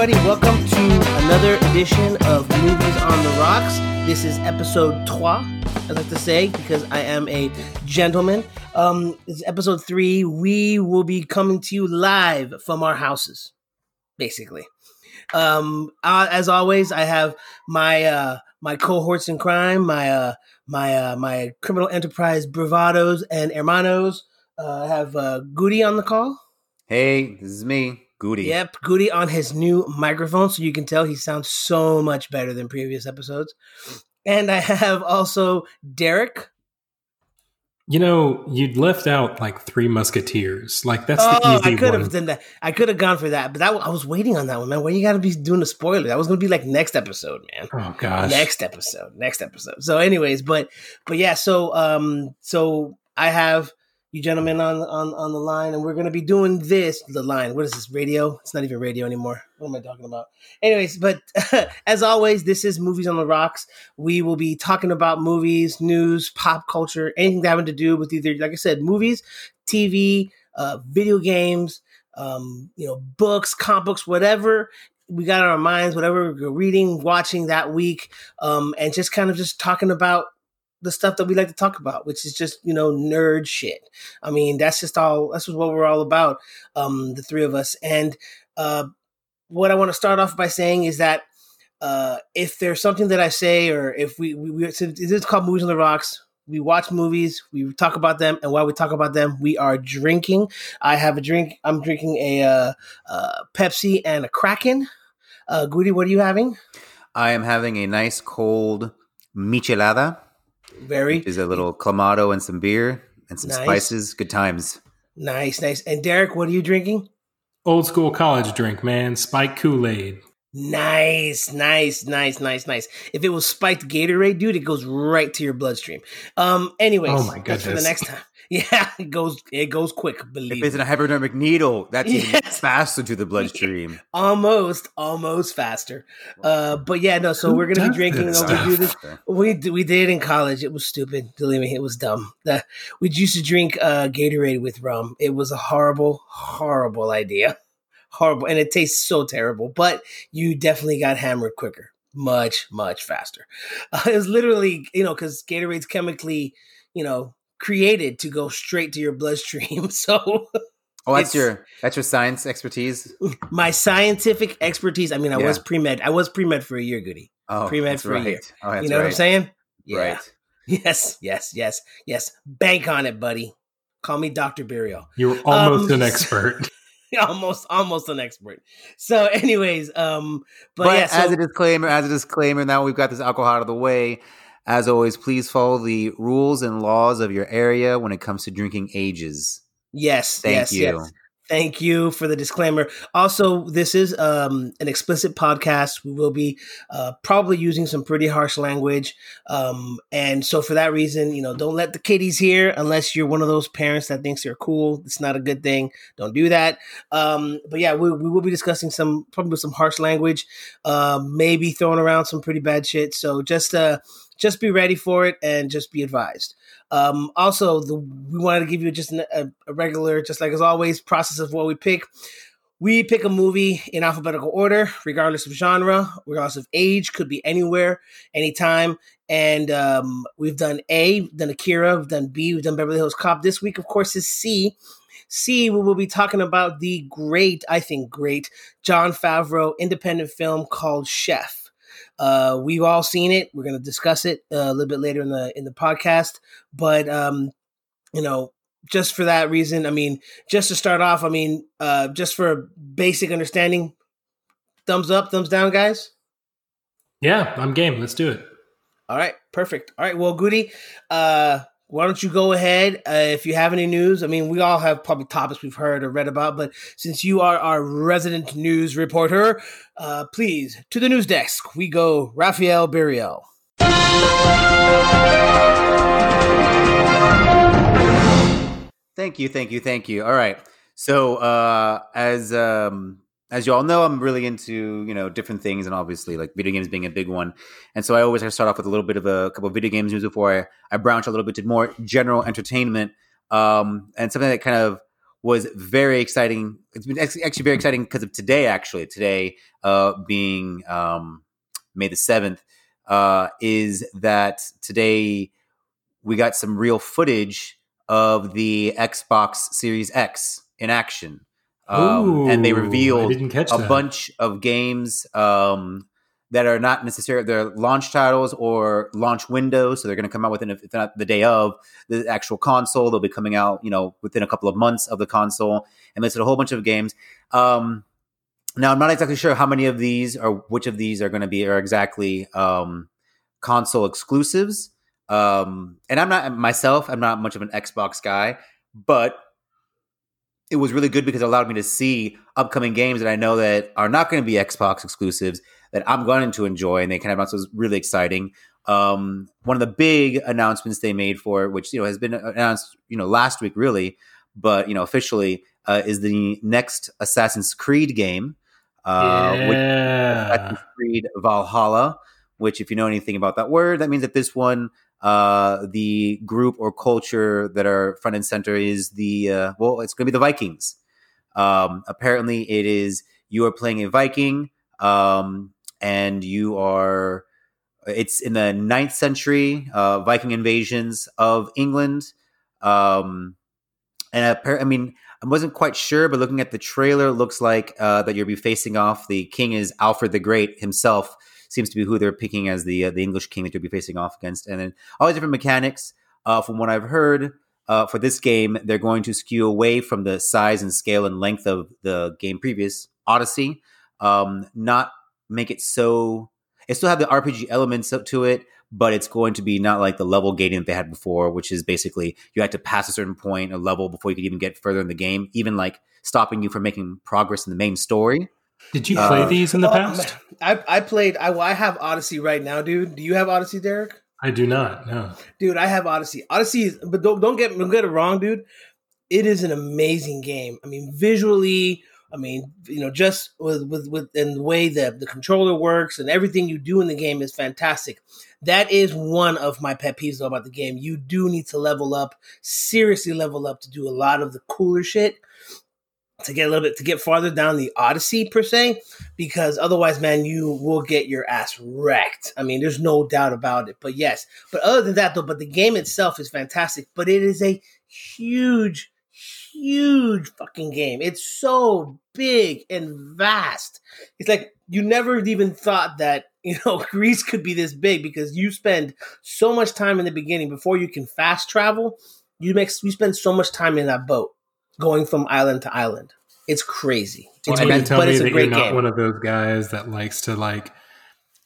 everybody. Welcome to another edition of Movies on the Rocks. This is episode trois, I like to say, because I am a gentleman. Um, is episode three. We will be coming to you live from our houses, basically. Um, uh, as always, I have my uh, my cohorts in crime, my uh, my uh, my criminal enterprise bravados and hermanos. Uh, I have uh, Goody on the call. Hey, this is me, Goody. Yep, Goody on his new microphone, so you can tell he sounds so much better than previous episodes. And I have also Derek. You know, you'd left out like Three Musketeers. Like that's the Oh, easy I could one. have done that. I could have gone for that, but that I was waiting on that one, man. Why you got to be doing a spoiler? That was going to be like next episode, man. Oh gosh. next episode next episode so anyways but but yeah so um so i have you gentlemen on on on the line and we're gonna be doing this the line. What is this radio? It's not even radio anymore. What am i talking about? Anyways but as always this is movies on the rocks. We will be talking about movies news pop culture anything having to do with either like i said movies tv uh video games um you know books comic books whatever we got on our minds, whatever we're reading, watching that week, um, and just kind of just talking about the stuff that we like to talk about, which is just you know nerd shit. I mean, that's just all. That's what we're all about, um, the three of us. And uh, what I want to start off by saying is that uh, if there's something that I say, or if we, we, we this is called Movies on the Rocks. We watch movies, we talk about them, and while we talk about them, we are drinking. I have a drink. I'm drinking a uh, uh, Pepsi and a Kraken. Uh, Goody, what are you having? I am having a nice cold michelada. Very Is a little clamato and some beer and some Nice. spices. Good times. nice, nice. And Derek, what are you drinking? Old school college drink, man. Spike Kool Aid. Nice, nice, nice, nice, nice. If it was spiked Gatorade, dude, it goes right to your bloodstream. Um, anyways, Oh my that's for the next time. Yeah, it goes, it goes quick. Believe If it's me. in a hypodermic needle, that's even Yes. faster to the bloodstream. almost, almost faster. Uh, but yeah, no. So Who we're gonna be drinking. this we do this. We we did in college. It was stupid. Believe me, it was dumb. The, we used to drink uh, Gatorade with rum. It was a horrible, horrible idea. Horrible, and it tastes so terrible. But you definitely got hammered quicker, much, much faster. Uh, it was literally, you know, because Gatorade's chemically, you know, created to go straight to your bloodstream. So Oh, that's your that's your science expertise. my scientific expertise. I mean, I Yeah. was pre med. I was pre med for a year, Goody. Oh, Pre-med that's for a year. Oh, that's you know right. what I'm saying? Yeah. Right. Yes, yes, yes, yes. Bank on it, buddy. Call me Dr. Buriel. You're almost Um, an expert. almost, almost an expert. So, anyways, um, but, But yeah, so as a disclaimer, as a disclaimer, now we've got this alcohol out of the way. As always, please follow the rules and laws of your area when it comes to drinking ages. yes, Thank yes, you. yes. Thank you for the disclaimer. Also, this is um, an explicit podcast. We will be uh, probably using some pretty harsh language. Um, and so, for that reason, you know, don't let the kiddies hear unless you're one of those parents that thinks they're cool. It's not a good thing. Don't do that. Um, but yeah, we, we will be discussing some, probably some harsh language, uh, maybe throwing around some pretty bad shit. So, just, uh, just be ready for it and just be advised. Um, also, the, we wanted to give you just an, a, a regular, just like as always, process of what we pick. We pick a movie in alphabetical order, regardless of genre, regardless of age, could be anywhere, anytime. And um, we've done A, we've done Akira, we've done B, we've done Beverly Hills Cop. This week, of course, is C. C, we will be talking about the great, I think, great Jon Favreau independent film called Chef. Uh, we've all seen it. We're going to discuss it uh, a little bit later in the in the podcast. But um, you know, just for that reason, I mean, just to start off, I mean, uh, just for basic understanding, thumbs up, thumbs down, guys. yeah, I'm game. Let's do it. All right, perfect. All right, well, Goody, uh, why don't you go ahead uh, if you have any news? I mean, we all have probably topics we've heard or read about, but since you are our resident news reporter, uh, please to the news desk. We go, Raphael Buriel. Thank you, thank you, thank you. All right. So uh, as um, as you all know, I'm really into you know different things, and obviously like video games being a big one. And so I always start off with a little bit of a couple of video games news before I, I branch a little bit to more general entertainment. Um, and something that kind of was very exciting. It's been actually very exciting because of today. Actually, today uh, being um, May the seventh, uh, is that today we got some real footage of the Xbox Series X in action. Um, Ooh, and they revealed a that. bunch of games um, that are not necessarily they're launch titles or launch windows. So they're going to come out within, if not the day of the actual console. They'll be coming out, you know, within a couple of months of the console, and listed a whole bunch of games. Um, now, I'm not exactly sure how many of these or which of these are going to be are exactly um, console exclusives. Um, and I'm not myself. I'm not much of an Xbox guy, but it was really good because it allowed me to see upcoming games that I know that are not going to be Xbox exclusives that I'm going to enjoy, and they kind of announced was really exciting. Um, one of the big announcements they made for it, which you know has been announced, you know, last week really, but you know officially uh, is the next Assassin's Creed game, uh, which. Assassin's Creed Valhalla. Which, if you know anything about that word, that means that this one, uh, the group or culture that are front and center is the uh, well, it's going to be the Vikings. Um, apparently, it is you are playing a Viking, um, and you are. It's in the ninth century uh, Viking invasions of England, um, and appar- I mean, I wasn't quite sure, but looking at the trailer, looks like uh, that you'll be facing off. The king is Alfred the Great himself. Seems to be who they're picking as the uh, the English king that you'll be facing off against, and then all these different mechanics. Uh, from what I've heard, uh, for this game, they're going to skew away from the size and scale and length of the game previous Odyssey. Um, not make it so. It still have the RPG elements up to it, but it's going to be not like the level gating that they had before, which is basically you had to pass a certain point, a level before you could even get further in the game, even like stopping you from making progress in the main story. Did you play uh, these in the Oh, past? I I played. I I have Odyssey right now, dude. Do you have Odyssey, Derek? I do not. No. Dude, I have Odyssey. Odyssey is, but don't don't get don't get it wrong, dude. It is an amazing game. I mean, visually, I mean, you know, just with with with and the way that the controller works and everything you do in the game is fantastic. That is one of my pet peeves though about the game. You do need to level up, seriously level up to do a lot of the cooler shit to get a little bit to get farther down the Odyssey per se, because otherwise, man, you will get your ass wrecked. I mean, there's no doubt about it. But yes, but other than that, though, but the game itself is fantastic. But it is a huge, huge fucking game. It's so big and vast. It's like you never even thought that you know Greece could be this big because you spend so much time in the beginning before you can fast travel. You make you spend so much time in that boat going from island to island. It's crazy. It's you great, tell but me it's a that you're great not game. one of those guys that likes to like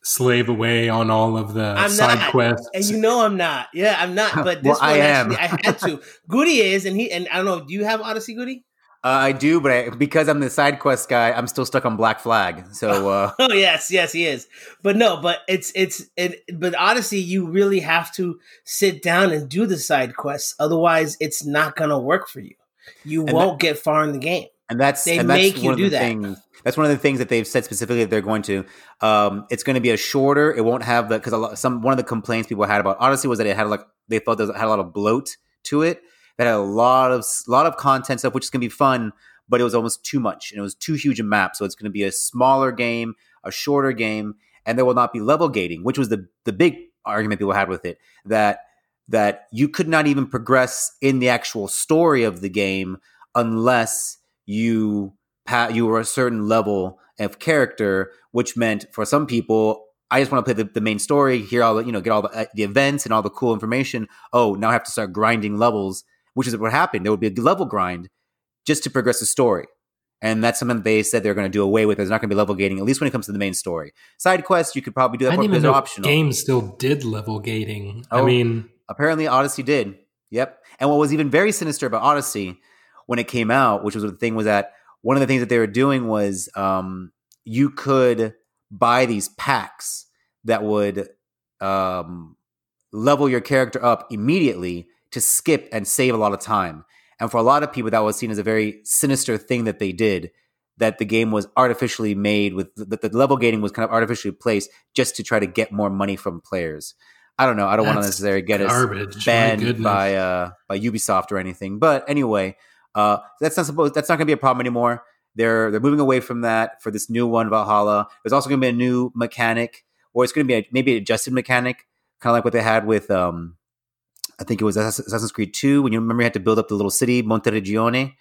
slave away on all of the I'm side not. quests? And you know I'm not. Yeah, I'm not. But Well, this one I am. actually, I had to. Goody is, and he and I don't know. Do you have Odyssey Goody? Uh, I do, but I, because I'm the side quest guy, I'm still stuck on Black Flag. So uh, Oh yes, yes, he is. But no, but it's it's it. But Odyssey, you really have to sit down and do the side quests. Otherwise, it's not gonna work for you. You And won't get far in the game. and that's They and that's make you one do that. Things, that's one of the things that they've said specifically that they're going to. Um, it's going to be a shorter. It won't have the because some one of the complaints people had about Odyssey was that it had like they thought there was- had a lot of bloat to it. That had a lot of lot of content stuff, which is going to be fun, but it was almost too much and it was too huge a map. So it's going to be a smaller game, a shorter game, and there will not be level gating, which was the the big argument people had with it. That that you could not even progress in the actual story of the game unless you pa- you were a certain level of character, which meant for some people, I just want to play the, the main story, hear all the you know, get all the, uh, the events and all the cool information. Oh, now I have to start grinding levels, which is what happened. There would be a level grind just to progress the story. And that's something that they said they're going to do away with. There's not going to be level gating, at least when it comes to the main story. Side quests, you could probably do I that didn't even know optional. games still did level gating. I Oh. mean, Apparently, Odyssey did. Yep. And what was even very sinister about Odyssey when it came out, which was the thing, was that one of the things that they were doing was um, you could buy these packs that would um, level your character up immediately to skip and save a lot of time. And for a lot of people, that was seen as a very sinister thing that they did. That the game was artificially made with that the level gating was kind of artificially placed just to try to get more money from players. I don't know. I don't want to necessarily get us garbage. Banned by uh by Ubisoft or anything. But anyway, Uh, that's not supposed. That's not going to be a problem anymore. They're they're moving away from that for this new one, Valhalla. There's also going to be a new mechanic, or it's going to be a, maybe an adjusted mechanic, kind of like what they had with um, I think it was Assassin's Creed Two when you remember you had to build up the little city Monteriggioni.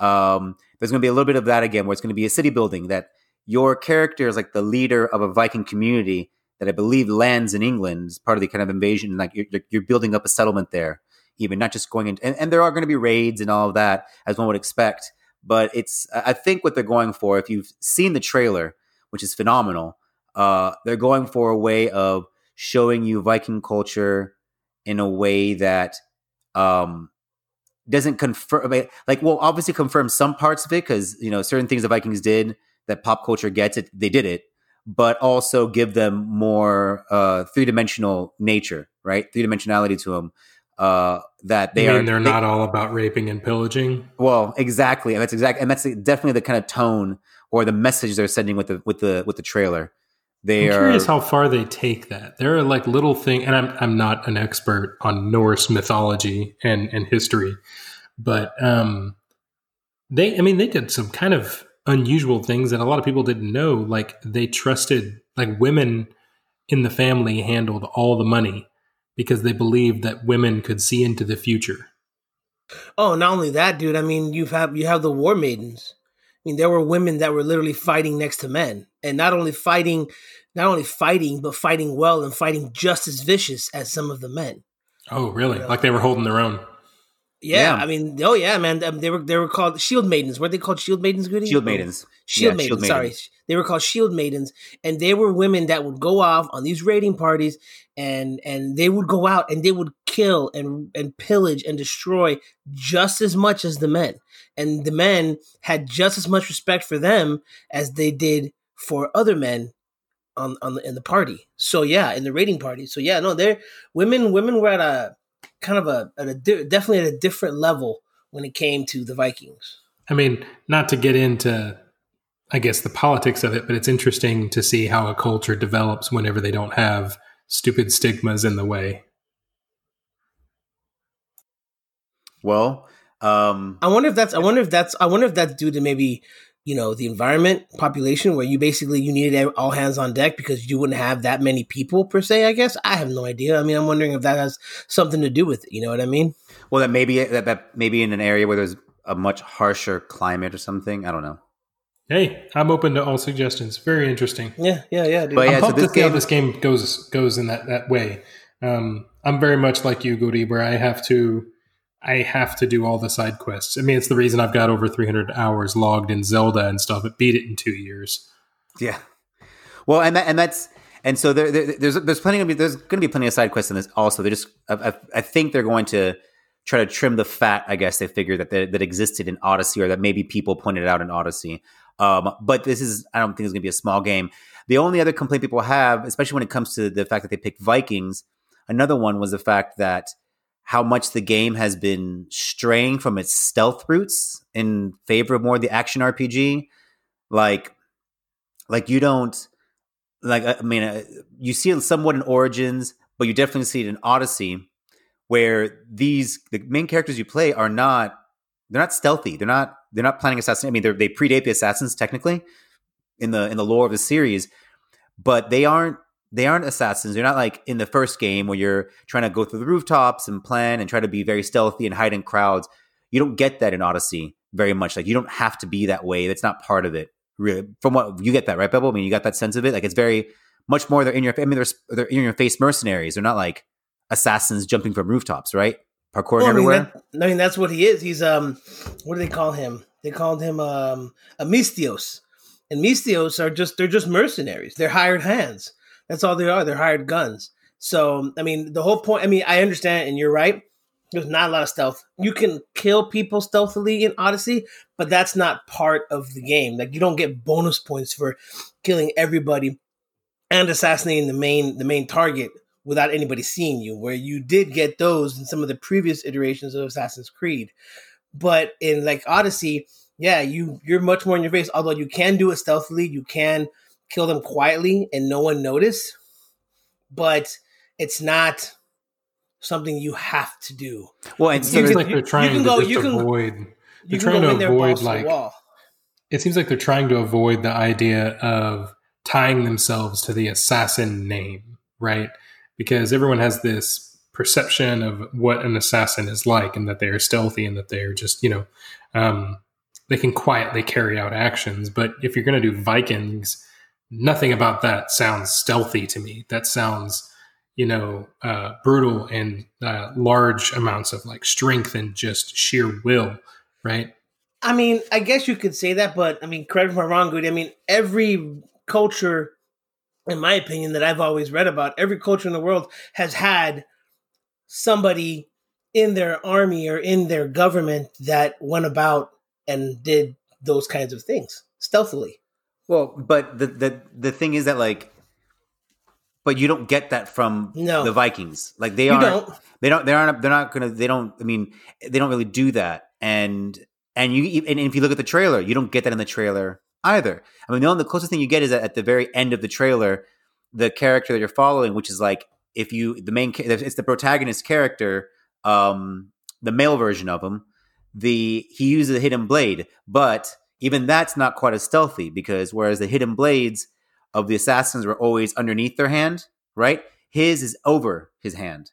Um, there's going to be a little bit of that again, where it's going to be a city building that your character is like the leader of a Viking community that I believe lands in England as part of the kind of invasion. Like you're, you're building up a settlement there, even not just going in. And, and there are going to be raids and all of that, as one would expect. But it's, I think what they're going for, if you've seen the trailer, which is phenomenal, uh, they're going for a way of showing you Viking culture in a way that um, doesn't confirm, like, well, obviously confirm some parts of it because, you know, certain things the Vikings did that pop culture gets it, they did it, but also give them more uh, three dimensional nature, right? Three dimensionality to them. Uh, that they you are they're they, not all about raping and pillaging. Well, exactly, and that's exactly, and that's definitely the kind of tone or the message they're sending with the with the with the trailer. They I'm are curious how far they take that. There are like little thing, and I'm I'm not an expert on Norse mythology and and history, but um, they I mean they did some kind of unusual things that a lot of people didn't know. Like they trusted like women in the family handled all the money because they believed that women could see into the future. Oh, not only that, dude. I mean, you have you have the war maidens. I mean, there were women that were literally fighting next to men, and not only fighting, not only fighting, but fighting well and fighting just as vicious as some of the men. Oh, really? You know? Like they were holding their own. Yeah, yeah, I mean, oh yeah, man. They were they were called shield maidens. Were they called shield maidens? Goody? Shield maidens. Shield, yeah, maidens, shield Sorry, maidens. they were called shield maidens, and they were women that would go off on these raiding parties, and and they would go out and they would kill and and pillage and destroy just as much as the men, and the men had just as much respect for them as they did for other men on on the, in the party. So yeah, in the raiding party. So yeah, no, they're women. Women were at a kind of a, a definitely at a different level when it came to the Vikings. I mean, not to get into, I guess, the politics of it, but it's interesting to see how a culture develops whenever they don't have stupid stigmas in the way. Well, um, I wonder if that's. I wonder if that's. I wonder if that's due to maybe you know the environment population where you basically you needed all hands on deck because you wouldn't have that many people per se i guess? I have no idea. I mean i'm wondering if that has something to do with it. You know what i mean? Well that maybe that, that maybe in an area where there's a much harsher climate or something? I don't know. Hey i'm open to all suggestions. Very interesting. Yeah yeah yeah dude. but yeah, I'm pumped so this to see game, how this game goes goes in that that way. Um, i'm very much like you goody where i have to I have to do all the side quests. I mean, it's the reason I've got over 300 hours logged in Zelda and stuff. It beat it in two years. Yeah. Well, and that, and that's and so there, there, there's there's plenty of there's going to be plenty of side quests in this. Also, they just I, I, think they're going to try to trim the fat. I guess they figure that that existed in Odyssey or that maybe people pointed out in Odyssey. Um, but this is I don't think it's going to be a small game. The only other complaint people have, especially when it comes to the fact that they picked Vikings, another one was the fact that how much the game has been straying from its stealth roots in favor of more of the action RPG. Like, like you don't like. I mean, uh, you see it somewhat in Origins, but you definitely see it in Odyssey, where these the main characters you play are not they're not stealthy. They're not they're not planning assassin. I mean, they predate the assassins technically in the in the lore of the series, but they aren't they aren't assassins. They're not like in the first game where you're trying to go through the rooftops and plan and try to be very stealthy and hide in crowds. You don't get that in Odyssey very much. Like you don't have to be that way. That's not part of it. Really, from what you get that right, Bebble. I mean, you got that sense of it. Like it's very much more. They're in your. I mean, they're they're in your face mercenaries. They're not like assassins jumping from rooftops, right? Parkour well, I mean, everywhere. That, I mean, that's what he is. He's um, what do they call him? They called him um, a misthios, and misthios are just they're just mercenaries. They're hired hands. That's all they are. They're hired guns. So, I mean, the whole point, I mean, I understand, and you're right. There's not a lot of stealth. You can kill people stealthily in Odyssey, but that's not part of the game. Like you don't get bonus points for killing everybody and assassinating the main the main target without anybody seeing you, where you did get those in some of the previous iterations of Assassin's Creed. But in like Odyssey, yeah, you you're much more in your face. Although you can do it stealthily, you can kill them quietly and no one notice, but it's not something you have to do. Well, it seems like they're trying to go, just avoid they're can trying go to in avoid balls to the like it seems like they're trying to avoid the idea of tying themselves to the assassin name, right? Because everyone has this perception of what an assassin is like and that they are stealthy and that they're just, you know, um, they can quietly carry out actions. But if you're going to do Vikings, nothing about that sounds stealthy to me. That sounds, you know, uh, brutal and uh, large amounts of like strength and just sheer will, right? I mean, I guess you could say that, but I mean, correct me if I'm wrong, Goody. I mean, every culture, in my opinion, that I've always read about, every culture in the world has had somebody in their army or in their government that went about and did those kinds of things stealthily. Well, but the the the thing is that like, but you don't get that from No. the Vikings. Like they aren't. don't. They don't. They aren't. They're not gonna. They don't. I mean, they don't really do that. And and you and if you look at the trailer, you don't get that in the trailer either. I mean, the only the closest thing you get is that at the very end of the trailer, the character that you're following, which is like if you the main, it's the protagonist character, um, the male version of him. The he uses a hidden blade, but even that's not quite as stealthy because whereas the hidden blades of the assassins were always underneath their hand, right? His is over his hand.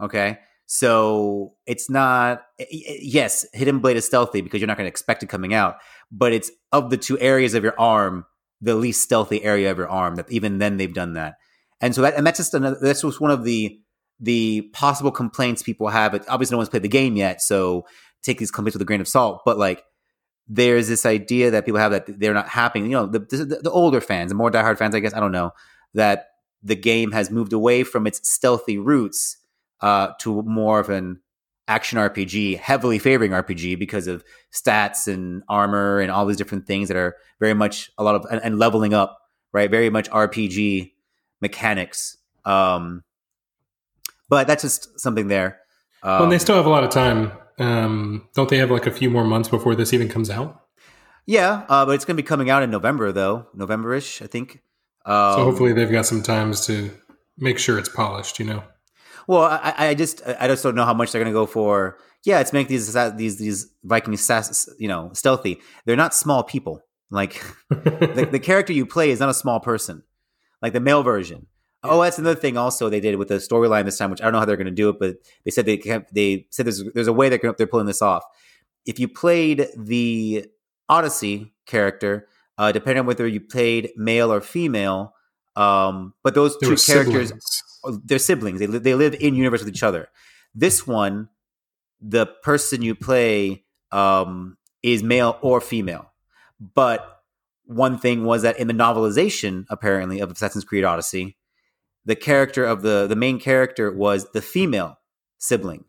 Okay. So it's not, y- y- yes, Hidden Blade is stealthy because you're not going to expect it coming out, but it's of the two areas of your arm, the least stealthy area of your arm. That even then they've done that. And so that, and that's just another, that's just one of the, the possible complaints people have. Obviously, no one's played the game yet. So take these complaints with a grain of salt, but like, there's this idea that people have that they're not happening. You know, the, the, the older fans, the more diehard fans, I guess, I don't know, that the game has moved away from its stealthy roots uh, to more of an action RPG, heavily favoring RPG because of stats and armor and all these different things that are very much a lot of and, and leveling up, right? Very much RPG mechanics. Um, but that's just something there. Um, well, and they still have a lot of time. Um, don't they have like a few more months before this even comes out? yeah, uh, but it's going to be coming out in November though, November-ish, I think. Um, So hopefully they've got some times to make sure it's polished. You know. Well, I, I just I just don't know how much they're going to go for. Yeah, it's make these these these Viking assass- you know stealthy. They're not small people. Like the, the character you play is not a small person. Like the male version. Oh, that's another thing. Also, they did with the storyline this time, which I don't know how they're going to do it, but they said they kept, they said there's there's a way they're they're pulling this off. If you played the Odyssey character, uh, depending on whether you played male or female, um, but those They two characters siblings. they're siblings. They li- they live in universe with each other. This one, the person you play um, is male or female. But one thing was that in the novelization, apparently, of Assassin's Creed Odyssey, the character of the the main character was the female sibling.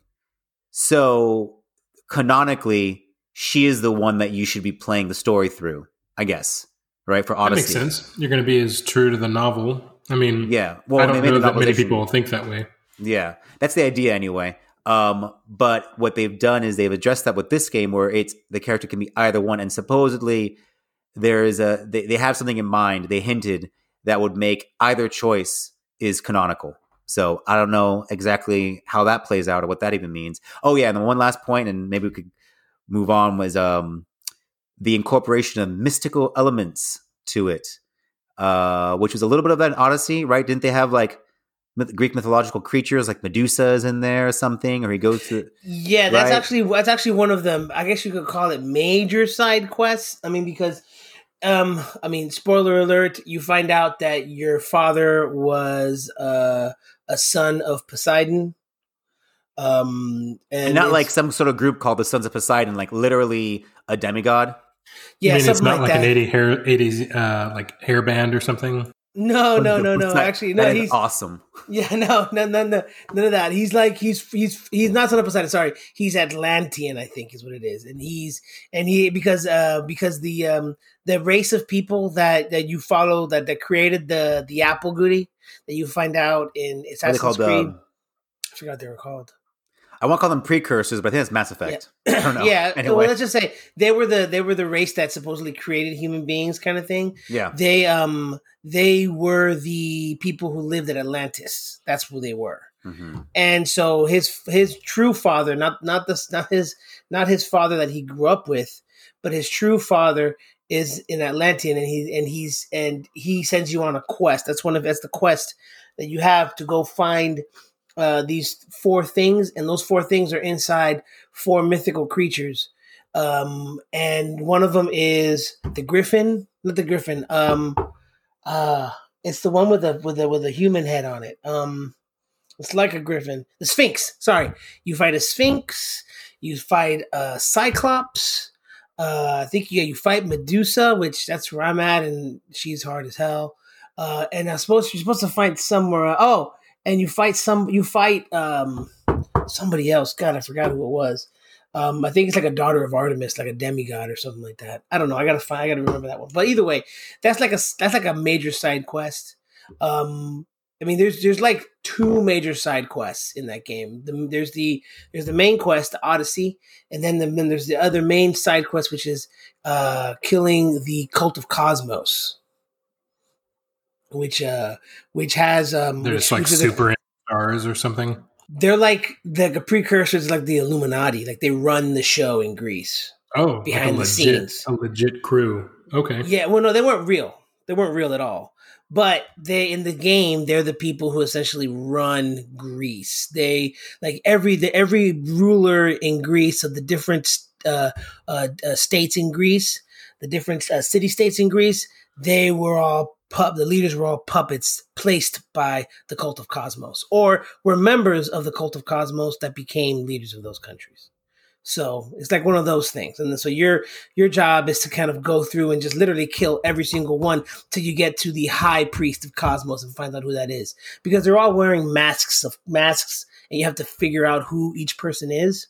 So canonically, she is the one that you should be playing the story through. I guess, right for That Odyssey. makes sense. You're going to be as true to the novel. I mean, Yeah. Well, I don't know that many people think that way. Yeah, that's the idea anyway. Um, but what they've done is they've addressed that with this game where it's the character can be either one, and supposedly there is a they, they have something in mind. They hinted that would make either choice is canonical. So I don't know exactly how that plays out or what that even means. Oh yeah, and then one last point, and maybe we could move on was um the incorporation of mystical elements to it, uh, which was a little bit of an odyssey, right? Didn't they have like myth- Greek mythological creatures like Medusa's in there or something, or he goes to Yeah, that's Right. actually that's actually one of them. I guess you could call it major side quests. I mean, because um, I mean, spoiler alert: you find out that your father was uh, a son of Poseidon. Um, and and not like some sort of group called the Sons of Poseidon, like literally a demigod. yeah, I mean, it's not like, like, that. an 80 hair, 80s uh, like hairband or something. No, no, no, no. Like- Actually, no. that He's awesome. yeah, no, no, no, no, none of that. He's like he's he's he's not son of Poseidon. Sorry, he's Atlantean. I think is what it is, and he's and he because uh because the um the race of people that that you follow that that created the the apple goody that you find out in Assassin's called? Creed. Um, I forgot what they were called. I want to call them precursors, but I think it's Mass Effect. I don't know. yeah, Anyway, well, let's just say they were the they were the race that supposedly created human beings, kind of thing. yeah. They um they were the people who lived at Atlantis. That's who they were. Mm-hmm. and so his his true father, not not this, not his not his father that he grew up with, but his true father is an Atlantean, and he and he's and he sends you on a quest. That's one of that's the quest that you have to go find uh, these four things, and those four things are inside four mythical creatures. Um, and one of them is the griffin, not the griffin. Um, uh, it's the one with the with the with a human head on it. Um, it's like a griffin. The Sphinx. Sorry, you fight a Sphinx. You fight a Cyclops. Uh, I think yeah, you fight Medusa, which that's where I'm at, and she's hard as hell. Uh, and I suppose you're supposed to fight somewhere. Oh, and you fight some. You fight um somebody else. God, I forgot who it was. Um, I think it's like a daughter of Artemis, like a demigod or something like that. I don't know. I gotta find. I gotta remember that one. But either way, that's like a that's like a major side quest. Um, I mean, there's there's like two major side quests in that game. The, there's the there's the main quest, the Odyssey, and then, the, then there's the other main side quest, which is uh, killing the cult of Kosmos, which uh, which has um, They're just like which is a- super stars or something. they're like the precursors, like the Illuminati, like they run the show in Greece. Oh, Behind the like a legit, scenes. a legit crew. Okay. Yeah, well, no, they weren't real. They weren't real at all. But they in the game, they're the people who essentially run Greece. They like every the every ruler in Greece of the different uh, uh, uh, states in Greece, the different uh, city states in Greece. They were all pup. The leaders were all puppets placed by the cult of Kosmos, or were members of the cult of Kosmos that became leaders of those countries. So it's like one of those things. And so your your job is to kind of go through and just literally kill every single one till you get to the high priest of Kosmos and find out who that is. Because they're all wearing masks of masks and you have to figure out who each person is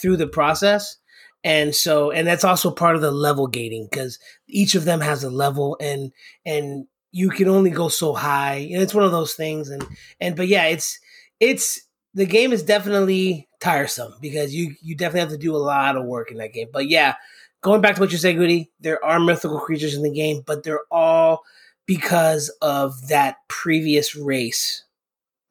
through the process. And so and that's also part of the level gating because each of them has a level and and you can only go so high. And it's one of those things and and but yeah, it's it's the game is definitely tiresome because you you definitely have to do a lot of work in that game. But yeah, going back to what you said, Goody, there are mythical creatures in the game, but they're all because of that previous race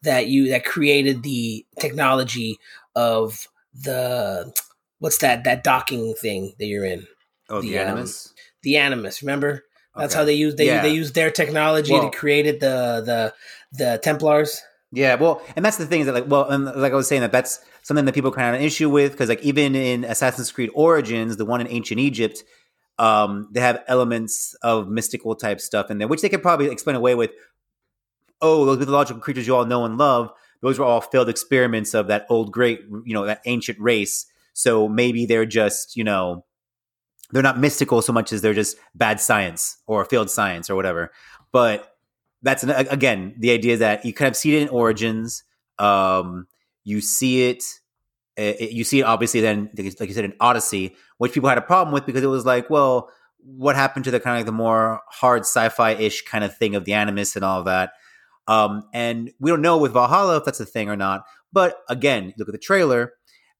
that you that created the technology of the what's that that docking thing that you're in Oh, the, The, um, Animus. the animus remember that's Okay. how they use they, Yeah. they use their technology Well- to create it the the the templars Yeah, well, and that's the thing is that like, well, and like I was saying that that's something that people kind of have an issue with because like even in Assassin's Creed Origins, the one in ancient Egypt, um, they have elements of mystical type stuff in there, which they could probably explain away with. Oh, those mythological creatures you all know and love; those were all failed experiments of that old great, you know, that ancient race. So maybe they're just, you know, they're not mystical so much as they're just bad science or failed science or whatever. But that's an, again the idea that you kind of see it in Origins. Um, you see it, uh, you see it obviously then, like you said, in Odyssey, which people had a problem with because it was like, well, what happened to the kind of like the more hard sci-fi ish kind of thing of the Animus and all of that. Um, and we don't know with Valhalla if that's a thing or not. But again, look at the trailer,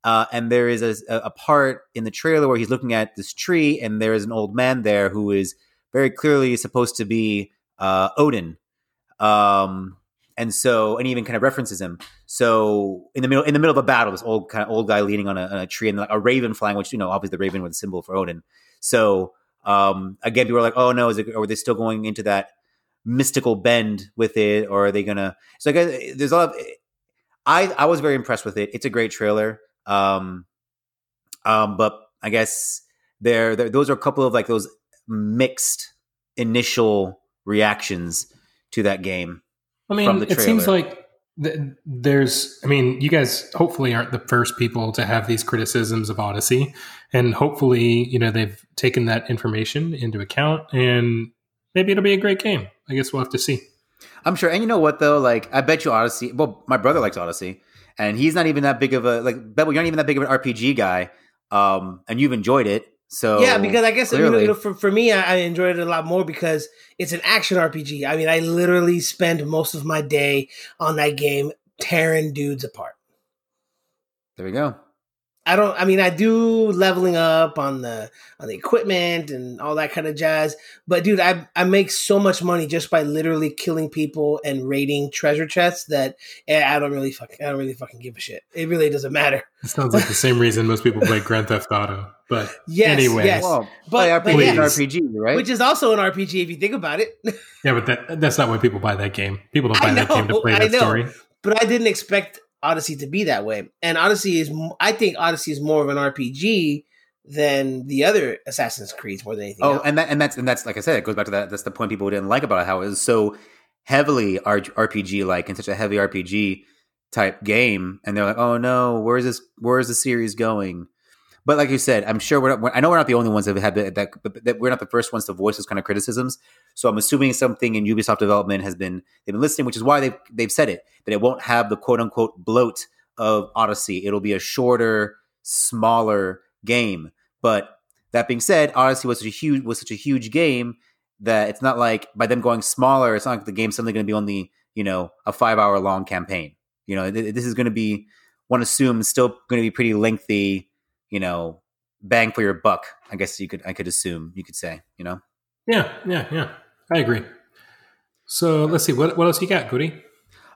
uh, and there is a, a part in the trailer where he's looking at this tree, and there is an old man there who is very clearly supposed to be uh, Odin. Um, and so, and he even kind of references him. So in the middle, in the middle of a battle, this old kind of old guy leaning on a, on a tree, and like a raven flying, which you know, obviously the raven was a symbol for Odin. So um, again, people are like, "Oh no, is it? Are they still going into that mystical bend with it, or are they gonna?" So I guess there's a lot of. I I was very impressed with it. It's a great trailer. Um, um, but I guess there, there those are a couple of like those mixed initial reactions to that game. I from mean, it seems like th- there's. I mean, you guys hopefully aren't the first people to have these criticisms of Odyssey, and hopefully, you know, they've taken that information into account, and maybe it'll be a great game. I guess we'll have to see. I'm sure. And you know what though? Like I bet you Odyssey. Well, my brother likes Odyssey, and he's not even that big of a like. Bebel, you're not even that big of an RPG guy, um, and you've enjoyed it. So yeah, because I guess you know, you know, for for me, I, I enjoyed it a lot more because it's an action RPG. I mean, I literally spend most of my day on that game tearing dudes apart. there we go. I don't. I mean, I do leveling up on the on the equipment and all that kind of jazz. But dude, I I make so much money just by literally killing people and raiding treasure chests that eh, I don't really fucking I don't really fucking give a shit. It really doesn't matter. It sounds like the same reason most people play Grand Theft Auto. But Yes, anyway, yes. Well, But- but, but RPG an yes. RPG, right? Which is also an RPG if you think about it. yeah, but that, that's not why people buy that game. People don't I buy that game to play I that story. but I didn't expect Odyssey to be that way. And Odyssey is, I think Odyssey is more of an RPG than the other Assassin's Creeds more than anything Oh, else. and that and that's and that's like I said, it goes back to that. That's the point people didn't like about it, how it was so heavily RPG like and such a heavy RPG type game, and they're like, oh no, where is this? Where is the series going? But like you said, I'm sure we're I know we're not the only ones that have had that, that, that. We're not the first ones to voice those kind of criticisms. So I'm assuming something in Ubisoft development has been they've been listening, which is why they've they've said it that it won't have the quote unquote bloat of Odyssey. It'll be a shorter, smaller game. But that being said, Odyssey was such a huge was such a huge game that it's not like by them going smaller, it's not like the game's suddenly going to be only you know a five hour long campaign. You know, th- this is going to be one assumes still going to be pretty lengthy. You know, bang for your buck. I guess you could I could assume you could say. You know. Yeah, yeah, yeah. I agree. So let's see what what else you got, Goody?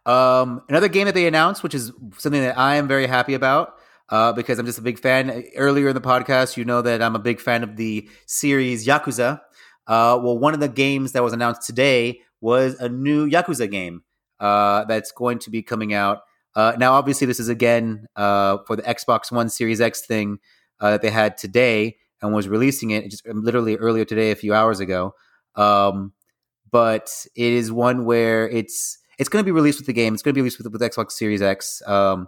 Um, another game that they announced, which is something that I am very happy about, uh, because I'm just a big fan. Earlier in the podcast, you know that I'm a big fan of the series Yakuza. Uh, well, one of the games that was announced today was a new Yakuza game uh, that's going to be coming out. Uh, now, obviously, this is again uh, for the Xbox One Series X thing uh, that they had today and was releasing it just literally earlier today, a few hours ago. Um, but it is one where it's it's going to be released with the game. It's going to be released with, with Xbox Series X. Um,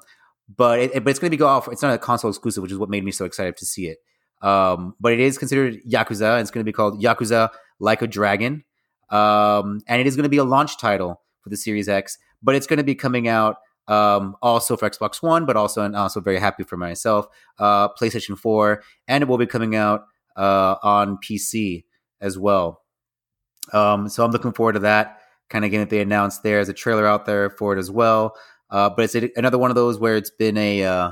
but it, but it's going to be go off. It's not a console exclusive, which is what made me so excited to see it. Um, but it is considered Yakuza. And it's going to be called Yakuza Like a Dragon. Um, and it is going to be a launch title for the Series X. But it's going to be coming out um, also for Xbox One, but also and also very happy for myself, uh, PlayStation Four, and it will be coming out uh, on PC as well. Um, so I'm looking forward to that kind of game that they announced. There's a trailer out there for it as well. Uh, but it's another one of those where it's been a uh,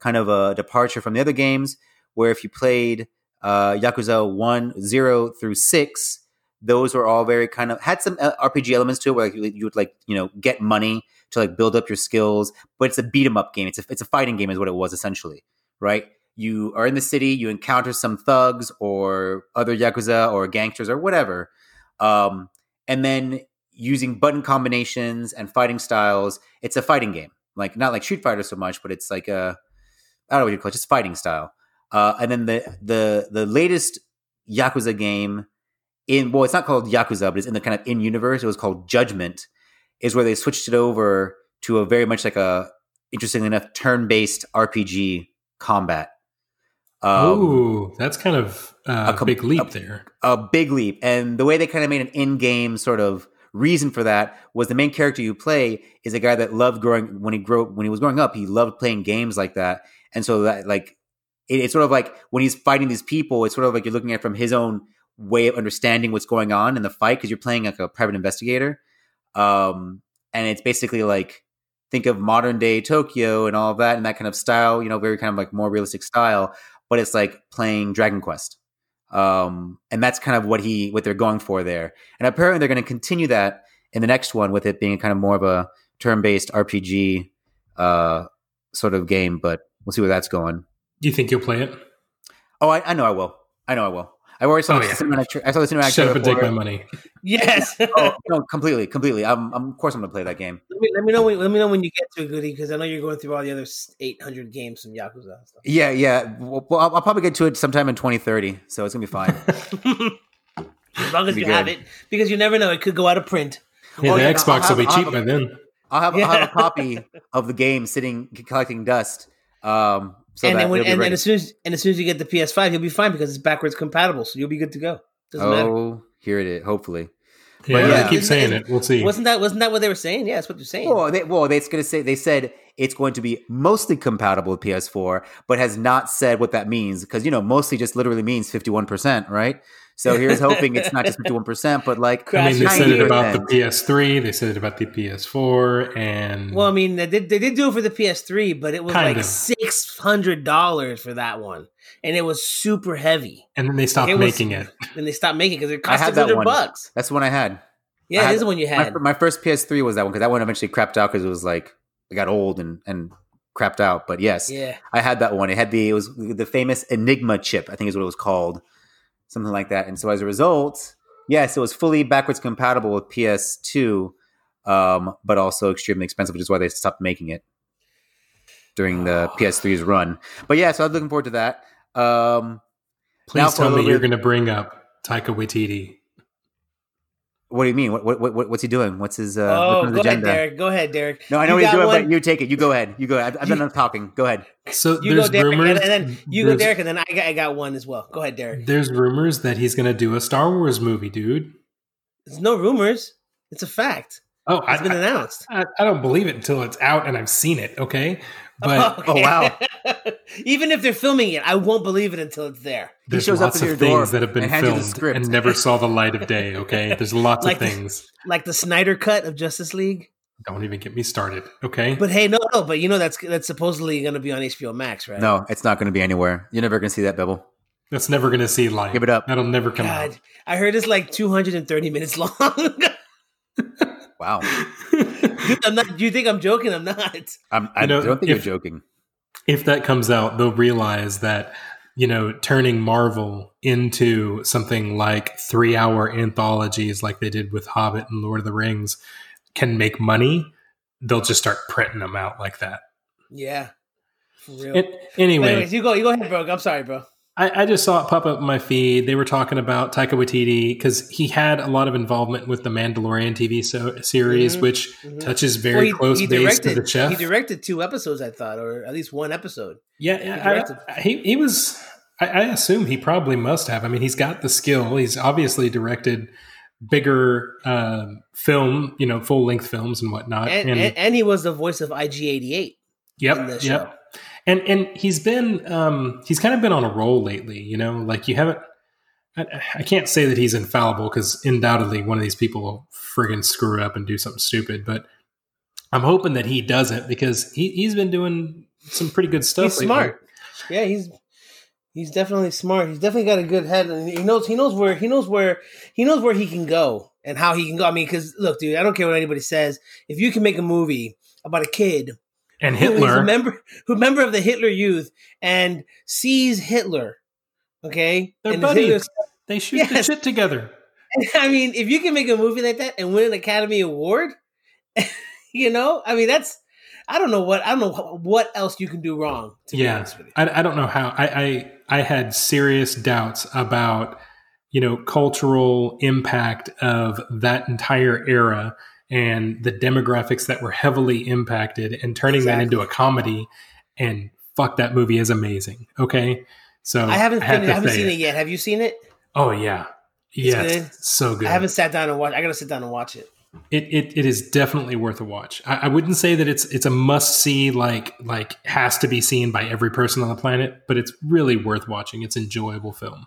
kind of a departure from the other games. Where if you played uh, Yakuza one zero through six, those were all very kind of had some uh, RPG elements to it, where like, you would like you know get money to like build up your skills. But it's a beat 'em up game. It's a it's a fighting game, is what it was essentially, right? You are in the city, you encounter some thugs or other yakuza or gangsters or whatever, um, and then using button combinations and fighting styles, it's a fighting game. Like not like Street Fighter so much, but it's like a I don't know what you call it, just fighting style. Uh, and then the the the latest Yakuza game in well, it's not called Yakuza, but it's in the kind of in universe. It was called Judgment, is where they switched it over to a very much like a interestingly enough turn based RPG combat. Um, Ooh, that's kind of uh, a com- big leap a- there. a big leap. And the way they kind of made an in-game sort of reason for that was the main character you play is a guy that loved growing when he grew when he was growing up. He loved playing games like that, and so that like it, it's sort of like when he's fighting these people, it's sort of like you're looking at it from his own way of understanding what's going on in the fight because you're playing like a private investigator. Um, and it's basically like think of modern day Tokyo and all of that and that kind of style, you know, very kind of like more realistic style, but it's like playing Dragon Quest. Um, and that's kind of what he what they're going for there. And apparently they're going to continue that in the next one with it being kind of more of a turn-based RPG uh, sort of game, but we'll see where that's going. Do you think you'll play it? Oh, I, I know I will. I know I will. I already saw Oh, the yeah. cinematic. Tra- I saw the cinematic. Shut up trailer and take my money. yes. Oh no, completely, completely. I'm, I'm of course I'm gonna play that game. let, me, let me know when let me know when you get to a Goody because I know you're going through all the other eight hundred games from Yakuza. and stuff. Yeah, yeah. Well, well, I'll, I'll probably get to it sometime in 2030, so it's gonna be fine. as long as Be you have it, because you never know, it could go out of print. Yeah, Oh, the yeah, Xbox have- will be I'll cheap have by then. I'll have, I'll have a copy of the game sitting collecting dust. Um, so and that then when, and, ready. and as soon as and as soon as you get the PS5, you'll be fine because it's backwards compatible, so you'll be good to go. Doesn't matter. oh, here it is. Hopefully. Yeah, yeah. they keep Isn't- saying isn't- it. We'll see. Wasn't that wasn't that what they were saying? Yeah, that's what they're saying. Well, they, well, they, it's going to say they said it's going to be mostly compatible with PS4, but has not said what that means because you know mostly just literally means 51 percent, right? So here's hoping it's not just 51%, but like I mean, they said it about the PS3. They said it about the PS4, and Well, I mean, they did, they did do it for the PS3, but it was like of. six hundred dollars for that one, and it was super heavy. and then they stopped it was- making it. And they stopped making it because it cost had six that bucks. That's the one I had. I Yeah, had- this is the one you My, had. my first PS3 was that one because that one eventually crapped out because it was like it got old and and crapped out. But yes, yeah, I had that one. It had the it was the famous Enigma chip, I think is what it was called, something like that. And so as a result, yes, it was fully backwards compatible with PS2, um, but also extremely expensive, which is why they stopped making it during the PS3's run. But yeah, so I'm looking forward to that. Um, Please Now for a tell me little you're going to bring up Taika Waititi. What do you mean? What, what, what what's he doing? What's his, uh, oh, what's his go ahead, Derek. Go ahead, Derek. No, I know You what he's doing, one? but you take it. You go ahead. You go ahead. I've, I've done enough talking. Go ahead. So You there's go, Derek, rumors, and, and then you go, Derek, and then I got, I got one as well. Go ahead, Derek. There's rumors that he's going to do a Star Wars movie, dude. There's no rumors. It's a fact. Oh, It's I, been I, announced. I, I don't believe it until it's out and I've seen it. Okay, but Oh, wow. Even if they're filming it, I won't believe it until it's there. there's shows up lots at of your things that have been and hands you the filmed and never saw the light of day. Okay, there's lots Like of the- things. Like the Snyder cut of Justice League. Don't even get me started. Okay, But hey, no, no, but you know that's that's supposedly going to be on HBO Max, right? No, it's not going to be anywhere. You're never going to see that, Bibble. that's never going to see light. Give it up. That'll never come God, I heard it's like 230 minutes long. Wow. Dude, I'm not. Do you think I'm joking? I'm not. I'm, I You know, don't think if- you're joking. if that comes out, they'll realize that you know turning Marvel into something like three-hour anthologies, like they did with Hobbit and Lord of the Rings, can make money. They'll just start printing them out like that. Yeah, for real. And anyway, anyways, you go. You go ahead, bro. I'm sorry, bro. I, I just saw it pop up in my feed. They were talking about Taika Waititi because he had a lot of involvement with the Mandalorian TV so, series, Mhm, which mhm. touches very Well, he- close he base to directed- the chef. He directed two episodes, I thought, or at least one episode. Yeah, He I- I- he he was. I, I assume he probably must have. I mean, he's got the skill. He's obviously directed bigger um, film, you know, full length films and whatnot. And, and, and he was the voice of IG88 yep, in the show. yep. And and he's been um, he's kind of been on a roll lately. You know, like you haven't. I, I can't say that he's infallible because undoubtedly one of these people will friggin' screw up and do something stupid. But I'm hoping that he doesn't because he, he's been doing some pretty good stuff. He's lately. smart. Yeah, he's he's definitely smart. He's definitely got a good head, and he knows he knows where he knows where he knows where he can go and how he can go. I mean, because look, dude, I don't care what anybody says. If you can make a movie about a kid And Hitler. a member, who member of the Hitler Youth, and sees Hitler, okay, They're and buddies. Hitler's- They shoot the shit together. I mean, if you can make a movie like that and win an Academy Award, you know, I mean, that's I don't know what I don't know what else you can do wrong. To be Yeah, honest with you. I, I don't know how. I, I I had serious doubts about you know cultural impact of that entire era and the demographics that were heavily impacted, and turning that into a comedy. And fuck, that movie is amazing. Okay, so I haven't had finished, to I haven't seen it. yet. Have you seen it? Oh yeah, Yeah. good? so good. I haven't sat down and watched. I gotta sit down and watch it. It, it it is definitely worth a watch. I, I wouldn't say that it's it's a must see like like has to be seen by every person on the planet, but it's really worth watching. It's enjoyable film.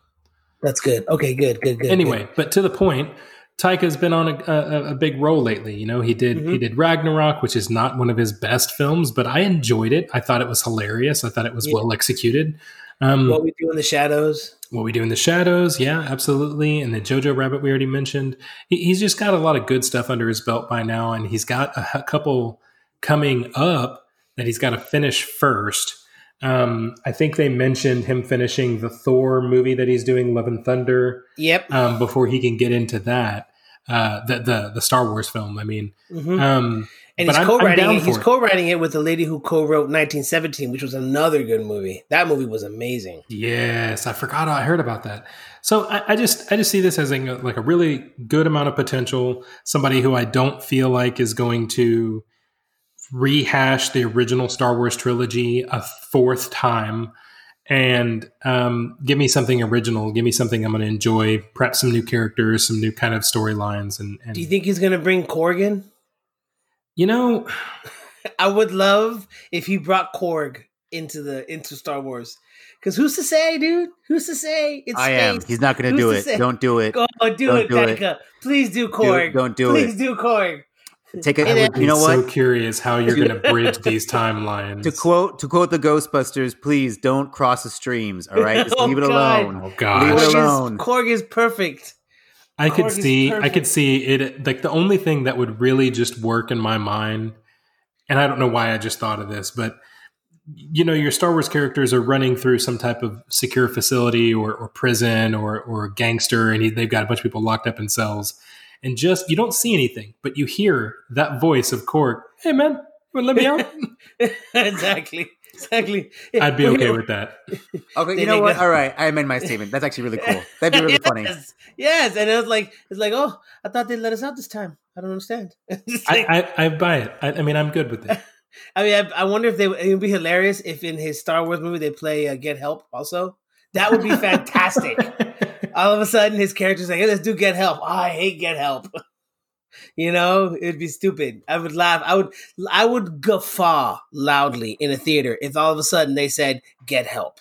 That's good. Okay, good, good, good. Anyway, but to the point, Taika's been on a, a, a big role lately. You know, he did he Mhm. did Ragnarok, which is not one of his best films, but I enjoyed it. I thought it was hilarious. I thought it was Yeah. well executed. Um. What we do in the shadows. what we do in the shadows yeah absolutely and the jojo rabbit we already mentioned he, he's just got a lot of good stuff under his belt by now and he's got a couple coming up that he's got to finish first um, i think they mentioned him finishing the thor movie that he's doing love and thunder Yep. um, before he can get into that uh, the, the the star wars film i mean Mhm. um, and he's I'm- I'm co-writing down it. He's it. co-writing it with the lady who co-wrote 1917, which was another good movie. That movie was amazing. Yes, I forgot. I heard about that. So I, I just I just see this as a, like a really good amount of potential. Somebody who I don't feel like is going to rehash the original Star Wars trilogy a fourth time and um, give me something original. Give me something I'm going to enjoy. Perhaps some new characters, some new kind of storylines, and, and Do you think he's gonna bring Korg in? you know, I would love if he brought Korg into the into Star Wars Because who's to say, dude? Who's to say? It's I am. He's not going to do it. say? Don't do it. Go do Don't it, do it. Please do Korg. don't do Please it. Please do Korg. Take I a. would Be You know what? I'm so curious how you're going to bridge these timelines. To quote to quote the Ghostbusters, please don't cross the streams. All right, just Oh, leave it God. alone. oh Leave it alone. is, Korg is perfect. I could Korg is see. I could see it. Like the only thing that would really just work in my mind, and I don't know why I just thought of this, but you know, your Star Wars characters are running through some type of secure facility or, or prison or or gangster, and he, they've got a bunch of people locked up in cells, and just you don't see anything, but you hear that voice of Korg. Hey man, you want to let me out? exactly. Exactly. Yeah, I'd be okay with that. Okay, you know what? got- All right, I amend my statement. That's actually really cool. That'd be really funny. Yes, yes. And it was like, it's like, oh, I thought they'd let us out this time. I don't understand. Like- I, I, I buy it. I, I mean, I'm good with it. I mean, I, I wonder if they it would be hilarious if in his Star Wars movie they play uh, Get Help also. That would be fantastic. All of a sudden, his character's like, hey, let's do Get Help. Oh, I hate Get Help. you know, it'd be stupid. I would laugh. I would, I would guffaw loudly in a theater if all of a sudden they said Get Help.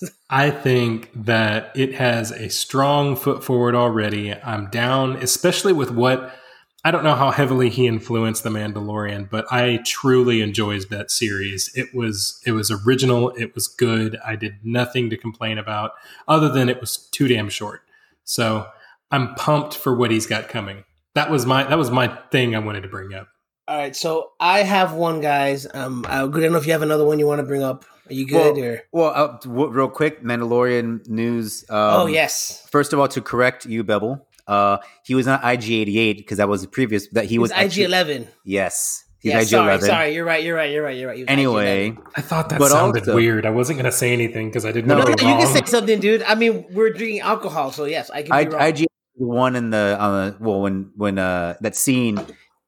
I think that it has a strong foot forward already. I'm down, especially with what I don't know how heavily he influenced The Mandalorian, but I truly enjoyed that series. It was it was original, it was good. I did nothing to complain about other than it was too damn short. So I'm pumped for what he's got coming. That was my that was my thing I wanted to bring up. All right, so I have one, guys. Um, I don't know if you have another one you want to bring up. Are you Well, good? or Well, uh, w- real quick, Mandalorian news. Um, oh yes, First of all, to correct you, Bevel, uh, he was not IG88 because that was the previous. That he he was was IG Eleven. Yes, he's Yeah, sorry, IG11. sorry. You're right. You're right. You're right. You're right. Anyway, IG-11. I thought that But sounded also- weird. I wasn't going to say anything because I didn't No, know. no, we no, you can say something, dude. I mean, we're drinking alcohol, so yes, I can I, be wrong. IG the one in the on the well when when uh that scene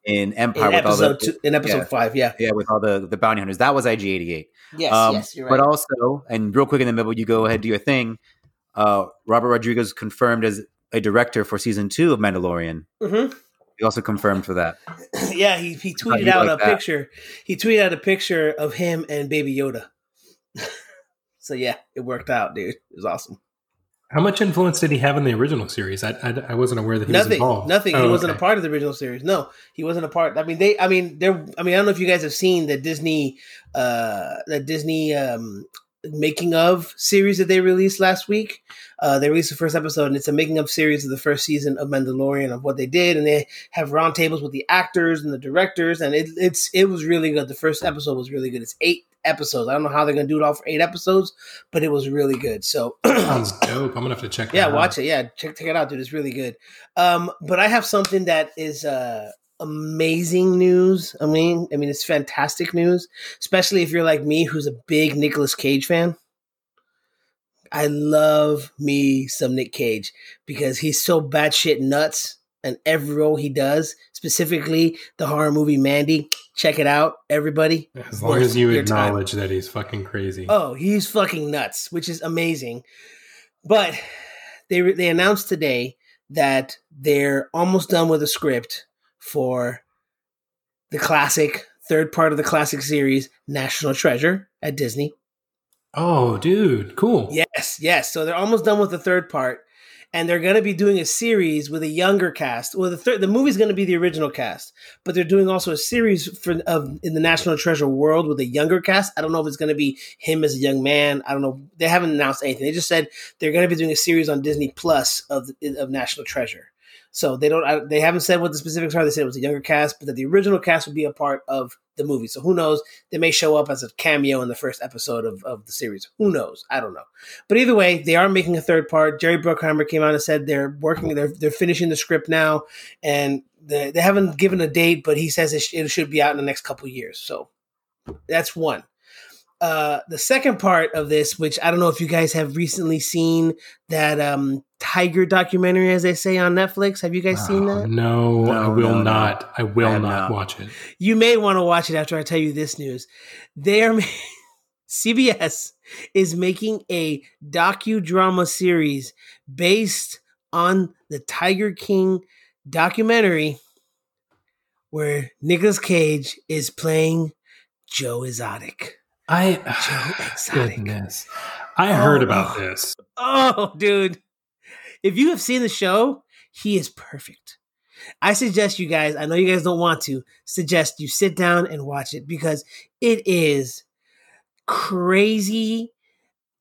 in Empire in with all the two, in episode yeah. five, yeah, yeah with all the the bounty hunters that was IG88. yes, Um, yes, you're right. But also, and real quick in the middle, you go ahead do your thing. Uh, Robert Rodriguez confirmed as a director for season two of Mandalorian. hmm He also confirmed for that. yeah, he he tweeted out like a that? picture. He tweeted out a picture of him and Baby Yoda. so yeah, it worked out, dude. It was awesome. How much influence did he have in the original series? I, I, I wasn't aware that he was nothing, involved. nothing. he Oh, wasn't okay. a part of the original series. No, he wasn't a part. I mean, they. I mean, they're. I mean, I don't know if you guys have seen the Disney, uh, the Disney um, making of series that they released last week. Uh, they released the first episode, and it's a making of series of the first season of Mandalorian of what they did, and they have roundtables with the actors and the directors, and it, it's it was really good. The first episode was really good. It's eight episodes. I don't know how they're gonna do it all for eight episodes, but it was really good. So Sounds dope. I'm gonna have to check. yeah, watch out. it. Yeah, check check it out, dude. It's really good. Um, but I have something that is uh amazing news. I mean, I mean it's fantastic news, especially if you're like me, who's a big Nicolas Cage fan. I love me some Nick Cage because he's so batshit nuts, and every role he does, specifically the horror movie Mandy. Check it out, everybody. As long as you your time. acknowledge that he's fucking crazy. Oh, he's fucking nuts, which is amazing. But they they announced today that they're almost done with a script for the classic third part of the classic series, National Treasure at Disney. Oh, dude, cool. Yes, yes. So they're almost done with the third part, and they're going to be doing a series with a younger cast. Well, the third, the movie's going to be the original cast, but they're doing also a series for of in the National Treasure world with a younger cast. I don't know if it's going to be him as a young man. I don't know. They haven't announced anything. They just said they're going to be doing a series on Disney Plus of of National Treasure. So they don't. I, they haven't said what the specifics are. They said it was a younger cast, but that the original cast would be a part of the movie. So who knows? They may show up as a cameo in the first episode of, of the series. Who knows? I don't know. But either way, they are making a third part. Jerry Bruckheimer came out and said they're working. They're they're finishing the script now, and they, they haven't given a date, but he says it, sh- it should be out in the next couple years. So that's one. Uh, the second part of this, which I don't know if you guys have recently seen that um, tiger documentary, as they say on Netflix. Have you guys seen Oh, that? No, I will no, no. not. I will I not, not. watch it. You may want to watch it after I tell you this news. They are CBS is making a docudrama series based on the Tiger King documentary where Nicolas Cage is playing Joe Exotic. I goodness. I heard Oh, about oh. this. Oh, dude. If you have seen the show, he is perfect. I suggest you guys, I know you guys don't want to, suggest you sit down and watch it because it is crazy,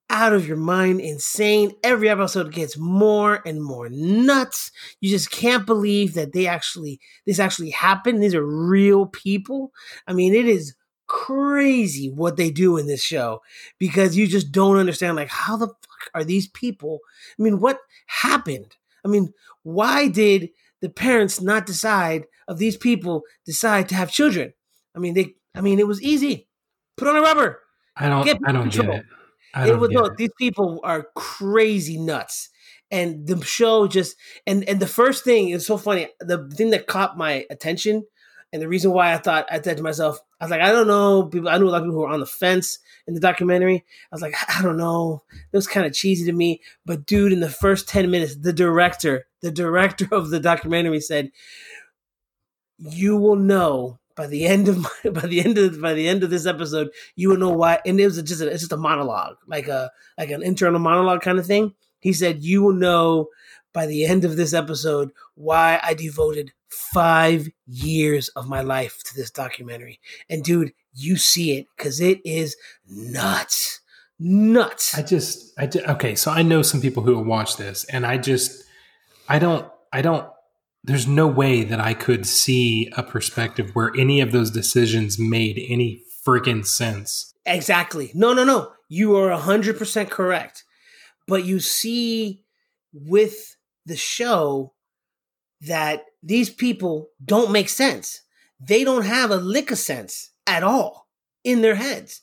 out of your mind, insane. Every episode gets more and more nuts. You just can't believe that they actually, this actually happened. These are real people. I mean, it is crazy what they do in this show because you just don't understand, like, how the fuck are these people? I mean, what happened? I mean, why did the parents not decide of these people decide to have children? I mean, they. I mean, it was easy. Put on a rubber. I don't. Get I don't get it. I It was no. it. These people are crazy nuts, and the show just and and the first thing is so funny. The thing that caught my attention, and the reason why I thought I said to myself, I was like, I don't know. People, I knew a lot of people who were on the fence in the documentary. I was like, I don't know. It was kind of cheesy to me. But dude, in the first ten minutes, the director, the director of the documentary said, "You will know." By the end of my, by the end of by the end of this episode, you will know why. And it was just a, it's just a monologue, like a like an internal monologue kind of thing. He said, "You will know by the end of this episode why I devoted five years of my life to this documentary." And dude, you see it because it is nuts, nuts. I just, I ju- okay. So I know some people who have watched this, and I just, I don't, I don't. There's no way that I could see a perspective where any of those decisions made any freaking sense. Exactly. No, no, no. You are 100% correct. But you see with the show that these people don't make sense. They don't have a lick of sense at all in their heads.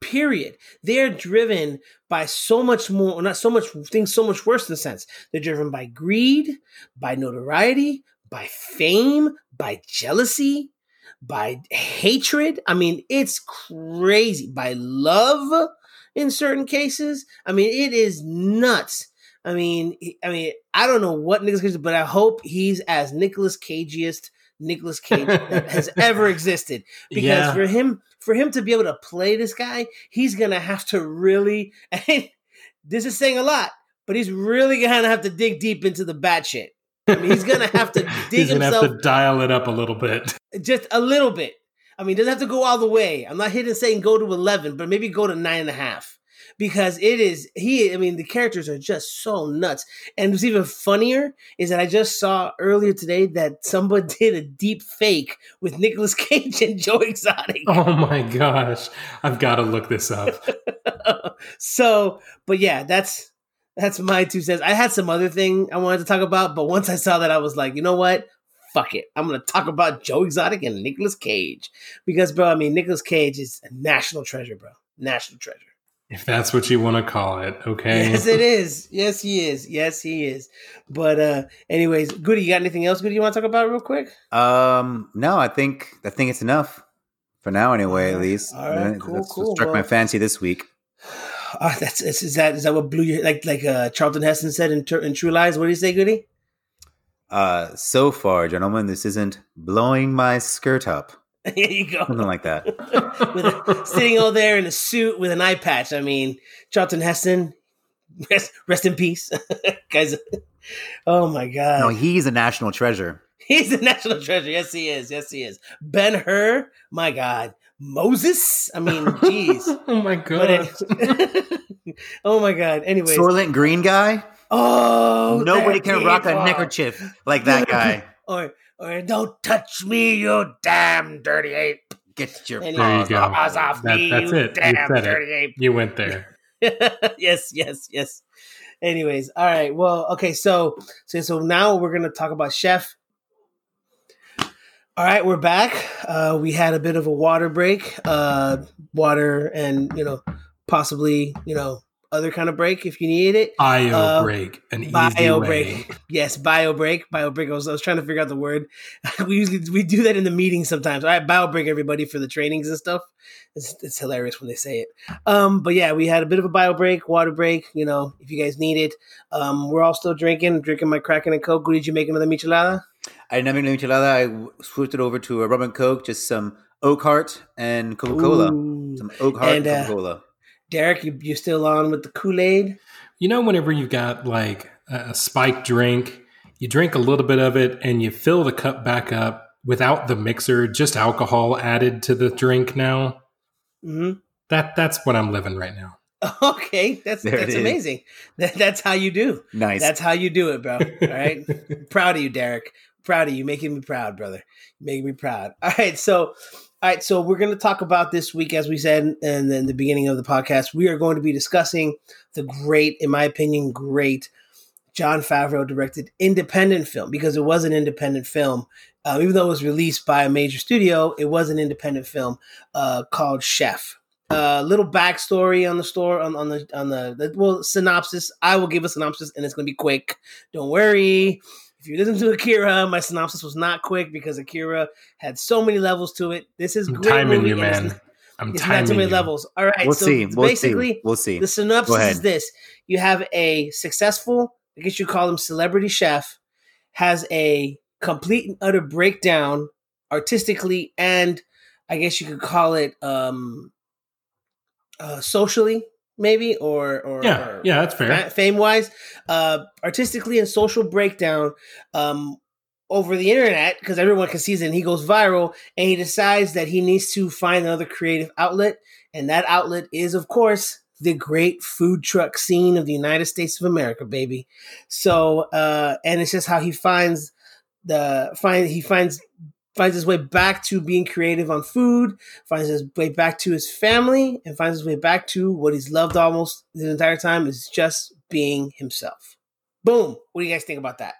Period. They're driven by so much more, not so much things, so much worse than sense. They're driven by greed, by notoriety, by fame, by jealousy, by hatred. I mean, it's crazy. By love in certain cases. I mean, it is nuts. I mean, I mean, I don't know what Nicolas Cage, but I hope he's as Nicholas Cageiest Nicholas Cage has ever existed. Because Yeah. for him, for him to be able to play this guy, he's gonna have to really. And this is saying a lot, but he's really gonna have to dig deep into the bat shit. I mean, he's gonna have to dig He's gonna have himself to dial it up a little bit. just a little bit. I mean, doesn't have to go all the way. I'm not hitting saying go to 11, but maybe go to nine and a half because it is he. I mean, the characters are just so nuts. And what's even funnier is that I just saw earlier today that someone did a deep fake with Nicolas Cage and Joe Exotic. Oh my gosh, I've got to look this up. so, but yeah, that's that's my two cents. I had some other thing I wanted to talk about, but once I saw that, I was like, you know what? Fuck it. I'm gonna talk about Joe Exotic and Nicolas Cage because, bro, I mean, Nicolas Cage is a national treasure, bro. National treasure. If that's what you want to call it, okay. Yes, it is. Yes, he is. Yes, he is. But, uh, anyways, Goody, you got anything else, Goody, you want to talk about real quick? Um, no, I think I think it's enough for now. Anyway, at least alright, That's cool, what cool, Struck my fancy this week. Uh, that's is, is that is that what blew your like like uh Charlton Heston said in, in True Lies? What did he say, Goody? Uh, so far, gentlemen, this isn't blowing my skirt up, Here you go. something like that. with a, sitting all there in a suit with an eye patch. I mean, Charlton Heston, rest, rest in peace, guys. Oh my god, No, he's a national treasure. he's a national treasure. Yes, he is. Yes, he is. Ben Hur, my god, Moses. I mean, jeez. oh my god. it- oh my god. Anyway, Soylent Green guy. oh, Nobody can rock a people. neckerchief like that guy. Or or don't touch me, you damn dirty ape. Get your Anyway. There you paws go. off. That- me, that's you it. You damn it. dirty ape. You went there. yes, yes, yes. Anyways, all right. Well, okay. So, so, so now we're gonna talk about Chef. All right, we're back. Uh, we had a bit of a water break, uh, water, and you know, possibly you know other kind of break if you needed it. Bio Uh, break, an easy bio way. break. Yes, bio break. Bio break. I was, I was trying to figure out the word. we usually we do that in the meetings sometimes. All right, bio break everybody for the trainings and stuff. It's, it's hilarious when they say it. Um, but yeah, we had a bit of a bio break, water break. You know, if you guys need it, um, we're all still drinking. Drinking my Kraken and Coke. Did you make another michelada? I didn't have any michelada. I w- switched it over to a rum and coke, just some Oak Heart and Coca Cola. Some Oak Heart And, and uh, Coca Cola. Derek, you you still on with the Kool Aid? You know, whenever you've got like a spiked drink, you drink a little bit of it and you fill the cup back up without the mixer, just alcohol added to the drink now. Mm-hmm. That that's what I'm living right now. Okay, that's There that's amazing. That, that's how you do. Nice. That's how you do it, bro. All right. proud of you, Derek. Proud of you. Making me proud, brother. Making me proud. All right. So, all right. So, we're going to talk about this week, as we said in, in the beginning of the podcast. We are going to be discussing the great, in my opinion, great Jon Favreau directed independent film because it was an independent film. Uh, even though it was released by a major studio, it was an independent film uh, called Chef. A uh, little backstory on the store on, on the on the, the well synopsis. I will give a synopsis and it's going to be quick. Don't worry. If you listen to Akira, my synopsis was not quick because Akira had so many levels to it. This is I'm great timing movie you, and it's man. I'm It's not timing too many you. levels. All right. we'll so see. We'll basically, see. We'll see. the synopsis is this: you have a successful, I guess you call him celebrity chef, has a complete and utter breakdown artistically, and I guess you could call it um, uh, socially, maybe, or or Yeah, or yeah, that's fair. fame wise, uh, artistically and social breakdown um, over the internet because everyone can see it and he goes viral and he decides that he needs to find another creative outlet. And that outlet is, of course, the great food truck scene of the United States of America, baby. So, uh, and it's just how he finds the find he finds finds his way back to being creative on food, finds his way back to his family, and finds his way back to what he's loved almost the entire time is just being himself. Boom. What do you guys think about that?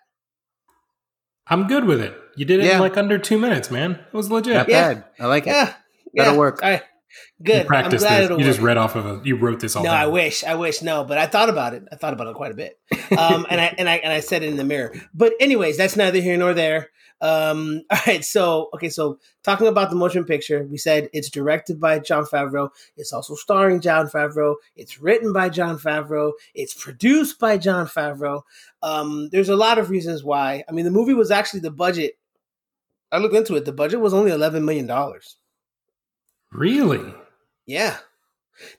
I'm good with it. You did it Yeah. in like under two minutes, man. It was legit. Not Yeah. bad. I like it. Yeah. That'll yeah. work. All right. You Good. I'm practiced glad this. it'll You just read off of a. You wrote this all. No, down. I wish, I wish, no, but I thought about it. I thought about it quite a bit, um, and I and I and I said it in the mirror. But anyways, that's neither here nor there. Um, all right, so okay, so talking about the motion picture, we said it's directed by Jon Favreau. It's also starring Jon Favreau. It's written by Jon Favreau. It's produced by Jon Favreau. Um, there's a lot of reasons why. I mean, the movie was actually the budget. I looked into it. The budget was only eleven million dollars. Really? Yeah.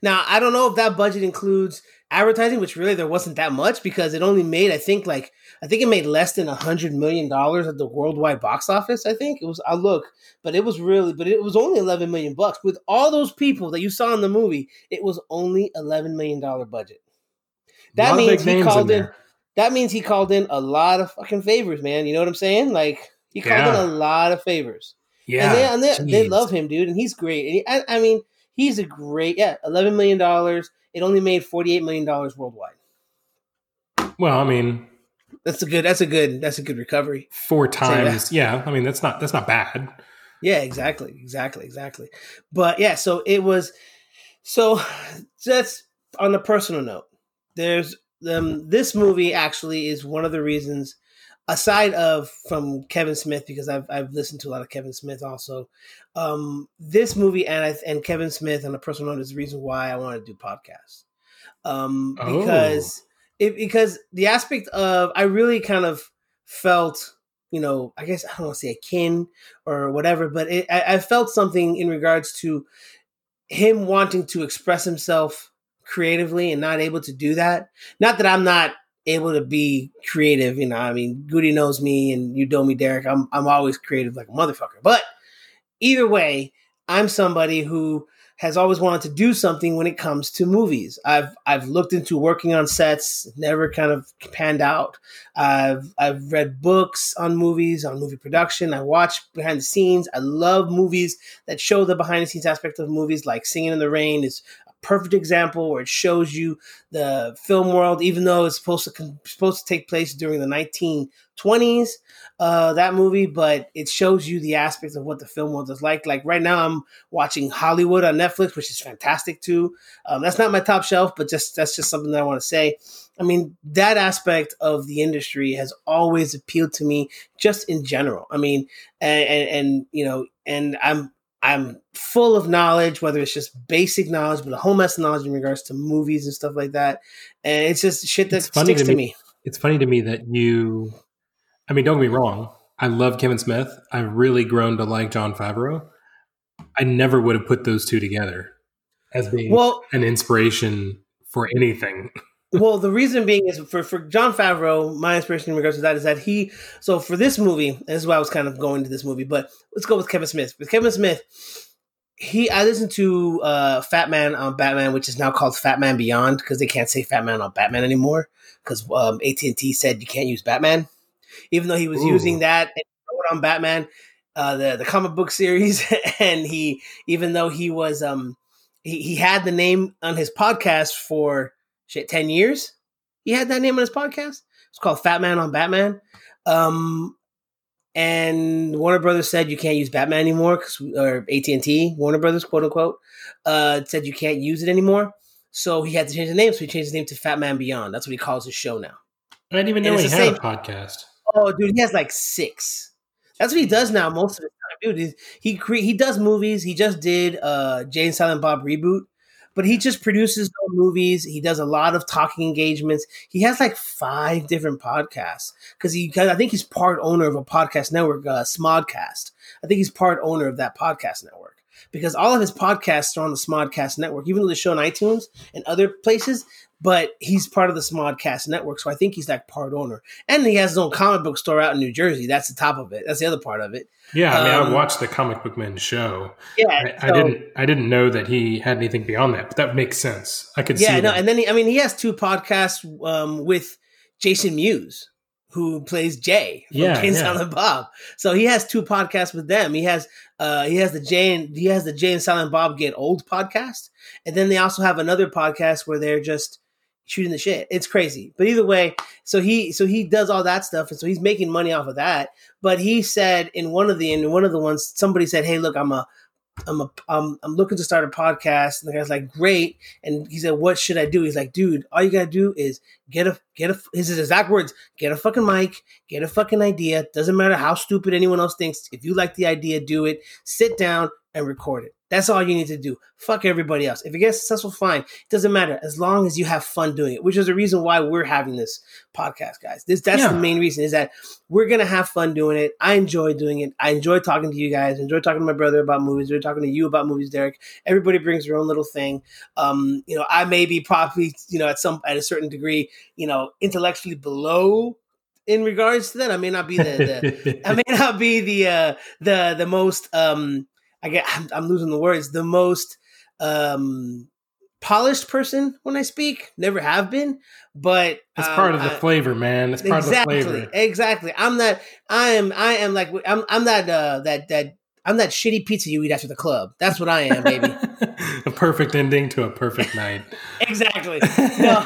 Now I don't know if that budget includes advertising, which really there wasn't that much because it only made I think like I think it made less than a hundred million dollars at the worldwide box office. I think it was. I look, but it was really, but it was only eleven million bucks with all those people that you saw in the movie. It was only eleven million dollar budget. That means he called in. there. That means he called in a lot of fucking favors, man. You know what I'm saying? Like he called Yeah. in a lot of favors. Yeah, And they, and they, they love him, dude, and he's great. And he, I, I mean, he's a great, yeah, eleven million dollars. It only made forty eight million dollars worldwide. Well, I mean, That's a good. That's a good. That's a good recovery. four times. Yeah, I mean that's not that's not bad. Yeah, exactly, exactly, exactly. But yeah, so it was. So that's on a personal note. There's um, this movie actually is one of the reasons, aside of from Kevin Smith, because I've I've listened to a lot of Kevin Smith also. Um, this movie and I, and Kevin Smith on a personal note is the reason why I want to do podcasts. Um, Oh. because it because the aspect of I really kind of felt you know, I guess I don't want to say akin or whatever, but it, I, I felt something in regards to him wanting to express himself creatively and not able to do that. Not that I'm not able to be creative, you know. I mean, Goody knows me, and you know me, Derek. I'm I'm always creative like a motherfucker. But either way, I'm somebody who has always wanted to do something when it comes to movies. I've I've looked into working on sets, never kind of panned out. I've I've read books on movies, on movie production. I watch behind the scenes. I love movies that show the behind the scenes aspect of movies, like Singing in the Rain is perfect example where it shows you the film world, even though it's supposed to supposed to take place during the 1920s. Uh, that movie, but it shows you the aspects of what the film world is like. Like right now, I'm watching Hollywood on Netflix, which is fantastic too. Um, that's not my top shelf, but just that's just something that I want to say. I mean, that aspect of the industry has always appealed to me, just in general. I mean, and, and, and you know, and I'm I'm full of knowledge, whether it's just basic knowledge, but a whole mess of knowledge in regards to movies and stuff like that. And it's just shit that sticks to to me- me. It's funny to me that you. I mean, don't get me wrong. I love Kevin Smith. I've really grown to like Jon Favreau. I never would have put those two together. as being Well, an inspiration for anything. well, the reason being is for for Jon Favreau. My inspiration in regards to that is that he. So for this movie, and this is why I was kind of going to this movie. But let's go with Kevin Smith. With Kevin Smith, he I listened to uh, Fat Man on Batman, which is now called Fat Man Beyond because they can't say Fat Man on Batman anymore because um, AT and T said you can't use Batman, even though he was Ooh. using that on Batman, uh, the the comic book series, and he even though he was um he, he had the name on his podcast for shit ten years, he had that name on his podcast. It's called Fat Man on Batman. Um, and Warner Brothers said you can't use Batman anymore, or AT and T, Warner Brothers, quote unquote, uh, said you can't use it anymore. So he had to change the name. So he changed his name to Fat Man Beyond. That's what he calls his show now. I didn't even know And he had the a podcast. Oh, dude, he has like six. That's what he does now most of the time, dude. He cre- he does movies. He just did uh Jay and Silent Bob reboot, but he just produces movies. He does a lot of talking engagements. He has like five different podcasts because he. Cause I think he's part owner of a podcast network, uh, Smodcast. I think he's part owner of that podcast network because all of his podcasts are on the Smodcast network, even though they show on iTunes and other places. But he's part of the Smodcast network, so I think he's like part owner. And he has his own comic book store out in New Jersey. That's the top of it. That's the other part of it. Yeah, I mean, Um, I watched the Comic Book Men show. Yeah, I, I didn't. I didn't know that he had anything beyond that, but that makes sense. I could see. Yeah, no, that. and then he, I mean, he has two podcasts um, with Jason Mewes, who plays Jay from Yeah, Jay and yeah. Silent Bob. So he has two podcasts with them. He has uh, he has the Jay and he has the Jay and Silent Bob Get Old podcast, and then they also have another podcast where they're just shooting the shit. It's crazy, but either way, so he so he does all that stuff, and so he's making money off of that. But he said in one of the in one of the ones, somebody said, "Hey, look, I'm a I'm a I'm, I'm looking to start a podcast." And the guy's like, "Great," and he said, "What should I do?" He's like, "Dude, all you gotta do is get a get a his exact words, get a fucking mic, get a fucking idea. Doesn't matter how stupid anyone else thinks. If you like the idea, do it. Sit down and record it. That's all you need to do. Fuck everybody else. If it gets successful, fine. It doesn't matter as long as you have fun doing it, which is the reason why we're having this podcast, guys. This that's Yeah. the main reason is that we're gonna have fun doing it. I enjoy doing it. I enjoy talking to you guys. I enjoy talking to my brother about movies. We're talking to you about movies, Derek. Everybody brings their own little thing. Um, you know, I may be probably, you know, at some at a certain degree, you know, intellectually below in regards to that. I may not be the, the I may not be the uh, the the most um I get I'm, I'm losing the words the most um polished person when I speak. Never have been, but That's um, part of the I- flavor, man. That's part exactly, of the flavor. exactly. I'm that. I am. I am like. I'm. I'm that. Uh, that. That. I'm that shitty pizza you eat after the club. That's what I am, baby. a perfect ending to a perfect night. exactly. No.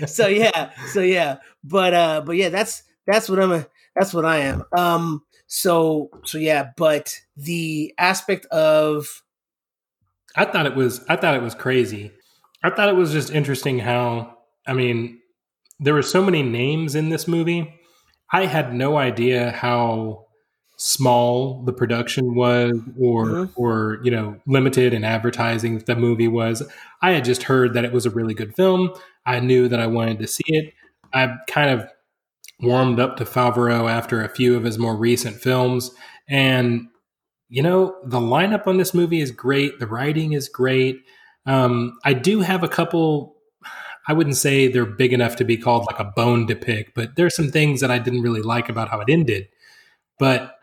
so yeah. So yeah. But uh. But yeah. That's that's what I'm. A, that's what I am. Um. So so yeah. But the aspect of I thought it was I thought it was crazy. I thought it was just interesting how I mean there were so many names in this movie. I had no idea how small the production was or Mhm. or you know limited in advertising the movie was. I had just heard that it was a really good film. I knew that I wanted to see it. I kind of warmed up to Favreau after a few of his more recent films and you know, the lineup on this movie is great. The writing is great. Um, I do have a couple. I wouldn't say they're big enough to be called like a bone to pick, but there's some things that I didn't really like about how it ended. But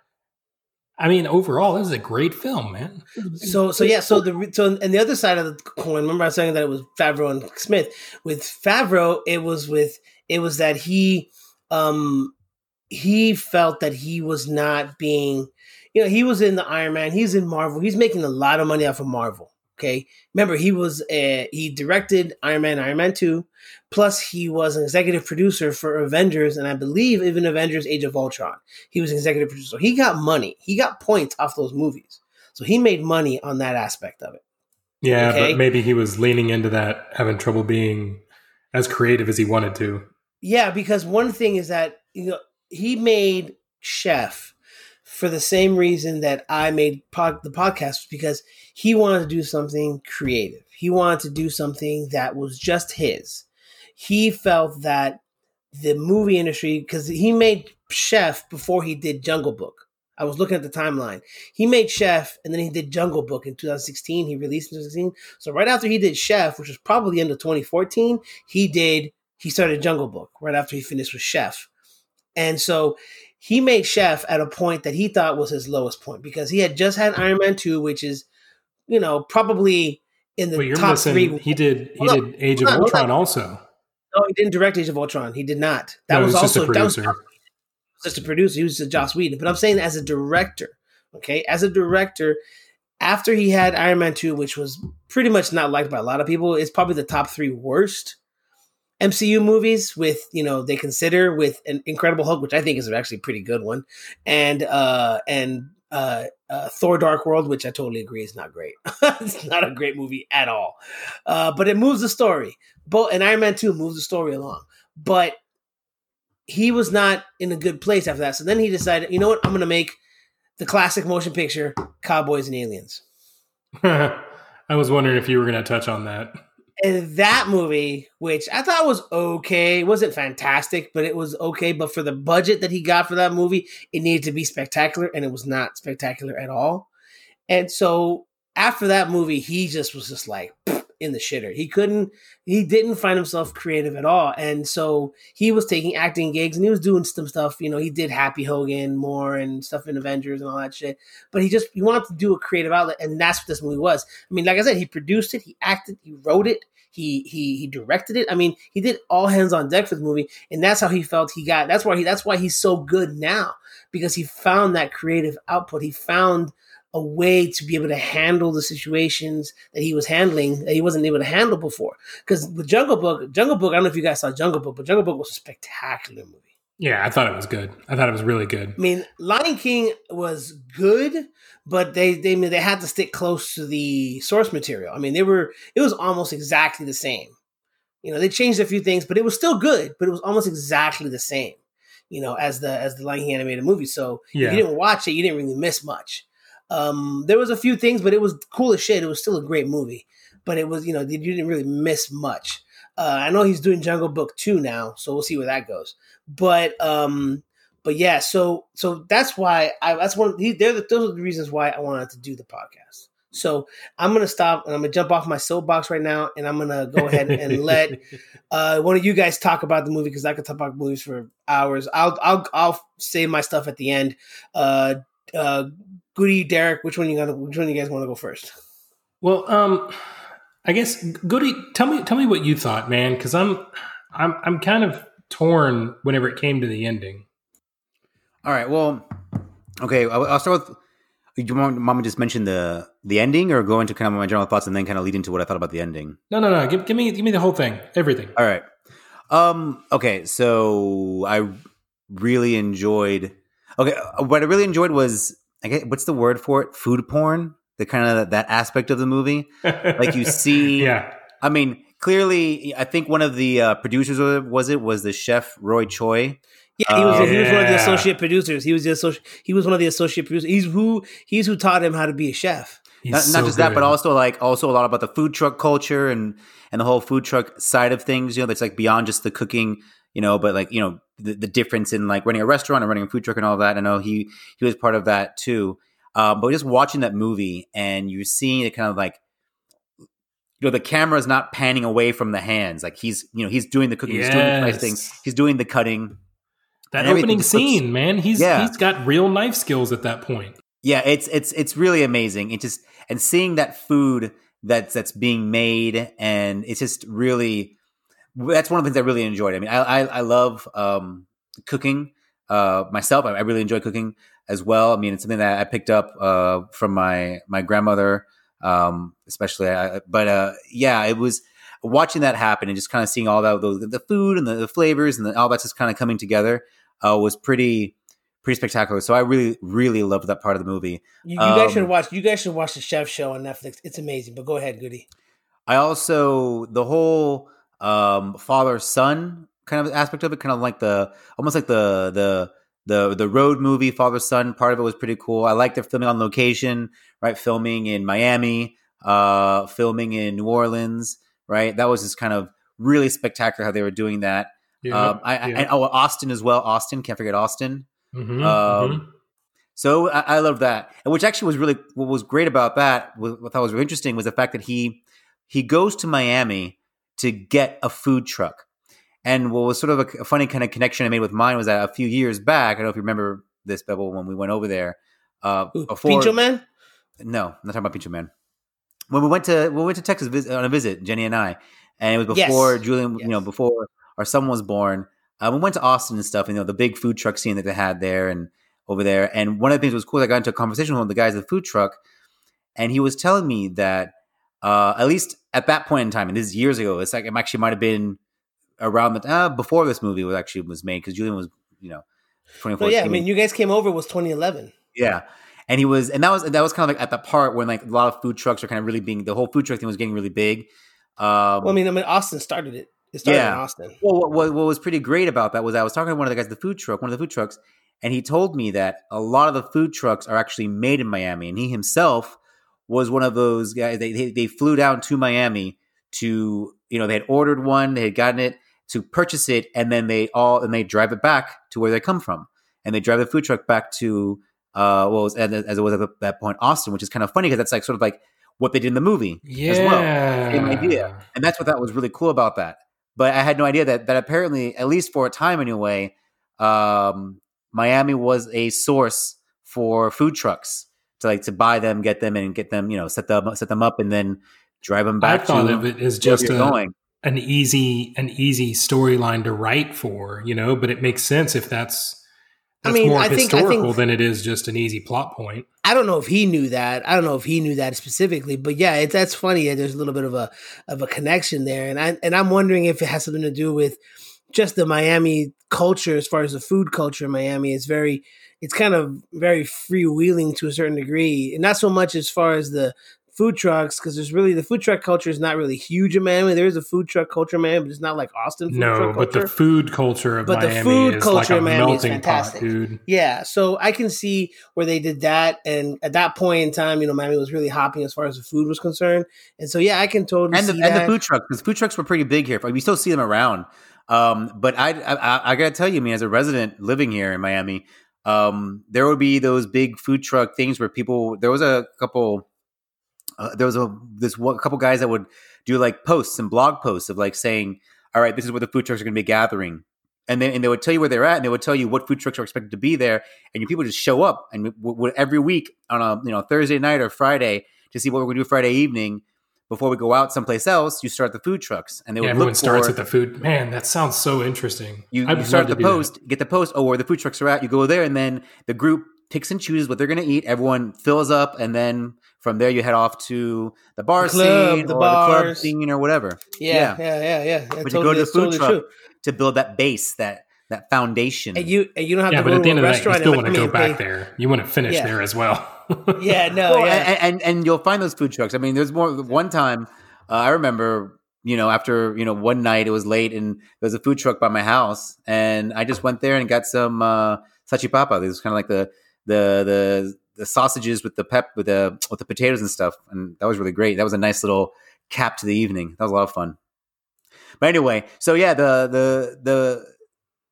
I mean, overall, this is a great film, man. So so yeah, so the so and the other side of the coin, remember I was saying that it was Favreau and Smith. With Favreau, it was with it was that he um he felt that he was not being you know, he was in the Iron Man, he's in Marvel, he's making a lot of money off of Marvel. Okay. Remember, he was uh, he directed Iron Man, Iron Man 2, plus he was an executive producer for Avengers, and I believe even Avengers Age of Ultron. He was an executive producer. So he got money. He got points off those movies. So he made money on that aspect of it. Yeah, Okay. but maybe he was leaning into that, having trouble being as creative as he wanted to. Yeah, because one thing is that you know he made Chef for the same reason that I made the podcast because he wanted to do something creative. He wanted to do something that was just his. He felt that the movie industry because he made Chef before he did Jungle Book. I was looking at the timeline. He made Chef, and then he did Jungle Book in 2016. He released in 2016. So right after he did Chef, which was probably end of 2014, he did he started Jungle Book right after he finished with Chef, and so he made Chef at a point that he thought was his lowest point because he had just had Iron Man 2, which is you know probably in the you're top missing. three. He did. He Hold did Age of on, Ultron also. No, he didn't direct Age of Ultron. He did not. That No, was was just a also that was producer. just a producer. He was a Joss Whedon. But I'm saying as a director, okay, as a director, after he had Iron Man 2, which was pretty much not liked by a lot of people, it's probably the top three worst MCU movies with, you know, they consider with an Incredible Hulk, which I think is actually a pretty good one, and uh and uh, uh Thor Dark World, which I totally agree is not great. it's not a great movie at all. Uh but it moves the story. But and Iron Man 2 moves the story along. But he was not in a good place after that. So then he decided, you know what, I'm going to make the classic motion picture Cowboys and Aliens. I was wondering if you were going to touch on that. And that movie, which I thought was okay, wasn't fantastic, but it was okay. But for the budget that he got for that movie, it needed to be spectacular, and it was not spectacular at all. And so after that movie, he just was just like in the shitter. He couldn't, he didn't find himself creative at all. And so he was taking acting gigs and he was doing some stuff. You know, he did Happy Hogan more and stuff in Avengers and all that shit. But he just, he wanted to do a creative outlet. And that's what this movie was. I mean, like I said, he produced it, he acted, he wrote it. He, he he directed it. I mean, he did all hands on deck for the movie, and that's how he felt he got. That's why he. That's why he's so good now because he found that creative output. He found a way to be able to handle the situations that he was handling that he wasn't able to handle before. Because with Jungle Book, Jungle Book, I don't know if you guys saw Jungle Book, but Jungle Book was a spectacular movie. Yeah, I thought it was good. I thought it was really good. I mean, Lion King was good, but they they they had to stick close to the source material. I mean, they were it was almost exactly the same. You know, they changed a few things, but it was still good. But it was almost exactly the same. You know, as the as the Lion King animated movie. So Yeah. if you didn't watch it, you didn't really miss much. Um, there was a few things, but it was cool as shit. It was still a great movie, but it was you know you didn't really miss much. Uh, I know he's doing Jungle Book two now, so we'll see where that goes. But um, but yeah, so so that's why I that's one. These, they're the, those are the reasons why I wanted to do the podcast. So I'm gonna stop and I'm gonna jump off my soapbox right now, and I'm gonna go ahead and let uh, one of you guys talk about the movie because I could talk about movies for hours. I'll I'll I'll save my stuff at the end. Uh, uh, Goody, Derek, which one you gonna which one you guys want to go first? Well, um, I guess Goody, tell me tell me what you thought, man, because I'm I'm I'm kind of torn whenever it came to the ending. All right. Well, okay. I'll, I'll start with. Do you want Mama just mention the the ending, or go into kind of my general thoughts, and then kind of lead into what I thought about the ending? No, no, no. Give, give me give me the whole thing, everything. All right. Um. Okay. So I really enjoyed. Okay. uh, What I really enjoyed was I get what's the word for it? Food porn. The kind of that, that aspect of the movie. Like you see. yeah, I mean, clearly, I think one of the uh, producers of was it was the chef Roy Choi. Yeah, he was he was one of the associate producers. He was the associate. He was one of the associate producers. He's who he's who taught him how to be a chef. Not, so not just that, but good. also like also a lot about the food truck culture and and the whole food truck side of things. You know, that's like beyond just the cooking. You know, but like you know the, the difference in like running a restaurant and running a food truck and all that. I know he he was part of that too. Um, but just watching that movie and you're seeing it kind of like you know the camera is not panning away from the hands like he's you know he's doing the cooking he's doing the Yes. slicing he's doing the cutting that opening just looks- scene, man, he's Yeah. he's got real knife skills at that point. Yeah, it's it's it's really amazing. It just and seeing that food that's that's being made, and it's just really that's one of the things I really enjoyed. I mean, I I, I love um, cooking uh, myself. I, I really enjoy cooking as well. I mean, it's something that I picked up uh, from my my grandmother, um, especially. I, but uh, yeah, it was watching that happen and just kind of seeing all that the, the food and the, the flavors and the, all that's just kind of coming together uh, was pretty pretty spectacular. So I really really loved that part of the movie. You, you guys Um, should watch. You guys should watch the Chef Show on Netflix. It's amazing. But go ahead, Goody. I also the whole um, father son kind of aspect of it, kind of like the almost like the the the the road movie father son part of it was pretty cool. I liked their filming on location, right? Filming in Miami, uh, filming in New Orleans, right? That was just kind of really spectacular how they were doing that. Yeah, um, I, I yeah. and, oh Austin as well. Austin can't forget Austin. Mhm, um, mhm. So I, I love that, and which actually was really what was great about that. What I thought was really interesting was the fact that he he goes to Miami to get a food truck. And what was sort of a, a funny kind of connection I made with mine was that a few years back, I don't know if you remember this, Bevel, when we went over there. Uh, Ooh, before, Pincho Man? No, I'm not talking about Pincho Man. When we went to we went to Texas visit, on a visit, Jenny and I, and it was Yes. before Julian, Yes. you know, before our son was born. Uh, we went to Austin and stuff, and, you know, the big food truck scene that they had there and over there. And one of the things that was cool, I got into a conversation with one of the guys at the food truck, and he was telling me that uh, at least at that point in time, and this is years ago, it's like it actually might have been around the uh, before this movie was actually was made because Julian was, you know, twenty No, yeah, I mean, you guys came over was 2011. Yeah. And he was, and that was that was kind of like at the part when like a lot of food trucks are kind of really being the whole food truck thing was getting really big. Um, Well, I mean, I mean, Austin started it. It started Yeah. in Austin. well, what, what, what was pretty great about that was I was talking to one of the guys at the food truck, one of the food trucks, and he told me that a lot of the food trucks are actually made in Miami, and he himself was one of those guys. They they, they flew down to Miami to you know they had ordered one, they had gotten it to purchase it, and then they all and they drive it back to where they come from, and they drive the food truck back to uh well as as it was at that point Austin, which is kind of funny because that's like sort of like what they did in the movie Yeah. as well. Same idea. and that's what that was really cool about that. But I had no idea that that apparently, at least for a time anyway, um, Miami was a source for food trucks to like to buy them, get them, and get them, you know, set them set them up, and then drive them back. I back thought to of it as where just a, going. an easy an easy storyline to write for, you know, but it makes sense if that's I mean, more I think- I historical think- than it is just an easy plot point. I don't know if he knew that. I don't know if he knew that specifically, but yeah, it, that's funny. that There's a little bit of a of a connection there, and I and I'm wondering if it has something to do with just the Miami culture as far as the food culture in Miami. is very, it's kind of very freewheeling to a certain degree, and not so much as far as the food trucks because there's really the food truck culture is not really huge in Miami. There is a food truck culture, man, but it's not like Austin food No, truck but the food culture of But the food is culture like a in Miami is melting pot, fantastic. dude. Yeah, so I can see where they did that, and at that point in time, you know, Miami was really hopping as far as the food was concerned, and so yeah, I can totally and the see and the food trucks because food trucks were pretty big here. We still see them around, um, but I, I I gotta tell you, I mean, as a resident living here in Miami, um, there would be those big food truck things where people. There was a couple. Uh, there was a this one, couple guys that would do like posts and blog posts of like saying, "All right, this is where the food trucks are going to be gathering." And then and they would tell you where they're at, and they would tell you what food trucks are expected to be there, and your people just show up and w- w- every week on a you know Thursday night or Friday to see what we're going to do Friday evening before we go out someplace else. You start the food trucks, and they Yeah, would everyone look starts for at the food. Man, that sounds so interesting. you, I you would start the to do that. post, get the post. Oh, where the food trucks are at, you go there, and then the group picks and chooses what they're going to eat. Everyone fills up, and then from there you head off to the bar The club, scene the or the club scene or whatever yeah, yeah, yeah, yeah. That's But you go to the food totally truck true. to build that base, that that foundation. And you and you don't have Yeah, to but go at the to end a of that, you still want to like, go back pay- there. You want to finish Yeah. there as well. Yeah, no, Well, yeah. and, and and you'll find those food trucks. I mean, there's more. One time, uh, I remember, you know, after you know one night it was late and there was a food truck by my house, and I just went there and got some uh, salchipapa. It was kind of like the the the the sausages with the pep with the with the potatoes and stuff, and that was really great. That was a nice little cap to the evening. That was a lot of fun. But anyway, so yeah, the the the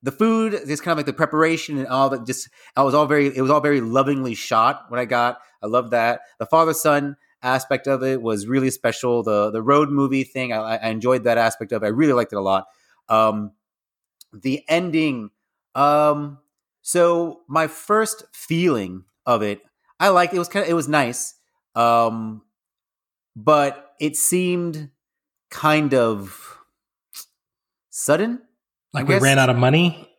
the food is kind of like the preparation and all that. Just I was all very it was all very lovingly shot when I got. I love that the father son aspect of it was really special. The the road movie thing I, I enjoyed that aspect of it. I really liked it a lot. Um, the ending. Um, so my first feeling of it, I liked. It was kind of it was nice. Um, but it seemed kind of sudden. Like I we ran out of money.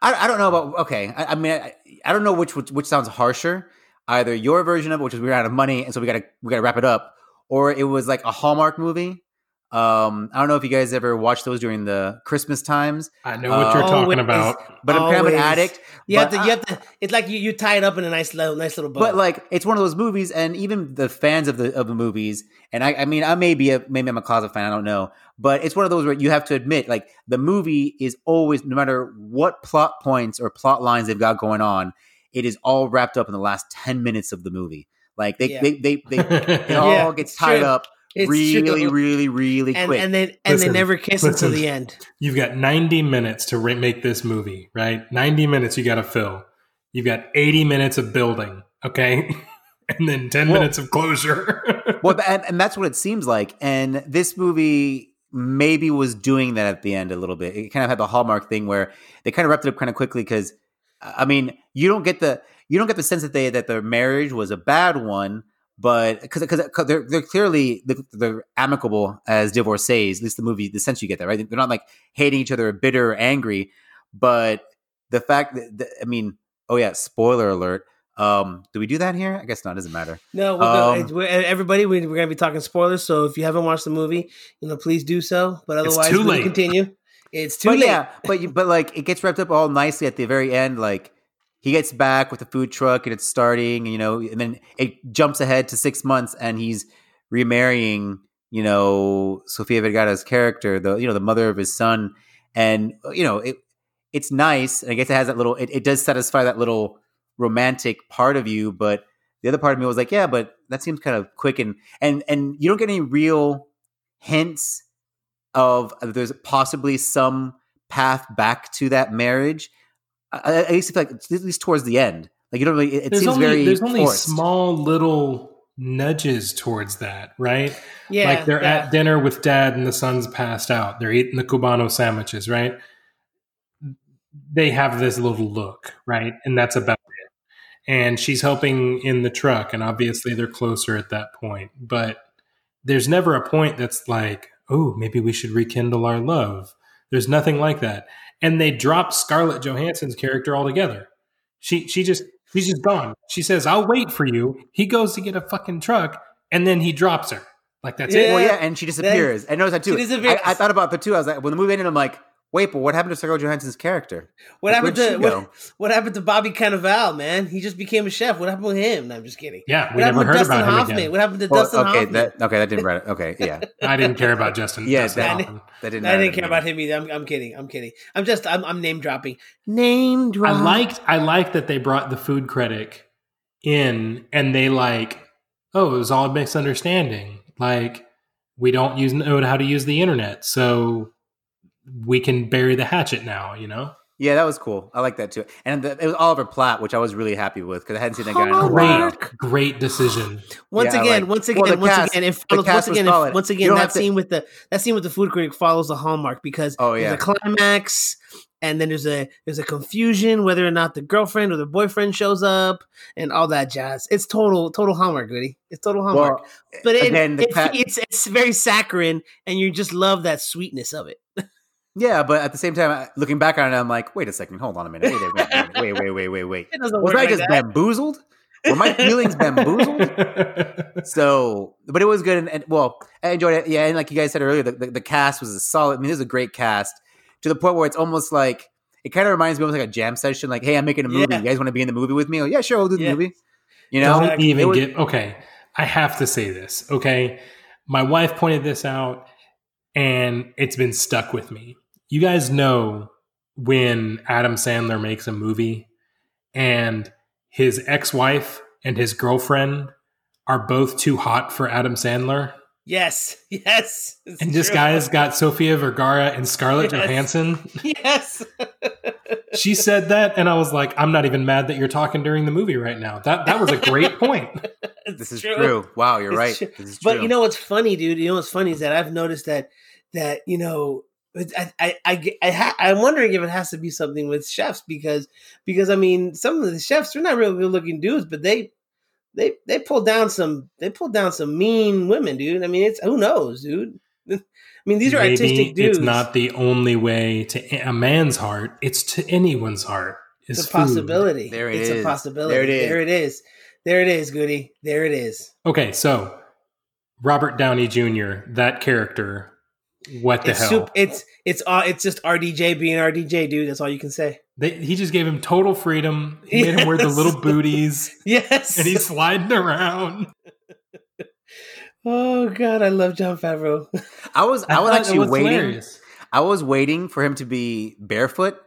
I, I don't know about okay. I, I mean, I, I don't know which, which which sounds harsher. Either your version of it, which is we ran out of money, and so we gotta we gotta wrap it up, or it was like a Hallmark movie. Um, I don't know if you guys ever watched those during the Christmas times, I know what you're Uh, talking always- about. but I'm kind of an addict. You have to, I- you have to. It's like you, you tie it up in a nice little, nice little bow. But like it's one of those movies, and even the fans of the of the movies, and I, I mean, I may be a maybe I'm a closet fan, I don't know, but it's one of those where you have to admit, like the movie is always, no matter what plot points or plot lines they've got going on, it is all wrapped up in the last ten minutes of the movie. Like they Yeah. they they, they it Yeah, all gets tied true. up It's really, true. really, really and quick. and then and Listen, they never kiss listen. until the end. You've got 90 minutes to re- make this movie, right? 90 minutes you got to fill. You've got 80 minutes of building, okay? and then 10 Well- minutes of closure. well, and, and that's what it seems like. And this movie maybe was doing that at the end a little bit. It kind of had the hallmark thing where they kind of wrapped it up kind of quickly because, I mean, you don't get the you don't get the sense that they that their marriage was a bad one, but because because they're they're clearly they're, they're amicable as divorcees. At least the movie, the sense you get that right. They're not like hating each other, or bitter, or angry. But the fact that, that I mean, oh yeah, spoiler alert. Um, do we do that here? I guess not. Doesn't matter. No, we're gonna, Um, everybody, we, we're going to be talking spoilers. So if you haven't watched the movie, you know, please do so. But otherwise, we'll continue. It's too but late. yeah, but you, but like it gets wrapped up all nicely at the very end. Like he gets back with the food truck and it's starting, you know, and then it jumps ahead to six months and he's remarrying, you know, Sofia Vergara's character, the you know the mother of his son, and you know it it's nice. And I guess it has that little. It, it does satisfy that little romantic part of you, but the other part of me was like, yeah, but that seems kind of quick and and and you don't get any real hints of there's possibly some path back to that marriage. I, I at least feel like at least towards the end, like you don't really. It, it there's seems only, very there's only forced. small little nudges towards that, right? yeah, like they're yeah. at dinner with dad and the son's passed out. They're eating the Cubano sandwiches, right? They have this little look, right? And that's about it. And she's helping in the truck, and obviously they're closer at that point. But there's never a point that's like, oh, maybe we should rekindle our love. There's nothing like that. And they drop Scarlett Johansson's character altogether. She she just she's just gone. She says, "I'll wait for you." He goes to get a fucking truck, and then he drops her. Like that's it. Well, Yeah. yeah, and she disappears. I noticed that too. I, I thought about the two. I was like, when the movie ended, I'm like, wait, but what happened to Scarlett Johansson's character? What Like, happened to what, what happened to Bobby Cannavale, man? He just became a chef. What happened with him? No, I'm just kidding. Yeah, we What happened never heard Dustin about him Hoffman? again. What happened to Well, Dustin okay, Hoffman? that okay, that didn't. Right. Okay, yeah, I didn't care about Justin. Yeah, Dustin that- Hoffman. that didn't. I didn't care me. about him either. I'm, I'm kidding. I'm kidding. I'm just I'm, I'm name dropping. Name drop. I liked I liked that they brought the food critic in and they like, oh, it was all a misunderstanding. Like we don't use know how to use the internet, so we can bury the hatchet now. You know, Yeah, that was cool. I like that too. And the, it was Oliver Platt, which I was really happy with because I hadn't seen that guy in a Hallmark. while. great great decision. Once Yeah, again, like- once again, the once cast- again, it follows. Once again, if, once again, that have to- scene with the that scene with the food critic follows the hallmark because Oh, yeah. there's a climax, and then there's a there's a confusion whether or not the girlfriend or the boyfriend shows up, and all that jazz. It's total total hallmark, goody. It's total hallmark. Well, but it, again, it- ca- it's it's very saccharine, and you just love that sweetness of it. Yeah, but at the same time, looking back on it, I'm like, wait a second, hold on a minute, wait, a minute, wait, wait, wait, wait, wait. Was I like just that. bamboozled? Were my feelings bamboozled? So, but it was good, and, and well, I enjoyed it. Yeah, and like you guys said earlier, the, the, the cast was a solid. I mean, this is a great cast to the point where it's almost like it kind of reminds me of like a jam session. Like, hey, I'm making a movie. Yeah. You guys want to be in the movie with me? Oh, yeah, sure, we'll do the Yeah. movie. You know, Don't even was- get okay. I have to say this. Okay, my wife pointed this out, and it's been stuck with me. You guys know when Adam Sandler makes a movie, and his ex-wife and his girlfriend are both too hot for Adam Sandler, Yes, yes. it's and this true. guy's got Sofia Vergara and Scarlett Yes. Johansson. yes. She said that, and I was like, I'm not even mad that you're talking during the movie right now. That that was a great point. This is true. Wow, you're It's right. true. This is true. But you know what's funny, dude? You know what's funny is that I've noticed that that you know I I I, I ha- I'm wondering if it has to be something with chefs because because I mean some of the chefs they're not really good looking dudes, but they they they pull down some they pull down some mean women, dude. I mean it's who knows, dude. I mean these are Maybe artistic dudes. It's not the only way to a man's heart. It's to anyone's heart. Is it's a food. possibility. There it it's is. a possibility. There it is. There it is. There it is, Goody. There it is. Okay, so Robert Downey Jr. That character. What the it's hell? sup- it's it's uh, it's just RDJ being RDJ, dude. That's all you can say. They, he just gave him total freedom. He made him wear the little booties, Yes. and he's sliding around. oh god, I love Jon Favreau. I was I, was actually was waiting. hilarious. I was waiting for him to be barefoot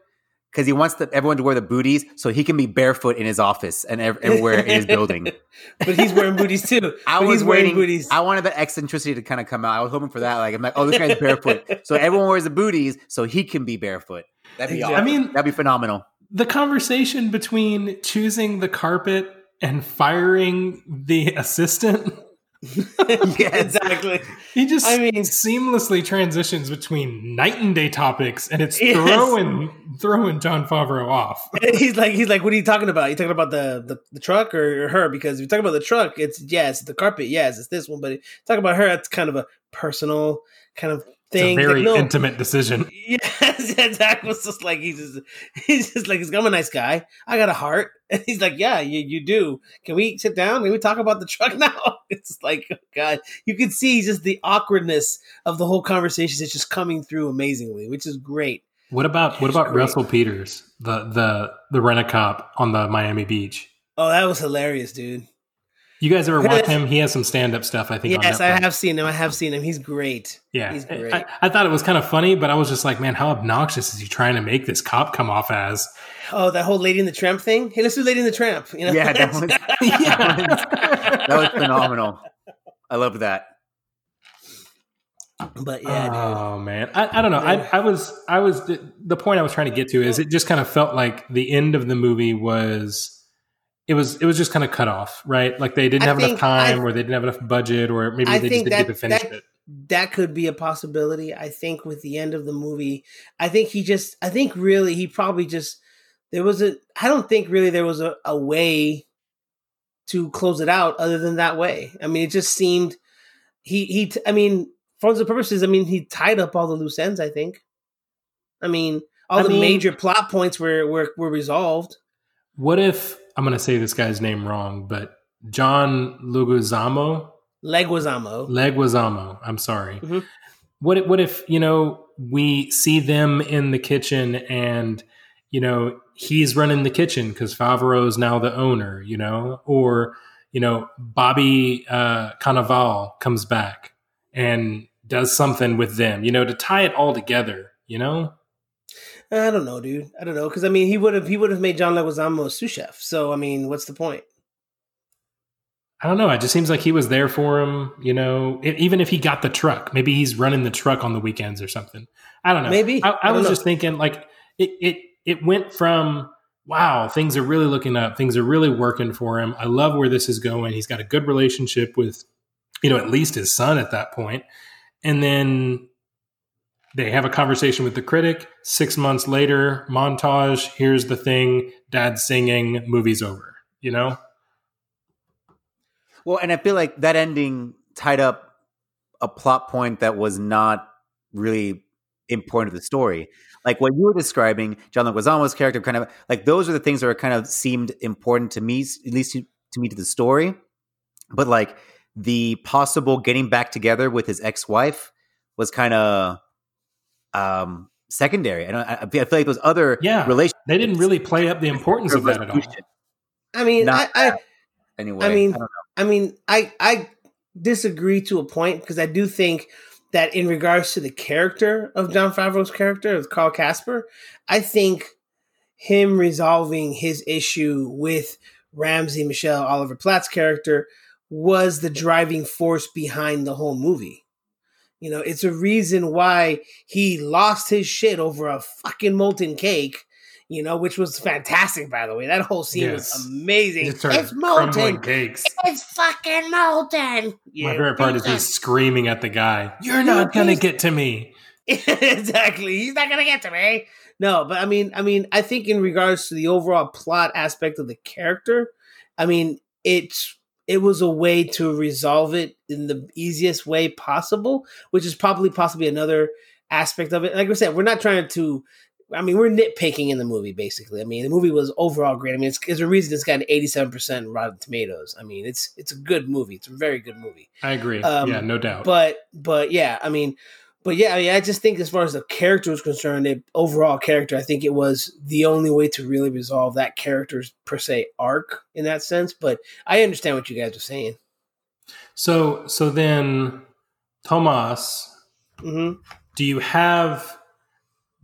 because he wants the, everyone to wear the booties so he can be barefoot in his office and ev- everywhere in his building. but he's wearing booties too. I But was he's wearing waiting. booties. I wanted the eccentricity to kind of come out. I was hoping for that. Like I'm like, oh, this guy's barefoot, so everyone wears the booties so he can be barefoot. That'd be awesome. I mean- that'd be phenomenal. the conversation between choosing the carpet and firing the assistant. yeah, exactly. He just I mean- seamlessly transitions between night and day topics, and it's Yes. throwing throwing Jon Favreau off. And he's like, he's like, what are you talking about? You talking about the the, the truck or, or her? Because if you're talking about the truck, it's yes, the carpet, yes, it's this one. But talk about her, it's kind of a personal kind of thing. It's a very no, intimate decision. Yes, yeah, Zach was just like he's just he's just like he's I'm a nice guy. I got a heart. And he's like, Yeah, you, you do. Can we sit down? Can we talk about the truck now? It's like oh God. You can see just the awkwardness of the whole conversation is just coming through amazingly, which is great. What about what about great. Russell Peters, the the the rent a cop on the Miami Beach? Oh, that was hilarious, dude. You guys ever watch him? He has some stand up stuff. I think. on Yes, I have seen him. I have seen him. He's great. Yeah, he's great. I, I thought it was kind of funny, but I was just like, man, how obnoxious is he trying to make this cop come off as? Oh, that whole Lady in the Tramp thing. Hey, let's do Lady in the Tramp. You know? Yeah, that was, that was phenomenal. I love that. but yeah, dude. oh man, I, I don't know. I, I was I was the point I was trying to get to is it just kind of felt like the end of the movie was. It was it was just kind of cut off, right? Like they didn't I have enough time, I- or they didn't have enough budget, or maybe I they just didn't that- get to finish that- it. that could be a possibility. I think with the end of the movie, I think he just, I think really he probably just, there was a, I don't think really there was a, a way to close it out other than that way. I mean, it just seemed, he, he, t- I mean, for all the purposes, I mean, he tied up all the loose ends, I think. I mean, all I the mean- major plot points were, were, were resolved. What if I'm going to say this guy's name wrong, but John Leguizamo, Leguizamo. Leguizamo. I'm sorry. Mhm. What if, what if you know we see them in the kitchen and you know he's running the kitchen because Favreau is now the owner, you know, or you know Bobby uh, Cannavale comes back and does something with them, you know, to tie it all together, you know. I don't know, dude. I don't know because I mean, he would have he would have made John Leguizamo a sous chef. So I mean, what's the point? I don't know. It just seems like he was there for him, you know. It, even if he got the truck, maybe he's running the truck on the weekends or something. I don't know. Maybe. I, I I was know. just thinking, like it, it, it went from wow, things are really looking up, things are really working for him. I love where this is going. He's got a good relationship with, you know, at least his son at that point, and then they have a conversation with the critic. Six months later, montage. Here's the thing: Dad singing. Movie's over. You know. Well, and I feel like that ending tied up a plot point that was not really important to the story. Like what you were describing, John Leguizamo's character, kind of like those are the things that are kind of seemed important to me, at least to, to me, to the story. But like the possible getting back together with his ex-wife was kind of um secondary. I. I I feel like those other Yeah. relationships. They didn't really play up the importance of that at all. I mean, I, Not I Anyway, I mean, don't know. I mean, I I disagree to a point because I do think that in regards to the character of Jon Favreau's character of Carl Casper, I think him resolving his issue with Ramsey Michel Oliver Platt's character was the driving force behind the whole movie. You know, it's a reason why he lost his shit over a fucking molten cake. You know, which was fantastic, by the way. That whole scene Yes. was amazing. Just It's molten. cakes. It's fucking molten. My favorite part is he's screaming at the guy, You're not going to get to me. exactly. He's not gonna get to me. No, but I mean, I mean, I think in regards to the overall plot aspect of the character, I mean, it's it was a way to resolve it in the easiest way possible, which is probably possibly another aspect of it. Like I said, we're not trying to. I mean, we're nitpicking in the movie, basically. I mean, the movie was overall great. I mean, it's, it's a reason it's got an eighty-seven percent Rotten Tomatoes. I mean, it's it's a good movie. It's a very good movie. I agree. Um, yeah, no doubt. But but yeah, I mean, but yeah, I mean, I just think as far as the character was concerned, the overall character, I think it was the only way to really resolve that character's per se arc in that sense. But I understand what you guys are saying. so, so then, Tomas, hmm do you have,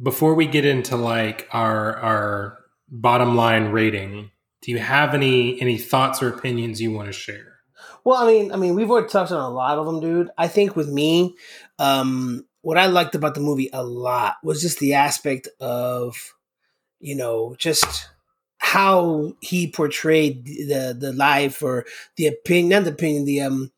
before we get into like our, our bottom line rating, do you have any, any thoughts or opinions you want to share? Well, I mean, I mean, we've already touched on a lot of them, dude. I think with me, um, what I liked about the movie a lot was just the aspect of you know, just how he portrayed the the life or the opinion, not the opinion, the um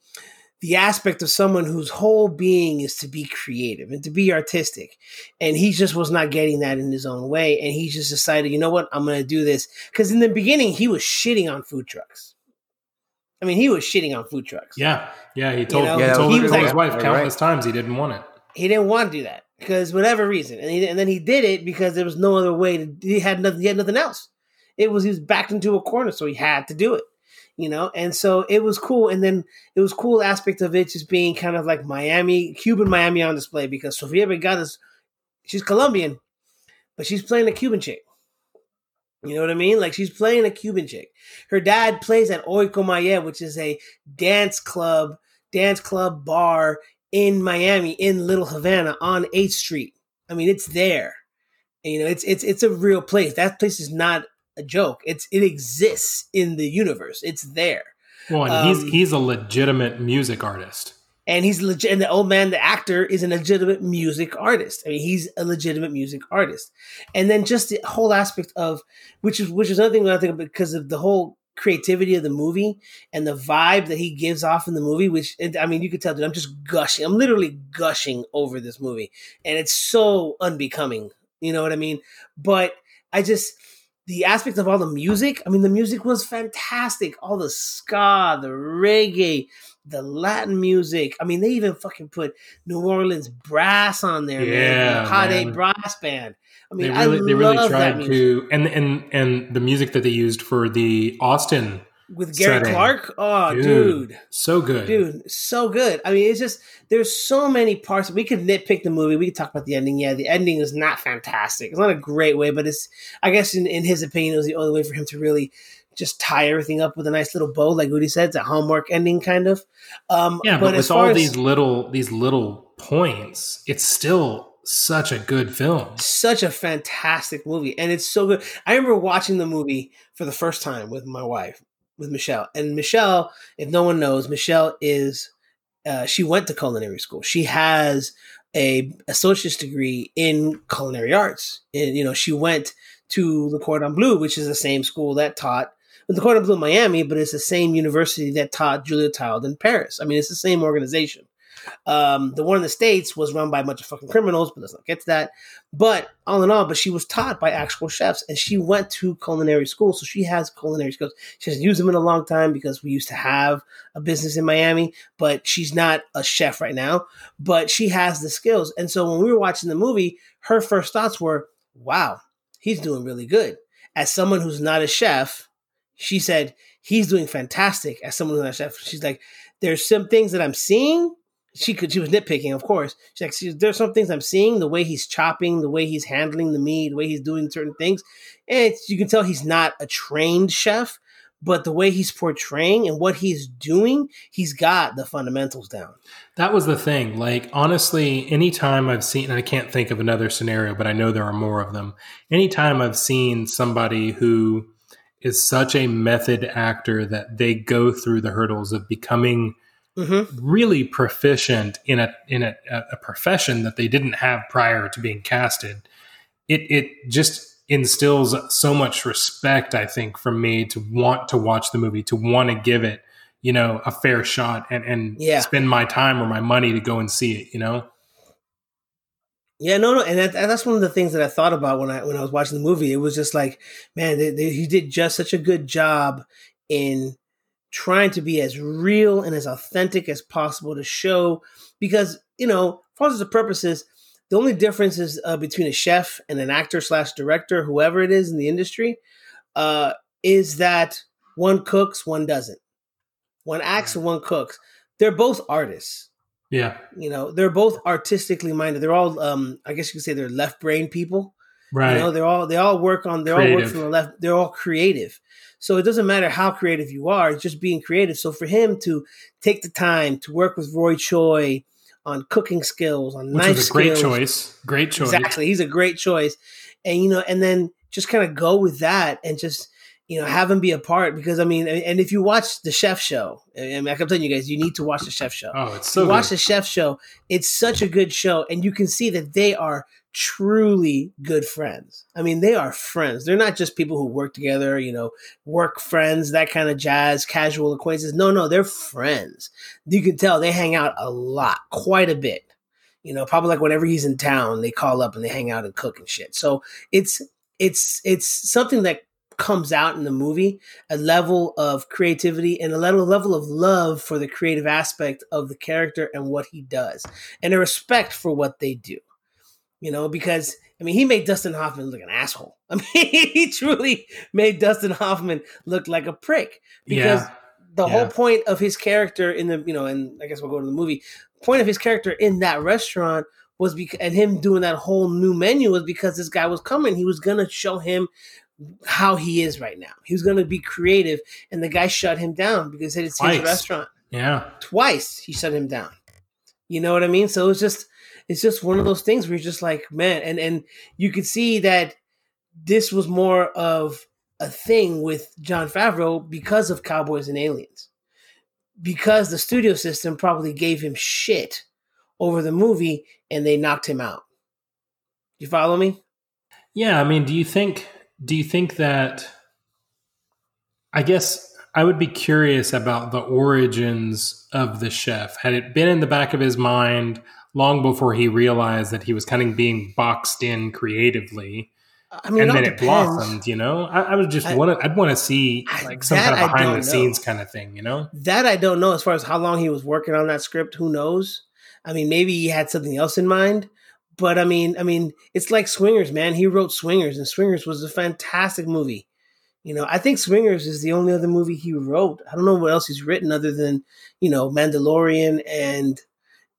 the aspect of someone whose whole being is to be creative and to be artistic. And he just was not getting that in his own way. And he just decided, you know what, I'm going to do this. Because in the beginning, he was shitting on food trucks. I mean, he was shitting on food trucks. Yeah. Yeah. He told, know? he told, he he was his wife countless right. times he didn't want it. He didn't want to do that because whatever reason. And, he, and then he did it because there was no other way to, he had nothing, he had nothing else. It was, he was backed into a corner. So he had to do it. You know, and so it was cool. And then it was cool aspect of it just being kind of like Miami, Cuban Miami on display because Sofia Vergara is she's Colombian, but she's playing a Cuban chick. You know what I mean? Like she's playing a Cuban chick. Her dad plays at Hoy Como Ayer, which is a dance club, dance club bar in Miami, in Little Havana on 8th Street. I mean, it's there. And, you know, it's it's it's a real place. That place is not a joke. It's it exists in the universe. It's there. Well, and Um, he's, he's a legitimate music artist. and he's legit. And the old man, the actor, is a legitimate music artist. I mean, he's a legitimate music artist. And then just the whole aspect of which is which is another thing I think because of the whole creativity of the movie and the vibe that he gives off in the movie. Which I mean, you could tell that I'm just gushing. I'm literally gushing over this movie, and it's so unbecoming. You know what I mean? But I just the aspect of all the music. I mean, the music was fantastic. All the ska, the reggae, the Latin music. I mean, they even fucking put New Orleans brass on there, man. Yeah, The Hot man. Eight brass band. I mean, they really, they really tried to, and, and, and the music that they used for the Austin, with Gary setting. Clark. Oh, Dude. dude. so good. Dude, so good. I mean, it's just there's so many parts. We could nitpick the movie. We could talk about the ending. Yeah, the ending is not fantastic. It's not a great way, but it's I guess in, in his opinion, it was the only way for him to really just tie everything up with a nice little bow, like Woody said. It's a hallmark ending, kind of. Um, Yeah, but, as with all as these little these little points, it's still such a good film. such a fantastic movie, and it's so good. I remember watching the movie for the first time with my wife, with Michelle, and Michelle. If no one knows, Michelle is uh, she went to culinary school. She has a associate's degree in culinary arts, and you know she went to the Cordon Bleu, which is the same school that taught the Cordon Bleu Miami, but it's the same university that taught Julia Child in Paris. I mean, it's the same organization. Um, the one in the States was run by a bunch of fucking criminals, but let's not get to that. But all in all, but she was taught by actual chefs and she went to culinary school. So she has culinary skills. She hasn't used them in a long time because we used to have a business in Miami, but she's not a chef right now, but she has the skills. And so when we were watching the movie, her first thoughts were, wow, he's doing really good. As someone who's not a chef, she said, he's doing fantastic as someone who's not a chef. She's like, there's some things that I'm seeing she could she was nitpicking, of course. She's like, "See, there's some things I'm seeing, the way he's chopping, the way he's handling the meat, the way he's doing certain things. And you can tell he's not a trained chef, but the way he's portraying and what he's doing, he's got the fundamentals down. That was the thing. Like, honestly, anytime I've seen, and I can't think of another scenario, but I know there are more of them. Anytime I've seen somebody who is such a method actor that they go through the hurdles of becoming Mm-hmm. really proficient in a in a, a profession that they didn't have prior to being casted, it it just instills so much respect, I think, from me to want to watch the movie, to want to give it, you know, a fair shot and and Yeah. spend my time or my money to go and see it, you know. Yeah, no, no, and, that, that's one of the things that I thought about when I when I was watching the movie. It was just like, man, they, they, he did just such a good job in trying to be as real and as authentic as possible to show, because you know, for all intents and purposes, the only difference is uh, between a chef and an actor slash director, whoever it is in the industry, uh, is that one cooks, one doesn't. One acts, and one cooks. They're both artists. Yeah, you know they're both artistically minded. They're all um i guess you could say they're left brain people right. you know they're all they all work on they all work from the left. They're all creative so it doesn't matter how creative you are it's just being creative so for him to take the time to work with roy choi on cooking skills on Which knife was a great skills, choice. Great choice. Exactly. He's a great choice. And you know, and then just kind of go with that and just you know, have him be a part because I mean, and if you watch the Chef Show, I mean, I'm telling you guys, you need to watch the Chef Show. Oh, it's so watch the Chef Show. It's such a good show, and you can see that they are truly good friends. I mean, they are friends. They're not just people who work together, you know, work friends, that kind of jazz, casual acquaintances. No, no, they're friends. You can tell they hang out a lot, quite a bit. You know, probably like whenever he's in town, they call up and they hang out and cook and shit. So it's it's it's something that comes out in the movie a level of creativity and a level level of love for the creative aspect of the character and what he does and a respect for what they do you know because i mean he made dustin hoffman look an asshole i mean he truly made dustin hoffman look like a prick because Yeah. the Yeah. whole point of his character in the you know and i guess we'll go to the movie point of his character in that restaurant was because and him doing that whole new menu was because this guy was coming he was gonna show him how he is right now. He was gonna be creative and the guy shut him down because it's Twice. his restaurant. Yeah. twice he shut him down. You know what i mean? So it's just it's just one of those things where you're just like man and and you could see that this was more of a thing with jon favreau because of cowboys and aliens. Because the studio system probably gave him shit over the movie and they knocked him out. You follow me? Yeah, I mean, do you think do you think that I guess I would be curious about the origins of the chef. Had it been in the back of his mind long before he realized that he was kind of being boxed in creatively, i mean and it then it depends. blossomed, you know? I, I would just want to I'd want to see like some kind of behind the scenes kind of thing, you know? That I don't know as far as how long he was working on that script. Who knows? I mean, maybe he had something else in mind. But I mean, I mean, it's like Swingers, man. He wrote Swingers, and Swingers was a fantastic movie. You know, I think Swingers is the only other movie he wrote. I don't know what else he's written other than you know Mandalorian and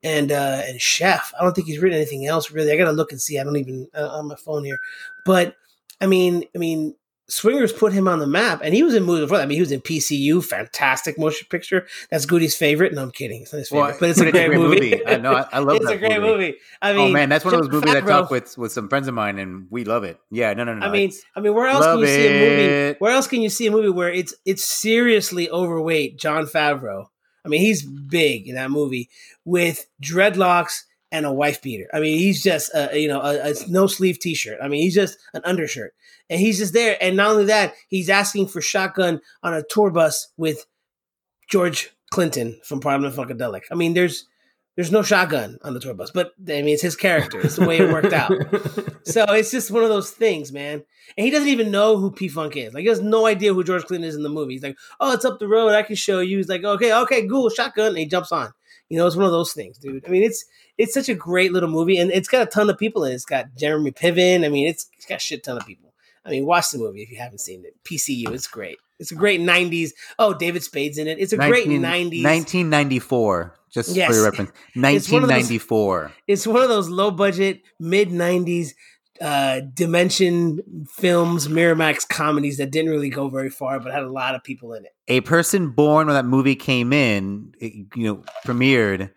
and uh and Chef. I don't think he's written anything else really. I gotta look and see. I don't even uh, on my phone here, but I mean, I mean, Swingers put him on the map, and he was in movies before that. I mean, he was in PCU, fantastic motion picture. That's Goody's favorite. No, I'm kidding. It's not his favorite, Well, but it's a great, movie. I know. I, I love it's that a great movie. I oh, mean, oh man, that's one of those movies I talk with with some friends of mine, and we love it. Yeah, no, no, no. I mean, I mean, where else can you see a movie? Where else can you see a movie where it's it's seriously overweight Jon Favreau? I mean, he's big in that movie with dreadlocks and a wife beater. I mean, he's just a you know a, a no sleeve t shirt. I mean, he's just an undershirt, and he's just there. And not only that, he's asking for shotgun on a tour bus with George Clinton from Parliament Funkadelic. I mean, there's there's no shotgun on the tour bus, but I mean, it's his character. It's the way it worked out. So it's just one of those things, man. And he doesn't even know who P Funk is. Like he has no idea who George Clinton is in the movie. He's like, "Oh, it's up the road. I can show you." He's like, "Okay, okay, cool, shotgun." And he jumps on. You know, it's one of those things, dude. I mean, it's it's such a great little movie, and it's got a ton of people in it. It's got Jeremy Piven. I mean, it's, it's got a shit ton of people. I mean, watch the movie if you haven't seen it. PCU, it's great. It's a great '90s. Oh, David Spade's in it. It's a great '90s. 1994, just Yes. for your reference. It's one of those- 1994. it's one of those low budget mid 90s uh dimension films miramax comedies that didn't really go very far but had a lot of people in it a person born when that movie came in, it, you know, premiered,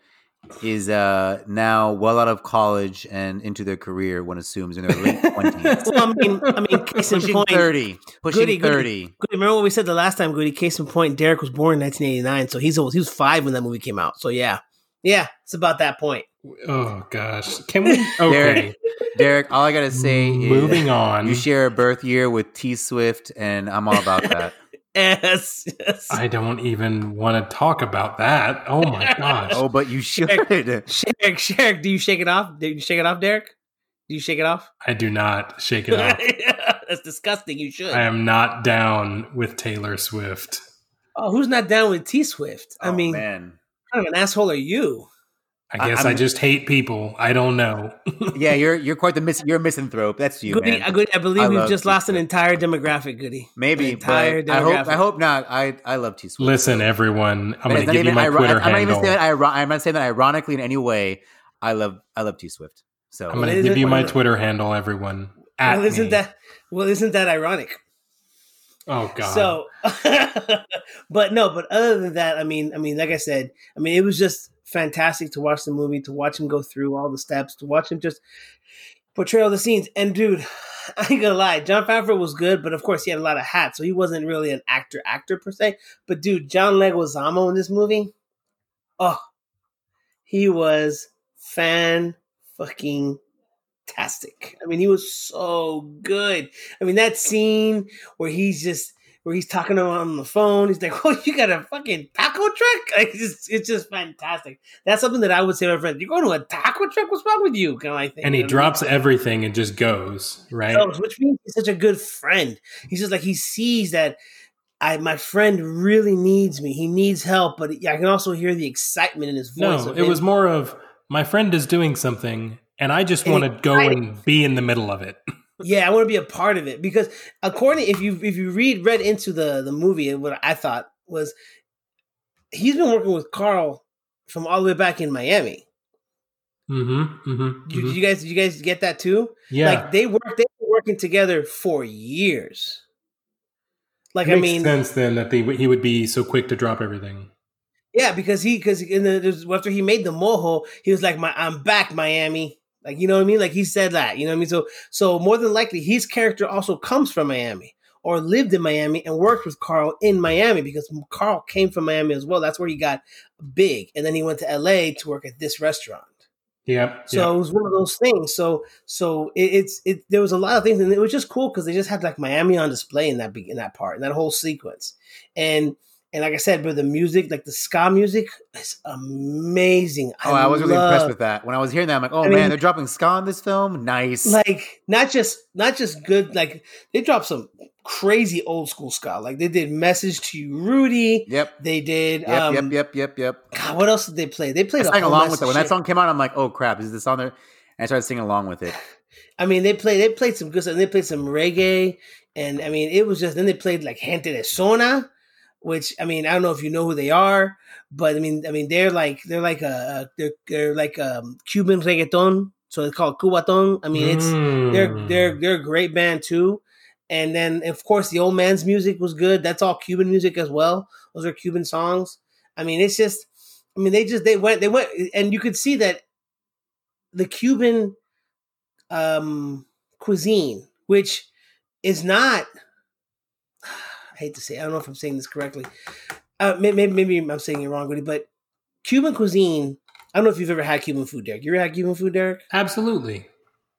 is uh, now well out of college and into their career. One assumes in their late twenties, well, i mean i mean case in pushing point thirty, pushing Goody, goody. thirty. Goody, remember what we said the last time goody case in point derek was born in 1989 so he's he was five when that movie came out so yeah yeah it's about that point oh gosh. Can we Okay. Derek, Derek all I gotta say is Moving on. you share a birth year with T Swift, and I'm all about that. yes, yes. I don't even want to talk about that. Oh my gosh. oh, but you should. Sherrick, Sherrick, do you shake it off do you shake it off derek do you shake it off I do not shake it off. that's disgusting you should I am not down with Taylor Swift. oh who's not down with t swift i Oh, mean man, what kind of an asshole are you I guess I, I'm- just hate people. I don't know. yeah, you're you're quite the mis- you're a misanthrope. That's you, Goody, man. I, Goody, I believe I we've just T lost an entire demographic, Goody. Maybe, An entire but I hope I hope not. I I love T Swift. Listen, everyone, I'm going to not give you my iro- Twitter I'm not even handle. saying that. Iro- I'm not saying that ironically in any way. I love I love T Swift. So I'm going to give you my Twitter handle, everyone. At Well, isn't me. that well? Isn't that ironic? Oh God. So, but no, but other than that, I mean, I mean, like I said, I mean, it was just fantastic to watch the movie, to watch him go through all the steps, to watch him just. portray all the scenes. And dude, I ain't gonna lie, Jon Favreau was good, but of course he had a lot of hats, so he wasn't really an actor actor per se. But dude, John Leguizamo in this movie, oh, he was fan fucking tastic. I mean, he was so good. I mean, that scene where he's just where he's talking to him on the phone. He's like, "Oh, you got a fucking taco truck!" It's just, it's just fantastic. That's something that I would say to my friend. You're going to a taco truck? What's wrong with you? Kind of like thing. And he drops everything and just goes right. Goes, which means he's such a good friend. He's just like he sees that I my friend really needs me. He needs help, but I can also hear the excitement in his voice. No, it him. was more of my friend is doing something, and I just want to go and be in the middle of it. yeah, I want to be a part of it because according if you if you read read into the the movie, what I thought was he's been working with Carl from all the way back in Miami. Mm-hmm. Mm-hmm. You, Did you guys did you guys get that too? yeah, Like they worked they were working together for years. Like it I makes mean, sense then that they, he would be so quick to drop everything. Yeah, because he because in the there's- after he made the mojo, he was like, "My I'm back, Miami." Like you know what I mean? Like he said that. You know what I mean? So so more than likely, his character also comes from Miami or lived in Miami and worked with Carl in Miami because Carl came from Miami as well. That's where he got big, and then he went to L.A. to work at this restaurant. Yep. So it was one of those things. So so it, it's it. There was a lot of things, and it was just cool because they just had like Miami on display in that in that part, in that whole sequence, and and like I said, but the music, like the ska music, is amazing. Oh, I was really impressed with that. When I was hearing that, I'm like, oh I man, mean- they're dropping ska in this film. Nice. Like not just not just good. Like they dropped some crazy old school ska. Like they did "Message to You, Rudy." yep. They did. Yep, um, yep, yep, yep, yep. God, what else did they play? They I played a sang along with that When that song came out, I'm like, oh crap, is this on there? And I started singing along with it. I mean, they played they played some good stuff. They played some reggae, and I mean, it was just. Then they played like Gente de Zona, which I mean, I don't know if you know who they are, but I mean, I mean, they're like they're like a they're they're like um Cuban reggaeton, so it's called Cubaton. I mean, it's they're Mm. they're they're a great band too. And then of course the old man's music was good. That's all Cuban music as well. Those are Cuban songs. I mean, it's just I mean they just they went they went and you could see that the Cuban um cuisine, which is not hate to say, I don't know if I'm saying this correctly. Uh, maybe, maybe I'm saying it wrong, but Cuban cuisine. I don't know if you've ever had Cuban food, Derek. You ever had Cuban food, Derek? absolutely.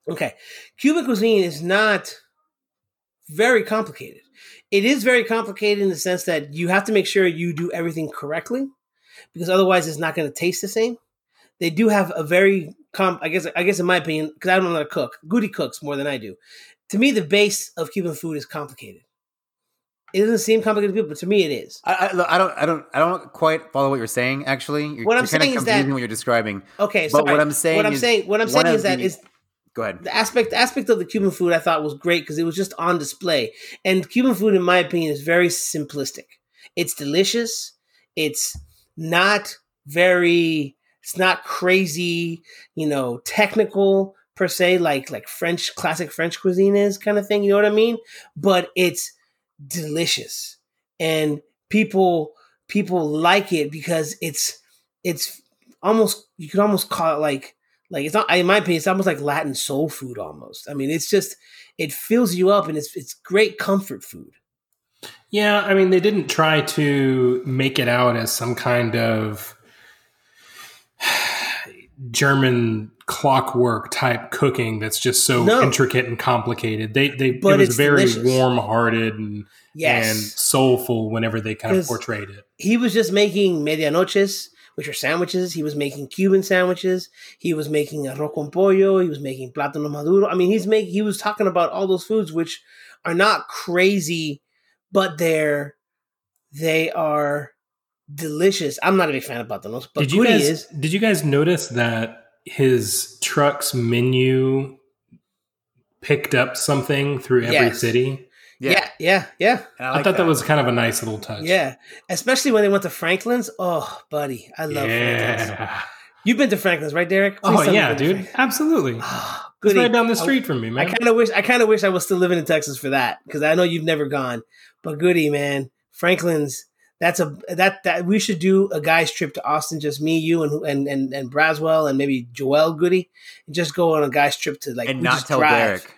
Okay. Cuban cuisine is not very complicated. It is very complicated in the sense that you have to make sure you do everything correctly because otherwise it's not going to taste the same. They do have a very com I guess I guess in my opinion because I don't know how to cook. Goody cooks more than I do. To me the base of Cuban food is complicated. It doesn't seem complicated to people, but to me it is. I, I, I don't, I don't, I don't quite follow what you're saying. Actually, you're, What I'm you're kinda saying is that- what you're describing. Okay, But sorry. what I'm saying what I'm is saying what I'm saying is that the- is Go ahead. the aspect the aspect of the Cuban food I thought was great because it was just on display. And Cuban food, in my opinion, is very simplistic. It's delicious. It's not very. It's not crazy. You know, technical per se, like like French classic French cuisine is kind of thing. You know what I mean? But it's delicious, and people people like it because it's it's almost you could almost call it like like it's not in my opinion it's almost like latin soul food almost. I mean it's just it fills you up and it's it's great comfort food. Yeah, I mean, they didn't try to make it out as some kind of German clockwork type cooking that's just so No. intricate and complicated. They they But it was very warm hearted and yes and soulful whenever they kind of portrayed it. he was just making medianoches which are sandwiches he was making cuban sandwiches he was making arroz con pollo he was making plátano maduro i mean he's making he was talking about all those foods which are not crazy but they're they are delicious i'm not a big fan of platanos but did you Goody guys is did you guys notice that his truck's menu picked up something through every Yes. city? yeah yeah yeah And I, like thought that. was kind of a nice little touch. Yeah, especially when they went to Franklin's. Oh, buddy, I love Franklin's. yeah. You've been to Franklin's, right, Derek? Oh, Please Oh yeah, you've been to dude. Absolutely. Oh, It's right down the I- street from me, I kind of wish. I kind of wish I was still living in Texas for that because I know you've never gone. But goody, man, Franklin's. That's a that that we should do a guy's trip to Austin, just me, you, and and and, and Braswell, and maybe Joel Goody, and just go on a guy's trip to like and not tell drive. Derek.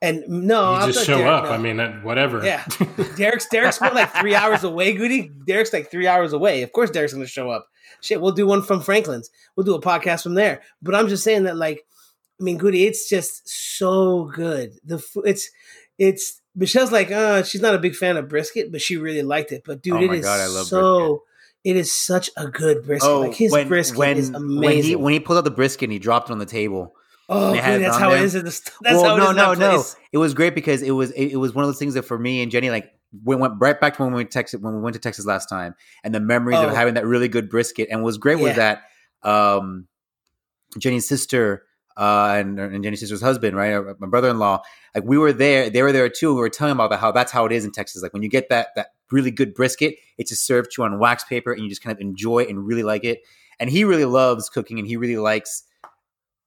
And no, You just show Derek, up. no. I mean, whatever. Yeah, Derek's Derek's what, like three hours away, Goody. Derek's like three hours away. Of course, Derek's gonna show up. Shit, we'll do one from Franklin's. We'll do a podcast from there. But I'm just saying that, like, I mean, Goody, it's just so good. The fu- it's it's Michelle's like, uh, she's not a big fan of brisket, but she really liked it. But dude, Oh it is God, so. It is such a good brisket. like his brisket Oh, when, is When he, amazing. when he pulled out the brisket and he dropped it on the table. oh, dude, that's how it there. is. At the, that's well, how it no, is in no, no. It was great because it was it, it was one of those things that for me and Jenny, like we went right back to when we went to Texas when we went to Texas last time, and the memories Oh. of having that really good brisket. And what was great was that um, Jenny's sister uh, and, and Jenny's sister's husband, right, uh, my brother-in-law, like we were there, they were there too. We were telling about how that's how it is in Texas. Like when you get that that really good brisket, it's just served to you on wax paper, and you just kind of enjoy it and really like it. And he really loves cooking, and he really likes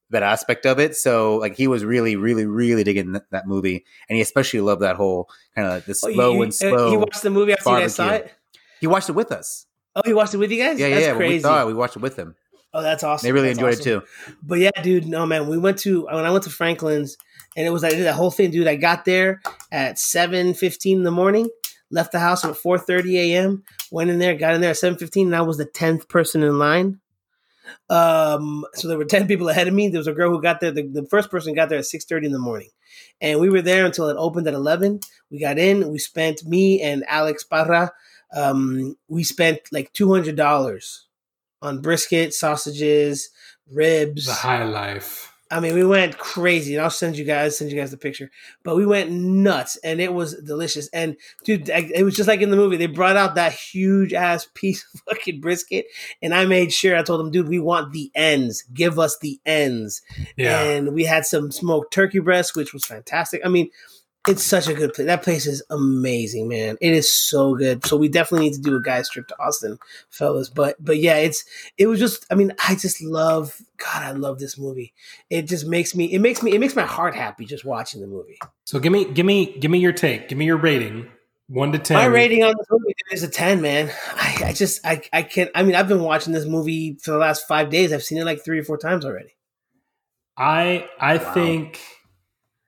that aspect of it. So like he was really, really, really digging that, that movie, and he especially loved that whole kind of like the Oh, you- slow and uh, slow. He watched the movie after you guys saw it. He watched it with us. Oh, he watched it with you guys. Yeah, that's yeah. We crazy. saw it, we watched it with him. Oh, that's awesome. They really That's enjoyed awesome. it too. But yeah, dude, no man, we went to when I went to Franklin's, and it was like that whole thing, dude. I got there at seven fifteen in the morning, left the house at four thirty a.m. Went in there, got in there at seven fifteen, and I was the tenth person in line. Um, so there were ten people ahead of me. There was a girl who got there. The, the first person got there at six thirty in the morning, and we were there until it opened at eleven. We got in. We spent me and Alex Parra. Um, we spent like two hundred dollars on brisket, sausages, ribs. The high life. I mean, we went crazy, and I'll send you guys send you guys the picture. But we went nuts, and it was delicious. And dude, it was just like in the movie. They brought out that huge ass piece of fucking brisket, and I made sure I told them, dude, we want the ends. Give us the ends. Yeah. And we had some smoked turkey breast, which was fantastic. I mean, it's such a good place. That place is amazing, man. It is so good. So we definitely need to do a guy's trip to Austin, fellas. But but yeah, it's it was just. I mean, I just love. God, I love this movie. It just makes me. It makes me. It makes my heart happy just watching the movie. So give me, give me, give me your take. Give me your rating. One to ten. My rating on this movie is a ten, man. I, I just I I can't. I mean, I've been watching this movie for the last five days. I've seen it like three or four times already. I I Wow. think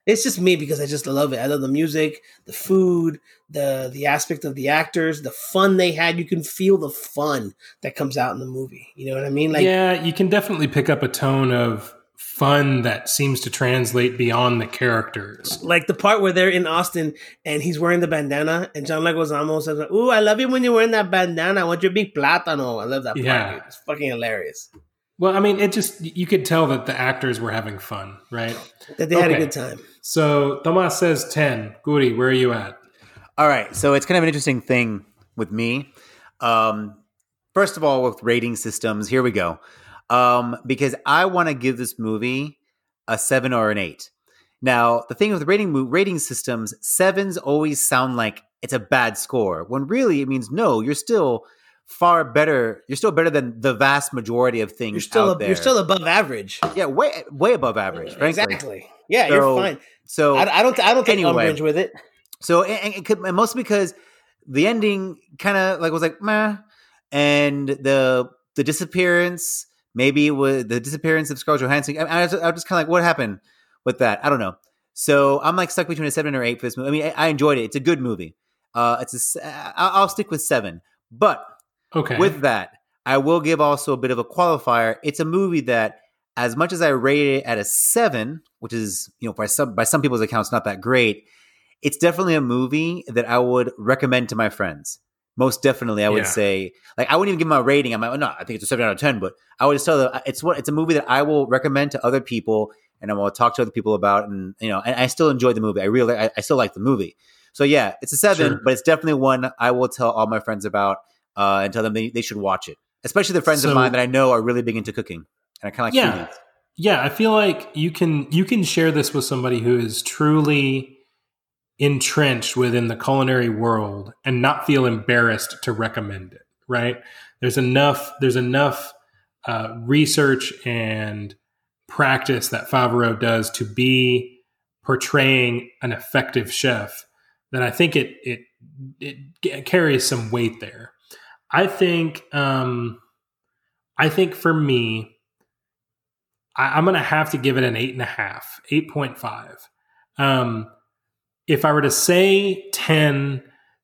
It's just me because I just love it. I love the music, the food, the the aspect of the actors, the fun they had. You can feel the fun that comes out in the movie. You know what I mean? Like yeah, you can definitely pick up a tone of fun that seems to translate beyond the characters. like the part where they're in Austin and he's wearing the bandana and John Leguizamo says, "Ooh, I love it when you're wearing that bandana. I want your big plátano." I love that part. Yeah. dude. It's fucking hilarious. Well, I mean, it just you could tell that the actors were having fun, right? That they had a good time. So Tomas says ten. Guri, where are you at? All right, so it's kind of an interesting thing with me. Um, first of all, with rating systems, here we go. Um, because I want to give this movie a seven or an eight. Now, the thing with rating rating systems, sevens always sound like it's a bad score, when really it means no. You're still far better. You're still better than the vast majority of things You're still out a, there. you're still above average. yeah, way way above average. Frankly. Exactly. Yeah, So- you're fine. So I, I don't. I don't take anyway. umbrage with it. So and, and, it could, and mostly because the ending kind of like was like meh, and the the disappearance maybe it was the disappearance of Scarlett Johansson. I, I was, I was just kind of like, what happened with that? I don't know. So I'm like stuck between a seven or eight for this movie. I mean, I, I enjoyed it. It's a good movie. Uh, it's a. I'll stick with seven, but Okay. with that, I will give also a bit of a qualifier. It's a movie that, as much as I rate it at a seven, which is you know by some by some people's accounts not that great, it's definitely a movie that I would recommend to my friends. Most definitely, I would Yeah. say. Like I wouldn't even give a rating. I'm like, no, I think it's a seven out of ten. But I would just tell them it's what it's a movie that I will recommend to other people, and I will talk to other people about. And you know, and I still enjoy the movie. I really, I, I still like the movie. So yeah, it's a seven, Sure. but it's definitely one I will tell all my friends about uh, and tell them they, they should watch it. Especially the friends of mine that I know are really big into cooking. And I kind of like yeah. foodies. Yeah, I feel like you can you can share this with somebody who is truly entrenched within the culinary world and not feel embarrassed to recommend it, right? There's enough there's enough uh, research and practice that Favreau does to be portraying an effective chef that I think it it it carries some weight there. I think um, I think for me, I, am to have to give it an eight and a half, eight point five. Um, if I were to say ten,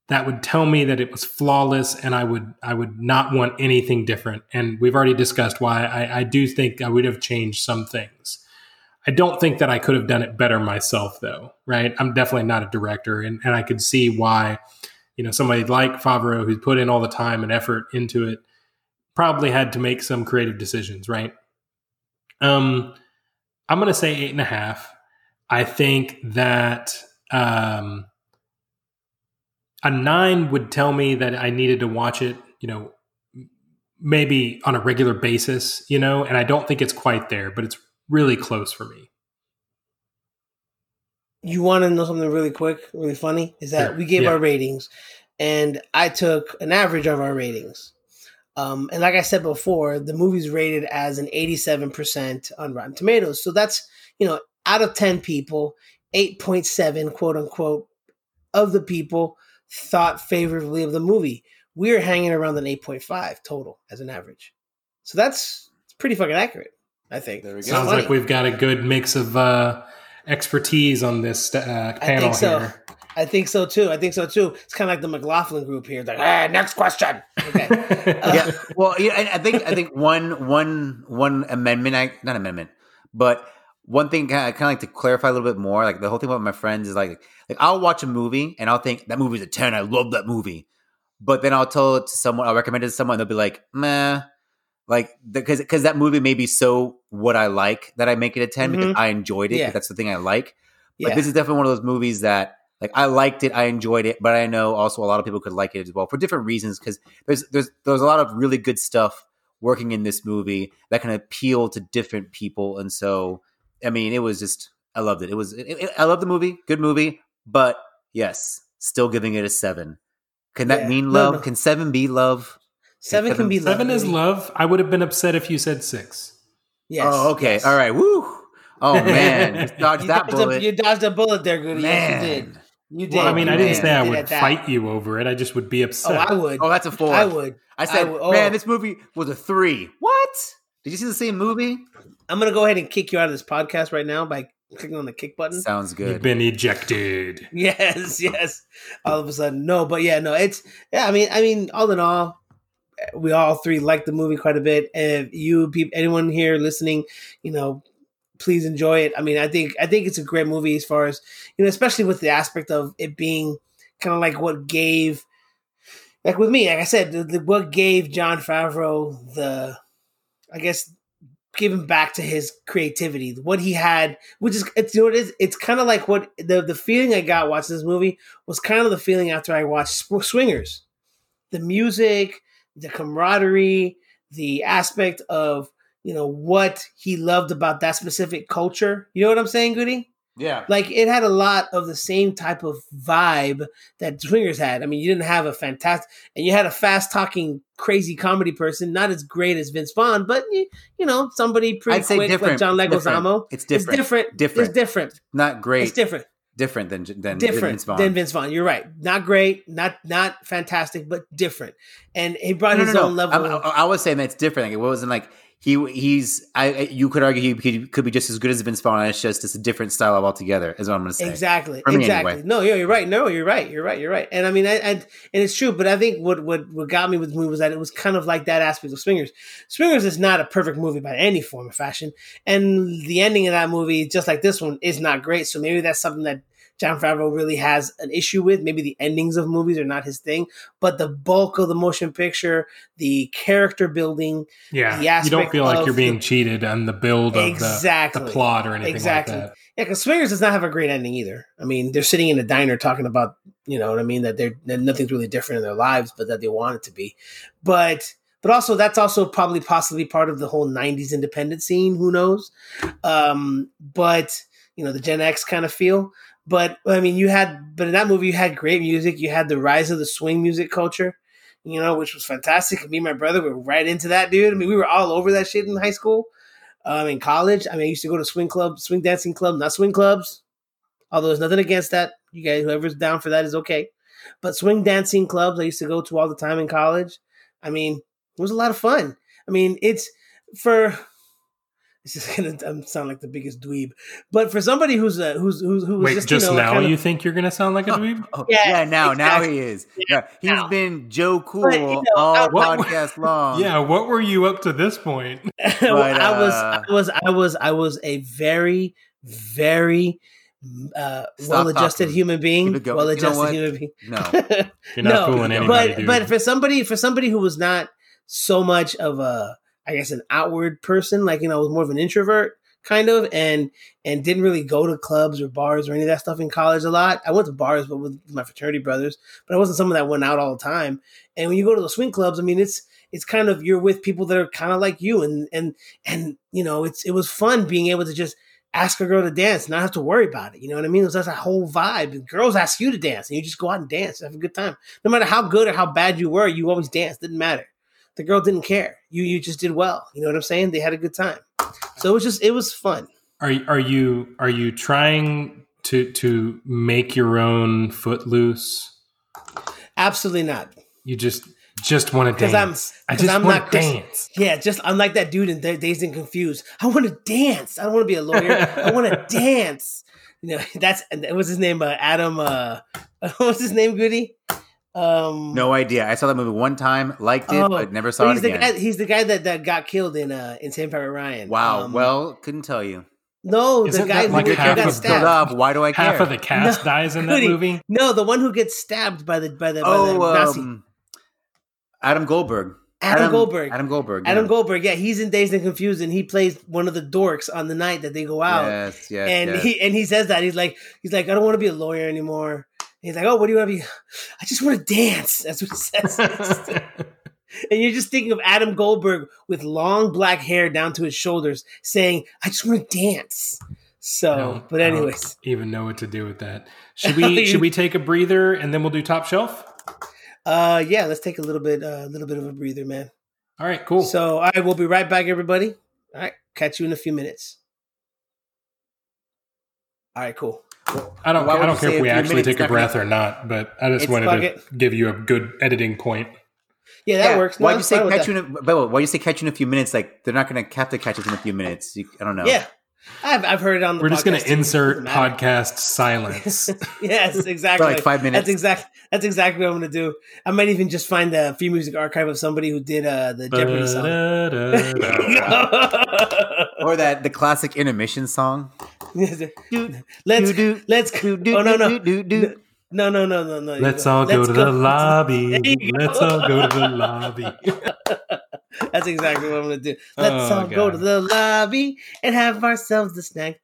that would tell me that it was flawless, and I would I would not want anything different. And we've already discussed why I, I do think I would have changed some things. I don't think that I could have done it better myself, though. Right? I'm definitely not a director, and, and I could see why you know somebody like Favreau who's put in all the time and effort into it probably had to make some creative decisions, right? Um, I'm going to say eight and a half. I think that um, a nine would tell me that I needed to watch it, you know, maybe on a regular basis, you know, and I don't think it's quite there, but it's really close for me. You want to know something really quick, really funny? Is that we gave yeah. our ratings and I took an average of our ratings. Um, and like I said before, the movie's rated as an 87% on Rotten Tomatoes. So that's, you know, out of 10 people, 8.7, quote unquote, of the people thought favorably of the movie. We're hanging around an 8.5 total as an average. So that's pretty fucking accurate, I think. There we go. Sounds like we've got a good mix of uh, expertise on this uh, panel so. here. I think so too. I think so too. It's kind of like the McLaughlin group here. like, ah, next question. Okay. Uh, yeah. Well, yeah, I think I think one one one amendment, I, not amendment, but one thing I kind of like to clarify a little bit more. Like the whole thing about my friends is like, like I'll watch a movie and I'll think that movie's a ten. I love that movie, but then I'll tell it to someone. I'll recommend it to someone. They'll be like, meh. Like because because that movie may be so what I like that I make it a 10 mm-hmm. because I enjoyed it. Yeah. That's the thing I like. But yeah. this is definitely one of those movies that like I liked it, I enjoyed it, but I know also a lot of people could like it as well for different reasons because there's there's there's a lot of really good stuff working in this movie that can appeal to different people, and so I mean, it was just I loved it. It was it, it, I love the movie, good movie, but yes, still giving it a seven. Can that yeah. mean love? No, no. Can seven be love? Seven, seven can be seven love. is love. I would have been upset if you said six. Yes. Oh, okay. Yes. All right. Woo. Oh man, you dodged you that dodged bullet. A, you dodged a bullet there, Goody. Man. Yes, you did. You did. Well, I mean, I didn't say I would fight you over it. I just would be upset. Oh, I would. Oh, that's a four. I would. I said, I would. Oh. man, this movie was a three. What? Did you see the same movie? I'm gonna go ahead and kick you out of this podcast right now by clicking on the kick button. Sounds good. You've been ejected. Yes, yes. All of a sudden, no, but yeah, no. It's yeah. I mean, I mean, all in all, we all three like the movie quite a bit. If you, people, anyone here listening, you know, please enjoy it. I mean, I think I think it's a great movie as far as you know, especially with the aspect of it being kind of like what gave, like with me, like I said, the, the, what gave Jon Favreau the, I guess, giving back to his creativity, what he had, which is it's you know it is. It's kind of like what the the feeling I got watching this movie was kind of the feeling after I watched Swingers, the music, the camaraderie, the aspect of you know what he loved about that specific culture. You know what I'm saying, Goody? Yeah. Like it had a lot of the same type of vibe that Swingers had. I mean, you didn't have a fantastic, and you had a fast talking, crazy comedy person, not as great as Vince Vaughn, but you, you know, somebody pretty I'd quick like John Leguizamo. It's different. It's different. Different. It's different. Not great. It's different different than than different Vince Vaughn. than Vince Vaughn. You're right. Not great, not not fantastic, but different. And he brought no, his no, no. own level. I, I, was saying that it's different. Like it wasn't like he he's I you could argue he could, be just as good as Vince Vaughn. It's just it's a different style of altogether. Is what I'm going to say. Exactly. exactly. Anyway. No, you're right. No, you're right. You're right. You're right. And I mean, I, I, and it's true. But I think what what what got me with the movie was that it was kind of like that aspect of Swingers. Swingers is not a perfect movie by any form of fashion, and the ending of that movie, just like this one, is not great. So maybe that's something that Jon Favreau really has an issue with. Maybe the endings of movies are not his thing, but the bulk of the motion picture, the character building, yeah, you don't feel like you're being the, cheated on the build of exactly, the, the plot or anything exactly. like that. Yeah, because Swingers does not have a great ending either. I mean, they're sitting in a diner talking about, you know what I mean, that they're that nothing's really different in their lives, but that they want it to be. But but also that's also probably possibly part of the whole 90s independent scene who knows um, but you know the gen x kind of feel but I mean, you had, but in that movie, you had great music. You had the rise of the swing music culture, you know, which was fantastic. Me and my brother were right into that, dude. I mean, we were all over that shit in high school, um, in college. I mean, I used to go to swing club, swing dancing club, not swing clubs. Although there's nothing against that. You guys, whoever's down for that is okay. But swing dancing clubs, I used to go to all the time in college. I mean, it was a lot of fun. I mean, it's for this is gonna um, sound like the biggest dweeb, but for somebody who's uh, who's who's who's Wait, just, just, you know, now kind of- you think you're gonna sound like a dweeb? Oh, Yeah, yeah, now now he is. Yeah, Yeah, he's now. been Joe Cool But, you know, all what- podcast long. yeah, what were you up to this point? Well, I was uh, I was I was I was a very very uh, well-adjusted talking. human being, Keep it going. You know well-adjusted human being. No. You're not No, fooling anybody, but dude. but for somebody for somebody who was not so much of a I guess an outward person, like you know, I was more of an introvert kind of, and and didn't really go to clubs or bars or any of that stuff in college a lot. I went to bars, but with my fraternity brothers, but I wasn't someone that went out all the time. And when you go to the swing clubs, I mean, it's it's kind of you're with people that are kind of like you, and and and you know, it's it was fun being able to just ask a girl to dance, not have to worry about it. You know what I mean? It was just a whole vibe. Girls ask you to dance, and you just go out and dance, have a good time. No matter how good or how bad you were, you always dance. Didn't matter. The girl didn't care. You you just did well. You know what I'm saying? They had a good time. So it was just it was fun. Are are you are you trying to to make your own footloose? Absolutely not. You just just want to Because I'm dance. I just I'm want not to dance. Yeah, just I'm like that dude in Da- Dazed and Confused. I want to dance. I don't want to be a lawyer. I want to dance. You know, that's what's his name? Uh, Adam. Uh, what's his name? Goody. Um, No idea. I saw that movie one time, liked it, Oh, but never but saw it he's the again. guy. He's the guy that, that got killed in uh in Saving Private Ryan. wow. Um, well, couldn't tell you. no, the Isn't guy that who like who got of stabbed. up. Why do I care? Half of the cast No, dies in that Goody. movie. No, the one who gets stabbed by the by the, by the oh, Nazi. um, Adam Goldberg. Adam, Goldberg. Adam Goldberg. Adam yeah. Goldberg. Yeah, he's in Dazed and Confused, and he plays one of the dorks on the night that they go out. Yes, yes, and yes. he and he says that he's like he's like I don't want to be a lawyer anymore. He's like, oh, what do you want to be? I just want to dance. That's what he says. and you're just thinking of Adam Goldberg with long black hair down to his shoulders, saying, "I just want to dance." So, but I don't anyways, even know what to do with that. Should we should we take a breather and then we'll do top shelf? uh, yeah, let's take a little bit, a little bit of a breather, man. All right, cool. So, all right, we'll be right back, everybody. All right, catch you in a few minutes. All right, cool. I don't Why I don't care if we actually take a breath or not, but I just It's wanted fuck to it. give you a good editing point. Yeah, that Yeah, works. No, Why'd you say catch you in a, but why you say catch you in a few minutes? Like they're not going to have to catch us in a few minutes. You, I don't know. Yeah, I've I've heard it on the. We're just going to insert podcast silence. yes, exactly. For like five minutes. That's exactly that's exactly what I'm gonna do. I might even just find the free music archive of somebody who did uh, the Jeopardy song. Or that the classic intermission song. Let's Do, let's do, do, oh no no do, do, do. no no no no no. Let's all go Let's to the lobby. There you go. Let's all go to the lobby. That's exactly what I'm gonna do. Let's Oh, all go to the lobby and have ourselves the snack.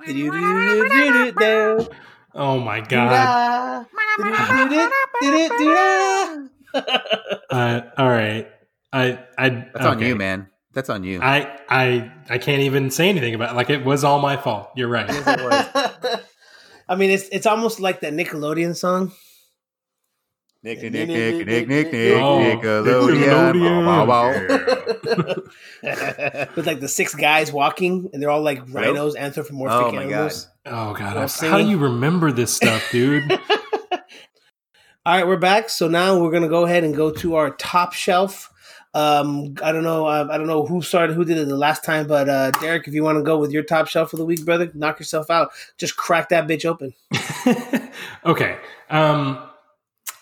Oh my god. Uh, all right. I I That's on you, man. That's on you. I I I can't even say anything about it. like it was all my fault. You're right. I mean, it's it's almost like that Nickelodeon song. Nick, Nick, Nick, Nick, Nick, Nick, Nick, Oh, Nickelodeon. Nickelodeon. Wow, wow, wow. With like the six guys walking, and they're all like rhinos, anthropomorphic Oh my animals. Oh god. I- how do you remember this stuff, dude? All right, we're back. So now we're gonna go ahead and go to our top shelf. Um, I don't know. Uh, I don't know who started, who did it the last time, but uh, Derek, if you want to go with your top shelf of the week, brother, knock yourself out. Just crack that bitch open. okay. Um,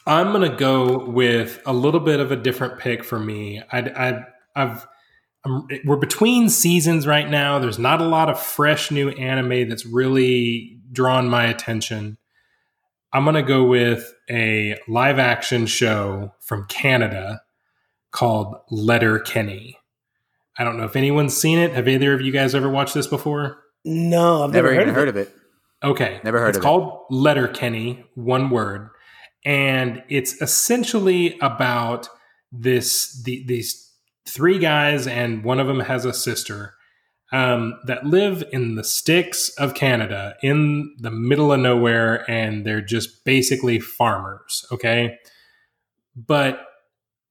I'm gonna go with a little bit of a different pick for me. I, I, I've, I'm, we're between seasons right now. There's not a lot of fresh new anime that's really drawn my attention. I'm gonna go with a live action show from Canada called Letterkenny. I don't know if anyone's seen it. Have either of you guys ever watched this before? No, I've never, Never heard, heard of it. of it. Okay. Never heard it's of it. called Letterkenny, one word. And it's essentially about this the, these three guys and one of them has a sister um, that live in the sticks of Canada in the middle of nowhere and they're just basically farmers, okay? But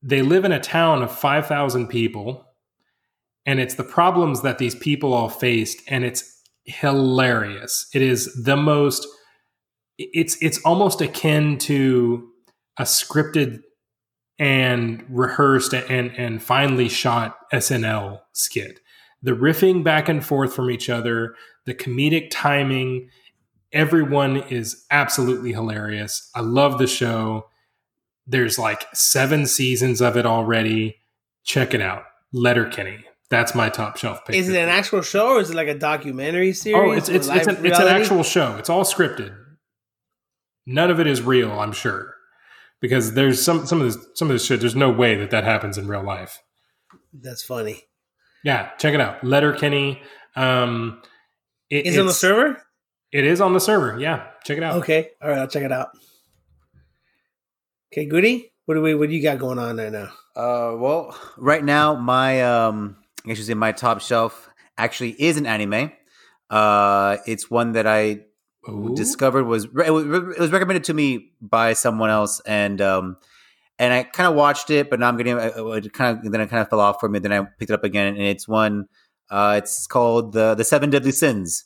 they live in a town of 5,000 people and it's the problems that these people all faced and it's hilarious. It is the most it's it's almost akin to a scripted and rehearsed and and finally shot SNL skit. The riffing back and forth from each other, the comedic timing, everyone is absolutely hilarious. I love the show. There's like seven seasons of it already. Check it out. Letterkenny. That's my top shelf pick. Is it an actual show or is it like a documentary series? Oh, it's it's it's, an, it's an actual show. It's all scripted. None of it is real, I'm sure, because there's some some of this some of this shit. There's no way that that happens in real life. That's funny. Yeah, check it out. Letterkenny. Um, it, is it on the server? It is on the server. Yeah, check it out. Okay, all right, I'll check it out. Okay, Goody, what do we what do you got going on there now? Uh, well, right now my um I guess you say my top shelf actually is an anime. Uh, it's one that I Ooh. discovered was it, was recommended to me by someone else, and um, and I kind of watched it, but now I'm getting it kind of then it kind of fell off for me. Then I picked it up again, and it's one. Uh, it's called the the Seven Deadly Sins.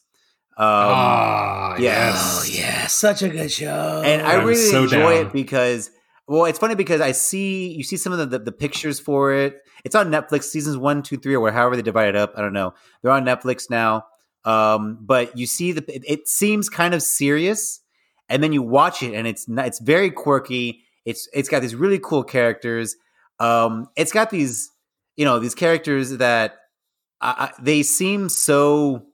Um, ah, yes. Oh, yeah, such a good show. And I really so enjoy down. it because well, it's funny because I see you see some of the, the, the pictures for it. It's on Netflix, seasons one, two, three, or however they divide it up. I don't know. They're on Netflix now. Um, but you see the it, it, seems kind of serious, and then you watch it, and it's not, it's very quirky. It's it's got these really cool characters. Um, it's got these you know these characters that I, I, they seem so.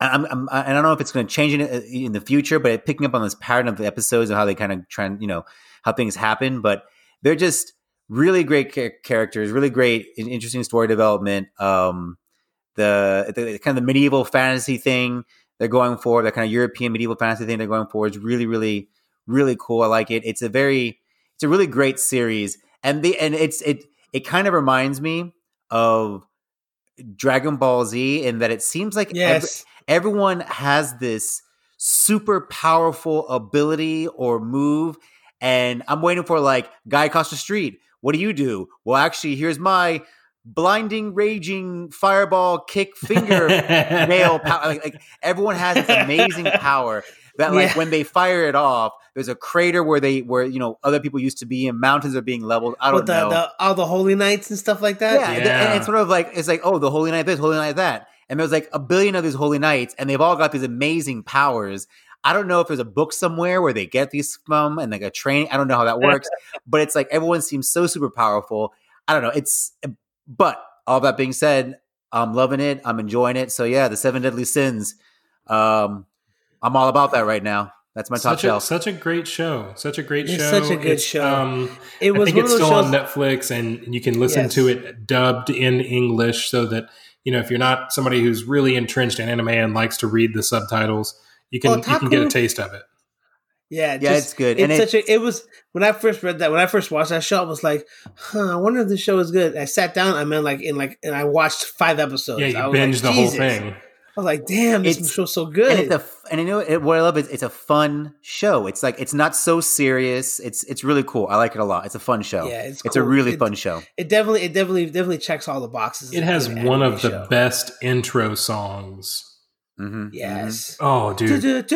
I'm, I'm, I don't know if it's going to change in, in the future, but picking up on this pattern of the episodes and how they kind of try and you know how things happen, but they're just really great characters, really great, interesting story development. Um, the, the, kind of the medieval fantasy thing they're going for, the kind of European medieval fantasy thing they're going for is really, really, really cool. I like it. It's a very, it's a really great series, and the and it's it it kind of reminds me of Dragon Ball Z in that it seems like yes. every, everyone has this super powerful ability or move and I'm waiting for like guy across the street. What do you do? Well, actually, here's my blinding, raging fireball kick finger nail power. Like, like, everyone has this amazing power that like yeah. when they fire it off, there's a crater where they where you know other people used to be and mountains are being leveled. I don't the, know. The, all the holy knights and stuff like that. Yeah, yeah. and it's sort of like it's like oh the holy knight this, holy knight that, and there's like a billion of these holy knights, and they've all got these amazing powers. I don't know if there's a book somewhere where they get these from and like a training. I don't know how that works, but it's like everyone seems so super powerful. I don't know. It's, but all that being said, I'm loving it. I'm enjoying it. So yeah, the seven deadly sins. Um, I'm all about that right now. That's my top such shelf. A, such a great show. Such a great it's show. Such a good it's, show. Um, it was. I think it's still shows- on Netflix, and you can listen yes. to it dubbed in English, so that you know if you're not somebody who's really entrenched in anime and likes to read the subtitles, you can you can get a taste of it. Yeah, yeah, just, it's good. It's and such it, a. It was when I first read that. When I first watched that show, I was like, "Huh, I wonder if the show is good." I sat down. I mean, like in like, and I watched five episodes. Yeah, you I binged like, the whole thing. I was like, "Damn, this it's, show's so good." And, it's a, and you know it, what I love is it's a fun show. It's like it's not so serious. It's it's really cool. I like it a lot. It's a fun show. Yeah, it's, it's cool. a really it, fun show. It definitely it definitely definitely checks all the boxes. It has one of the show. best intro songs Mm-hmm, yes. Mm-hmm. Oh, dude.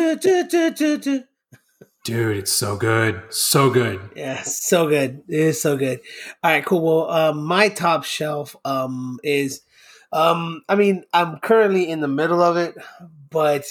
dude, it's so good. So good. Yeah, so good. It is so good. All right, cool. Well, um, my top shelf um, is, um, I mean, I'm currently in the middle of it, but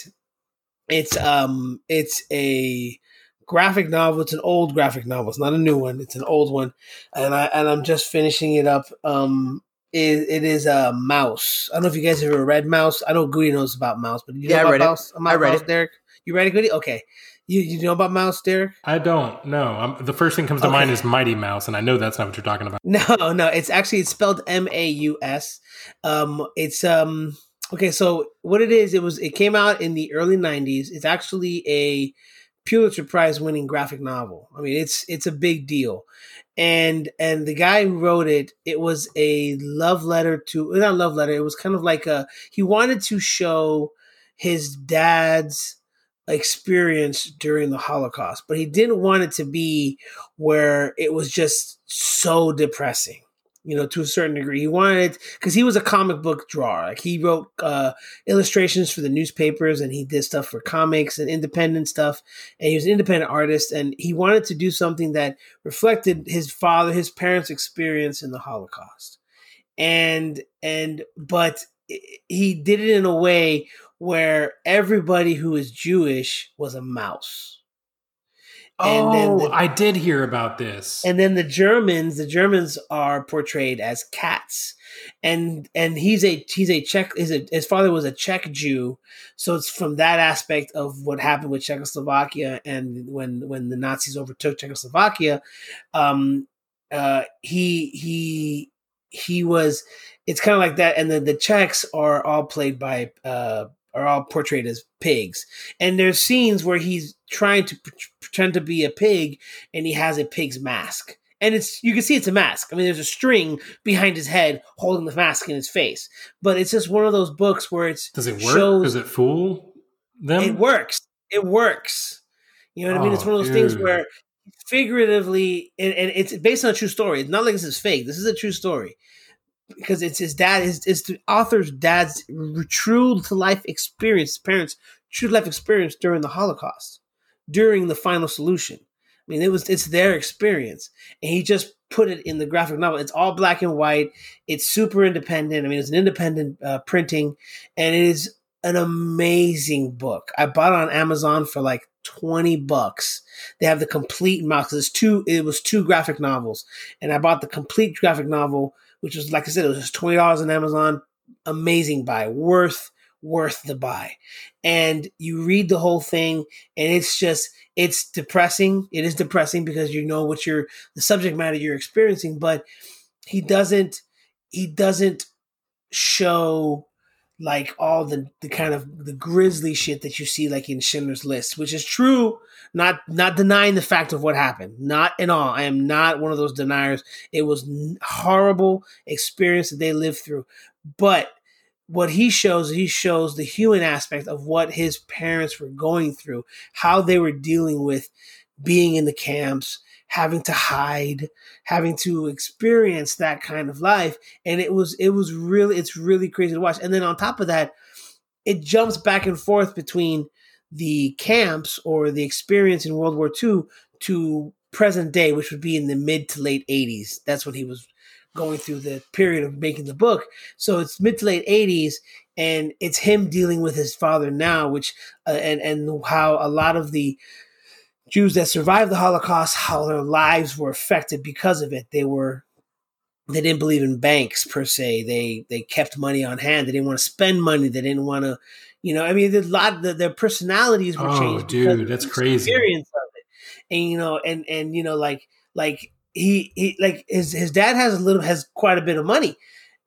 it's um, it's a graphic novel. It's an old graphic novel. It's not a new one. It's an old one, and I and I'm just finishing it up. Um, it, it is a mouse. I don't know if you guys ever read Maus. I know Goody knows about Maus, but you yeah, know I read Maus? It. I read Maus, it. Derek. You read it, Goody? Okay. You you know about Maus, Derek? I don't. No. I'm, the first thing comes to okay. mind is Mighty Mouse, and I know that's not what you're talking about. No, no. It's actually it's spelled M A U S. Um, it's um. Okay, so what it is, it was it came out in the early '90s. It's actually a Pulitzer Prize winning graphic novel. I mean, it's it's a big deal and and the guy who wrote it it was a love letter to not love letter it was kind of like a he wanted to show his dad's experience during the holocaust but he didn't want it to be where it was just so depressing you know, to a certain degree. He wanted because he was a comic book drawer. Like he wrote uh, illustrations for the newspapers, and he did stuff for comics and independent stuff. And he was an independent artist, and he wanted to do something that reflected his father, his parents' experience in the Holocaust. And and but he did it in a way where everybody who is Jewish was a mouse oh, the, I did hear about this. And then the Germans, the Germans are portrayed as cats, and and he's a he's a Czech. His his father was a Czech Jew, so it's from that aspect of what happened with Czechoslovakia and when when the Nazis overtook Czechoslovakia, um, uh, he he he was. It's kind of like that, and then the Czechs are all played by uh, are all portrayed as pigs. And there's scenes where he's trying to pretend to be a pig and he has a pig's mask. And it's you can see it's a mask. I mean, there's a string behind his head holding the mask in his face. But it's just one of those books where it's does it work? Shows, does it fool them? It works. It works. You know what oh, I mean? It's one of those oh, dude. things where figuratively, and, and, it's based on a true story. It's not like this is fake. This is a true story because it's his dad is it's the author's dad's true to life experience, parents' true life experience during the Holocaust, during the final solution. I mean, it was it's their experience, and he just put it in the graphic novel. It's all black and white. It's super independent. I mean, it's an independent uh, printing, and it is an amazing book. I bought it on Amazon for like twenty bucks. They have the complete Maus. It's two. It was two graphic novels, and I bought the complete graphic novel which was like I said, it was just twenty dollars on Amazon. Amazing buy, worth worth the buy. And you read the whole thing, and it's just it's depressing. It is depressing because you know what you're the subject matter you're experiencing, but he doesn't he doesn't show like all the the kind of the grisly shit that you see like in Schindler's List, which is true. Not not denying the fact of what happened. Not at all. I am not one of those deniers. It was horrible experience that they lived through. But what he shows, he shows the human aspect of what his parents were going through, how they were dealing with being in the camps, having to hide, having to experience that kind of life. And it was it was really it's really crazy to watch. And then on top of that, it jumps back and forth between the camps or the experience in World War II to present day, which would be in the mid to late 80s. That's when he was going through the period of making the book. So it's mid to late 80s and it's him dealing with his father now which uh, and and how a lot of the Jews that survived the Holocaust, how their lives were affected because of it. They were they didn't believe in banks per se. They they kept money on hand. They didn't want to spend money. They didn't want to, you know. I mean, a lot of their personalities were changed. oh, changed. dude, that's crazy. Experience of it, and you know, and and you know, like like he he like his his dad has a little has quite a bit of money,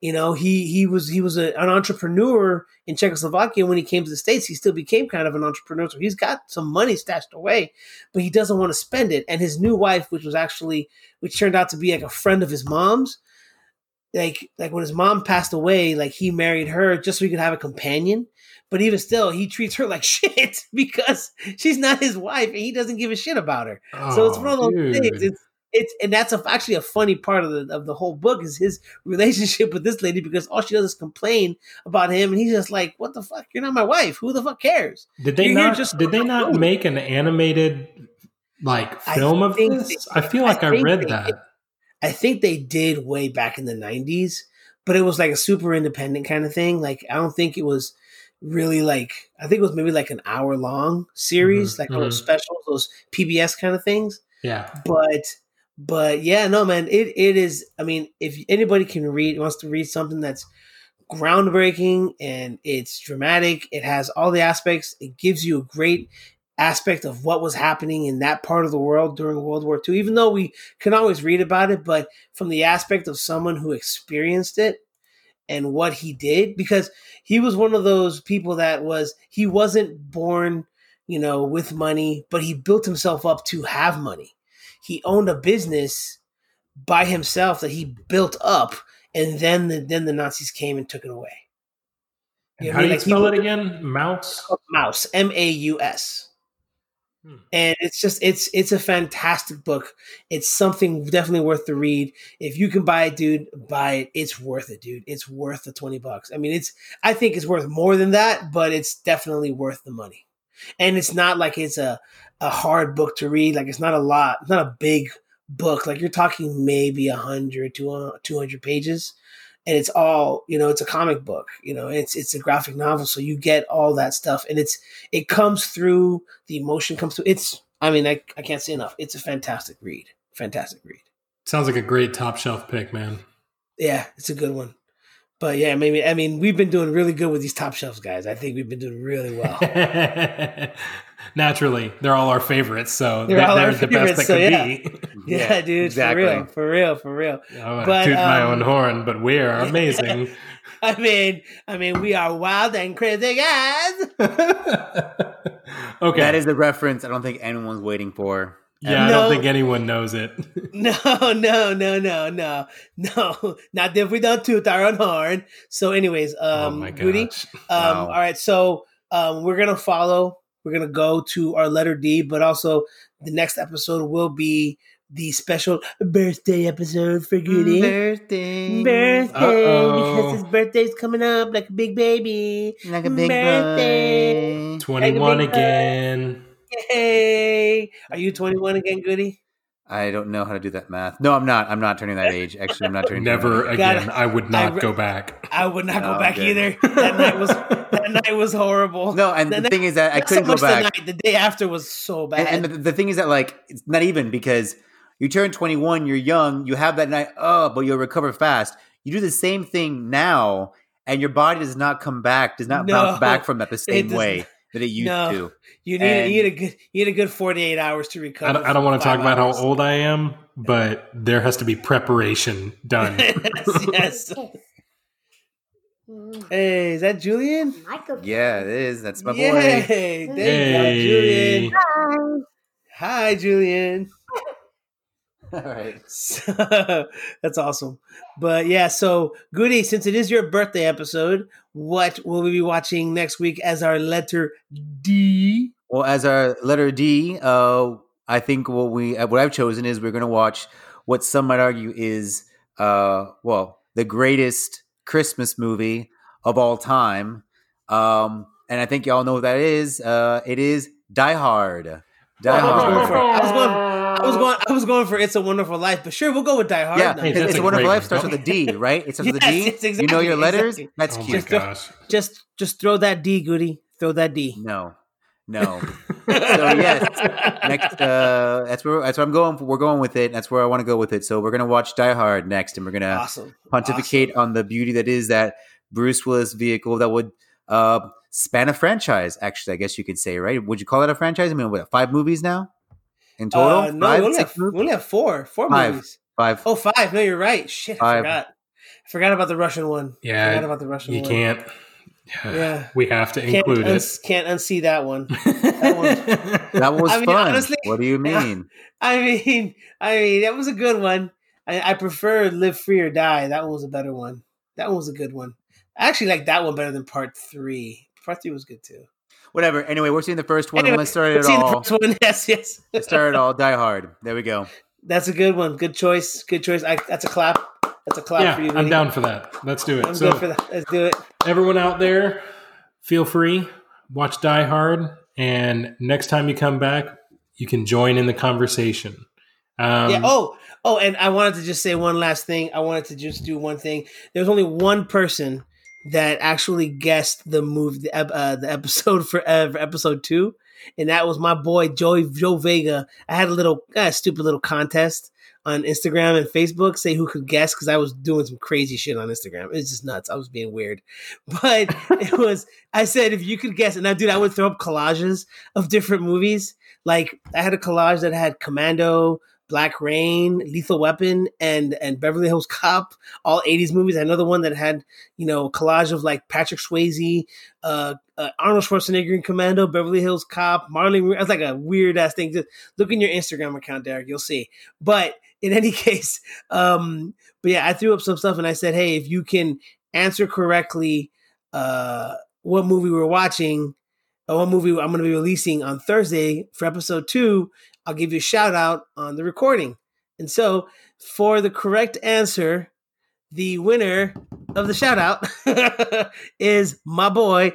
you know, he he was he was a, an entrepreneur in Czechoslovakia when he came to the states. He still became kind of an entrepreneur, so he's got some money stashed away, but he doesn't want to spend it. And his new wife, which was actually which turned out to be like a friend of his mom's, like like when his mom passed away, like he married her just so he could have a companion. But even still, he treats her like shit because she's not his wife and he doesn't give a shit about her. Oh, so it's one of oh, those dude. things. It's it's and that's a, actually a funny part of the of the whole book is his relationship with this lady because all she does is complain about him and he's just like, "What the fuck? You're not my wife. Who the fuck cares?" Did they You're not? Just did they not make an animated like film of this? They, I feel like I, I read that. I think they did way back in the '90s, but it was like a super independent kind of thing. Like I don't think it was really like I think it was maybe like an hour long series, mm-hmm, like mm-hmm. those specials, those PBS kind of things. Yeah. But but yeah, no, man, it it is. I mean, if anybody can read wants to read something that's groundbreaking and it's dramatic, it has all the aspects. It gives you a great aspect of what was happening in that part of the world during World War II. Even though we can always read about it, but from the aspect of someone who experienced it and what he did, because he was one of those people that was he wasn't born, you know, with money, but he built himself up to have money he owned a business by himself that he built up, and then the, then the Nazis came and took it away. You how do you like spell it again? Mouse? Mouse. Maus. Hmm. And it's just it's it's a fantastic book. It's something definitely worth the read. If you can buy it, dude, buy it. It's worth it, dude. It's worth the 20 bucks. I mean, it's I think it's worth more than that, but it's definitely worth the money. And it's not like it's a a hard book to read. Like it's not a lot, it's not a big book. Like you're talking maybe 100 to 200 pages and it's all you know it's a comic book you know it's it's a graphic novel so you get all that stuff and it's it comes through the emotion comes through it's i mean i, I can't say enough it's a fantastic read fantastic read. Sounds like a great top shelf pick man. Yeah it's a good one. But yeah maybe i mean we've been doing really good with these top shelves guys. I think we've been doing really well naturally they're all our favorites so they're, they're, they're the best that so could yeah. be yeah, yeah, dude exactly. for real for real for real I'm but, toot um, my own horn but we're amazing i mean i mean we are wild and crazy guys okay that is the reference i don't think anyone's waiting for yeah, no, I don't think anyone knows it. no, no, no, no, no, no. Not if we don't toot our own horn. So, anyways, oh um, oh Goody. Um, wow. all right. So, um, we're gonna follow we're gonna go to our letter D, but also the next episode will be the special birthday episode for Goody. Birthday. Birthday. Uh-oh. Because his birthday's coming up like a big baby. Like a big birthday. 21 like again. Yay. Are you 21 again, Goody? I don't know how to do that math. No, I'm not. I'm not turning that age. Actually, I'm not turning. Never again. I would not I, go back. I would not go oh, back either. That night was that night was horrible. No, and the, the thing is that I couldn't so go back. The, night, the, day after was so bad. And, and the, the, thing is that like it's not even because you turn 21, you're young, you have that night. Oh, but you'll recover fast. You do the same thing now, and your body does not come back. Does not no, bounce back from that the same way that it used no. to. You need, and, you need a good you need a good forty eight hours to recover. I don't, I don't want to talk about how old I am, but there has to be preparation done. yes. yes. hey, is that Julian? Michael. Yeah, it is. That's my boy. Yay, there hey. you Julian. Hi. Hi, Julian. All right. So, that's awesome. But yeah, so Goody, since it is your birthday episode, what will we be watching next week as our letter D? Well, as our letter D, uh, I think what we what I've chosen is we're going to watch what some might argue is uh, well the greatest Christmas movie of all time, um, and I think y'all know what that is. Uh, it is Die Hard. Die Hard. I was going. I was going. I was going for "It's a Wonderful Life," but sure, we'll go with Die Hard. Yeah, hey, "It's a Wonderful Life" starts with a D, right? It starts yes, with a D. Exactly, you know your letters. Exactly. That's oh cute. Just, just, just throw that D, Goody. Throw that D. No, no. so yes, next. Uh, that's where that's where I'm going. We're going with it. That's where I want to go with it. So we're gonna watch Die Hard next, and we're gonna awesome. pontificate awesome. on the beauty that is that Bruce Willis vehicle that would uh, span a franchise. Actually, I guess you could say, right? Would you call it a franchise? I mean, what five movies now? In total? Uh, no, five, we, only have, we only have four. Four five, movies. Five. Oh, five. No, you're right. Shit, five. I forgot. I forgot about the Russian one. Yeah, I forgot about the Russian you one. can't. Yeah, we have to can't include it. can't unsee that one. That, one. that was I mean, fun. Honestly, what do you mean? I mean, I mean, that was a good one. I, I prefer "Live Free or Die." That one was a better one. That one was a good one. I actually like that one better than Part Three. Part Three was good too whatever. Anyway, we're seeing the first one. Anyway, Let's start it all. The first one. Yes, yes. Let's start it all. Die Hard. There we go. That's a good one. Good choice. Good choice. I, that's a clap. That's a clap yeah, for you. I'm down for that. Let's do it. I'm so, good for that. Let's do it. Everyone out there, feel free. Watch Die Hard, and next time you come back, you can join in the conversation. Um, yeah. Oh, oh, and I wanted to just say one last thing. I wanted to just do one thing. There's only one person that actually guessed the move the, uh, the episode for, uh, for episode two, and that was my boy Joey Joe Vega. I had a little uh, stupid little contest on Instagram and Facebook, say who could guess because I was doing some crazy shit on Instagram. It's just nuts. I was being weird, but it was. I said if you could guess, and I dude, I would throw up collages of different movies. Like I had a collage that had Commando, Black Rain, Lethal Weapon, and and Beverly Hills Cop, all '80s movies. Another one that had you know collage of like Patrick Swayze, uh, uh, Arnold Schwarzenegger in Commando, Beverly Hills Cop, Marlon. It's like a weird ass thing. Just look in your Instagram account, Derek. You'll see. But in any case, um, but yeah, I threw up some stuff and I said, hey, if you can answer correctly, uh, what movie we're watching or what movie I'm going to be releasing on Thursday for episode two, I'll give you a shout out on the recording. And so, for the correct answer, the winner of the shout out is my boy,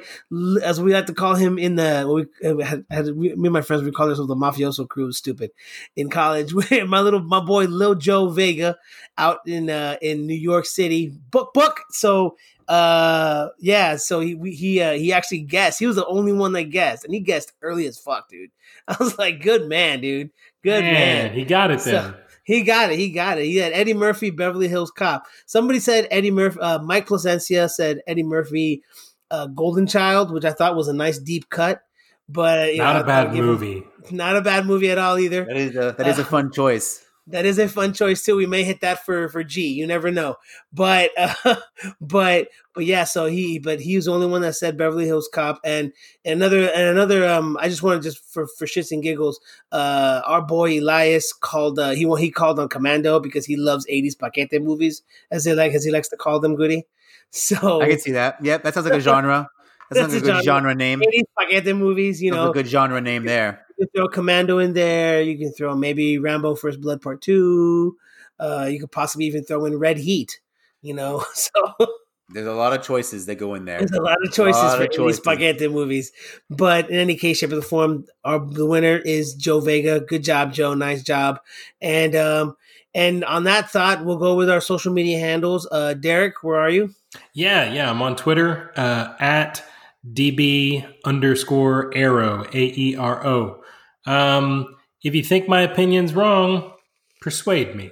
as we like to call him in the we had, had me and my friends we call ourselves the mafioso crew. Stupid in college. my little my boy Lil Joe Vega out in uh, in New York City. Book book. So uh yeah so he he uh, he actually guessed he was the only one that guessed and he guessed early as fuck dude i was like good man dude good man, man. he got it then he got it. He got it. He had Eddie Murphy, Beverly Hills Cop. Somebody said Eddie Murphy. Uh, Mike Placencia said Eddie Murphy, uh, Golden Child, which I thought was a nice deep cut. But not know, a bad movie. Him, not a bad movie at all either. That is a that is a uh, fun choice that is a fun choice too. We may hit that for for G. You never know. But uh, but but yeah. So he but he was the only one that said Beverly Hills Cop and, and another and another. Um, I just wanted just for for shits and giggles. Uh, our boy Elias called. Uh, he he called on Commando because he loves '80s paquete movies as they like as he likes to call them. Goody. So I can see that. Yep, that sounds like a genre. That sounds like a good genre, genre name. 80s paquete movies. You know, a good genre name there can throw Commando in there. You can throw maybe Rambo First Blood Part Two. Uh, you could possibly even throw in Red Heat. You know, so there's a lot of choices that go in there. There's a lot of choices lot for of choices. spaghetti movies. But in any case, shape, or form, our the winner is Joe Vega. Good job, Joe. Nice job. And um, and on that thought, we'll go with our social media handles. Uh, Derek, where are you? Yeah, yeah, I'm on Twitter uh, at db underscore aero a e r o. Um, if you think my opinion's wrong, persuade me.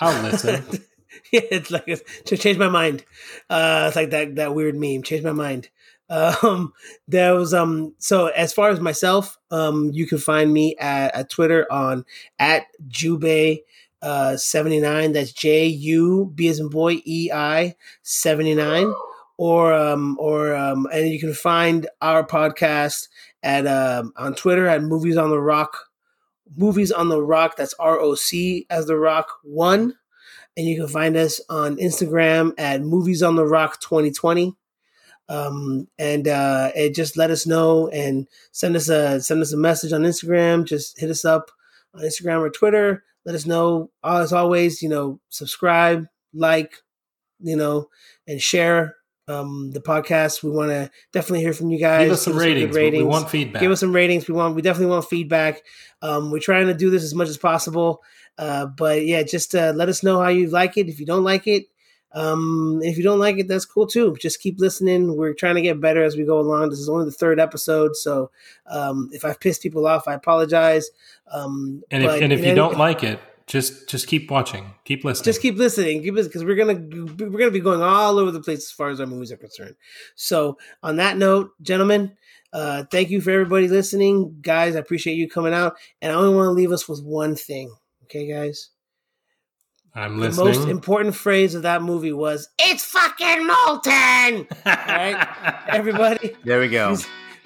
I'll listen. yeah, it's like to change my mind. Uh, it's like that that weird meme. Change my mind. Um, there was um. So as far as myself, um, you can find me at, at Twitter on at Jube. Uh, 79 that's J U B as in boy E I 79 or um or um and you can find our podcast at um, on Twitter at Movies on the Rock, Movies on the Rock. That's R O C as the Rock One, and you can find us on Instagram at Movies on the Rock 2020. Um, and uh, and just let us know and send us a send us a message on Instagram. Just hit us up on Instagram or Twitter. Let us know. As always, you know, subscribe, like, you know, and share um, the podcast. We want to definitely hear from you guys. Give us some, Give us ratings. ratings. We want feedback. Give us some ratings. We want. We definitely want feedback. Um, we're trying to do this as much as possible. Uh, but yeah, just uh, let us know how you like it. If you don't like it, um, if you don't like it, that's cool too. Just keep listening. We're trying to get better as we go along. This is only the third episode, so um, if I've pissed people off, I apologize. Um, and if, and if you don't like it, just just keep watching, keep listening. Just keep listening, keep listening, because we're gonna we're gonna be going all over the place as far as our movies are concerned. So, on that note, gentlemen, uh, thank you for everybody listening, guys. I appreciate you coming out, and I only want to leave us with one thing, okay, guys. I'm listening. The most important phrase of that movie was "It's fucking molten." all right, everybody. There we go.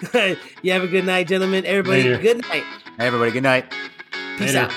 you have a good night, gentlemen. Everybody, Later. good night. Hey, everybody, good night. Peace Later. out.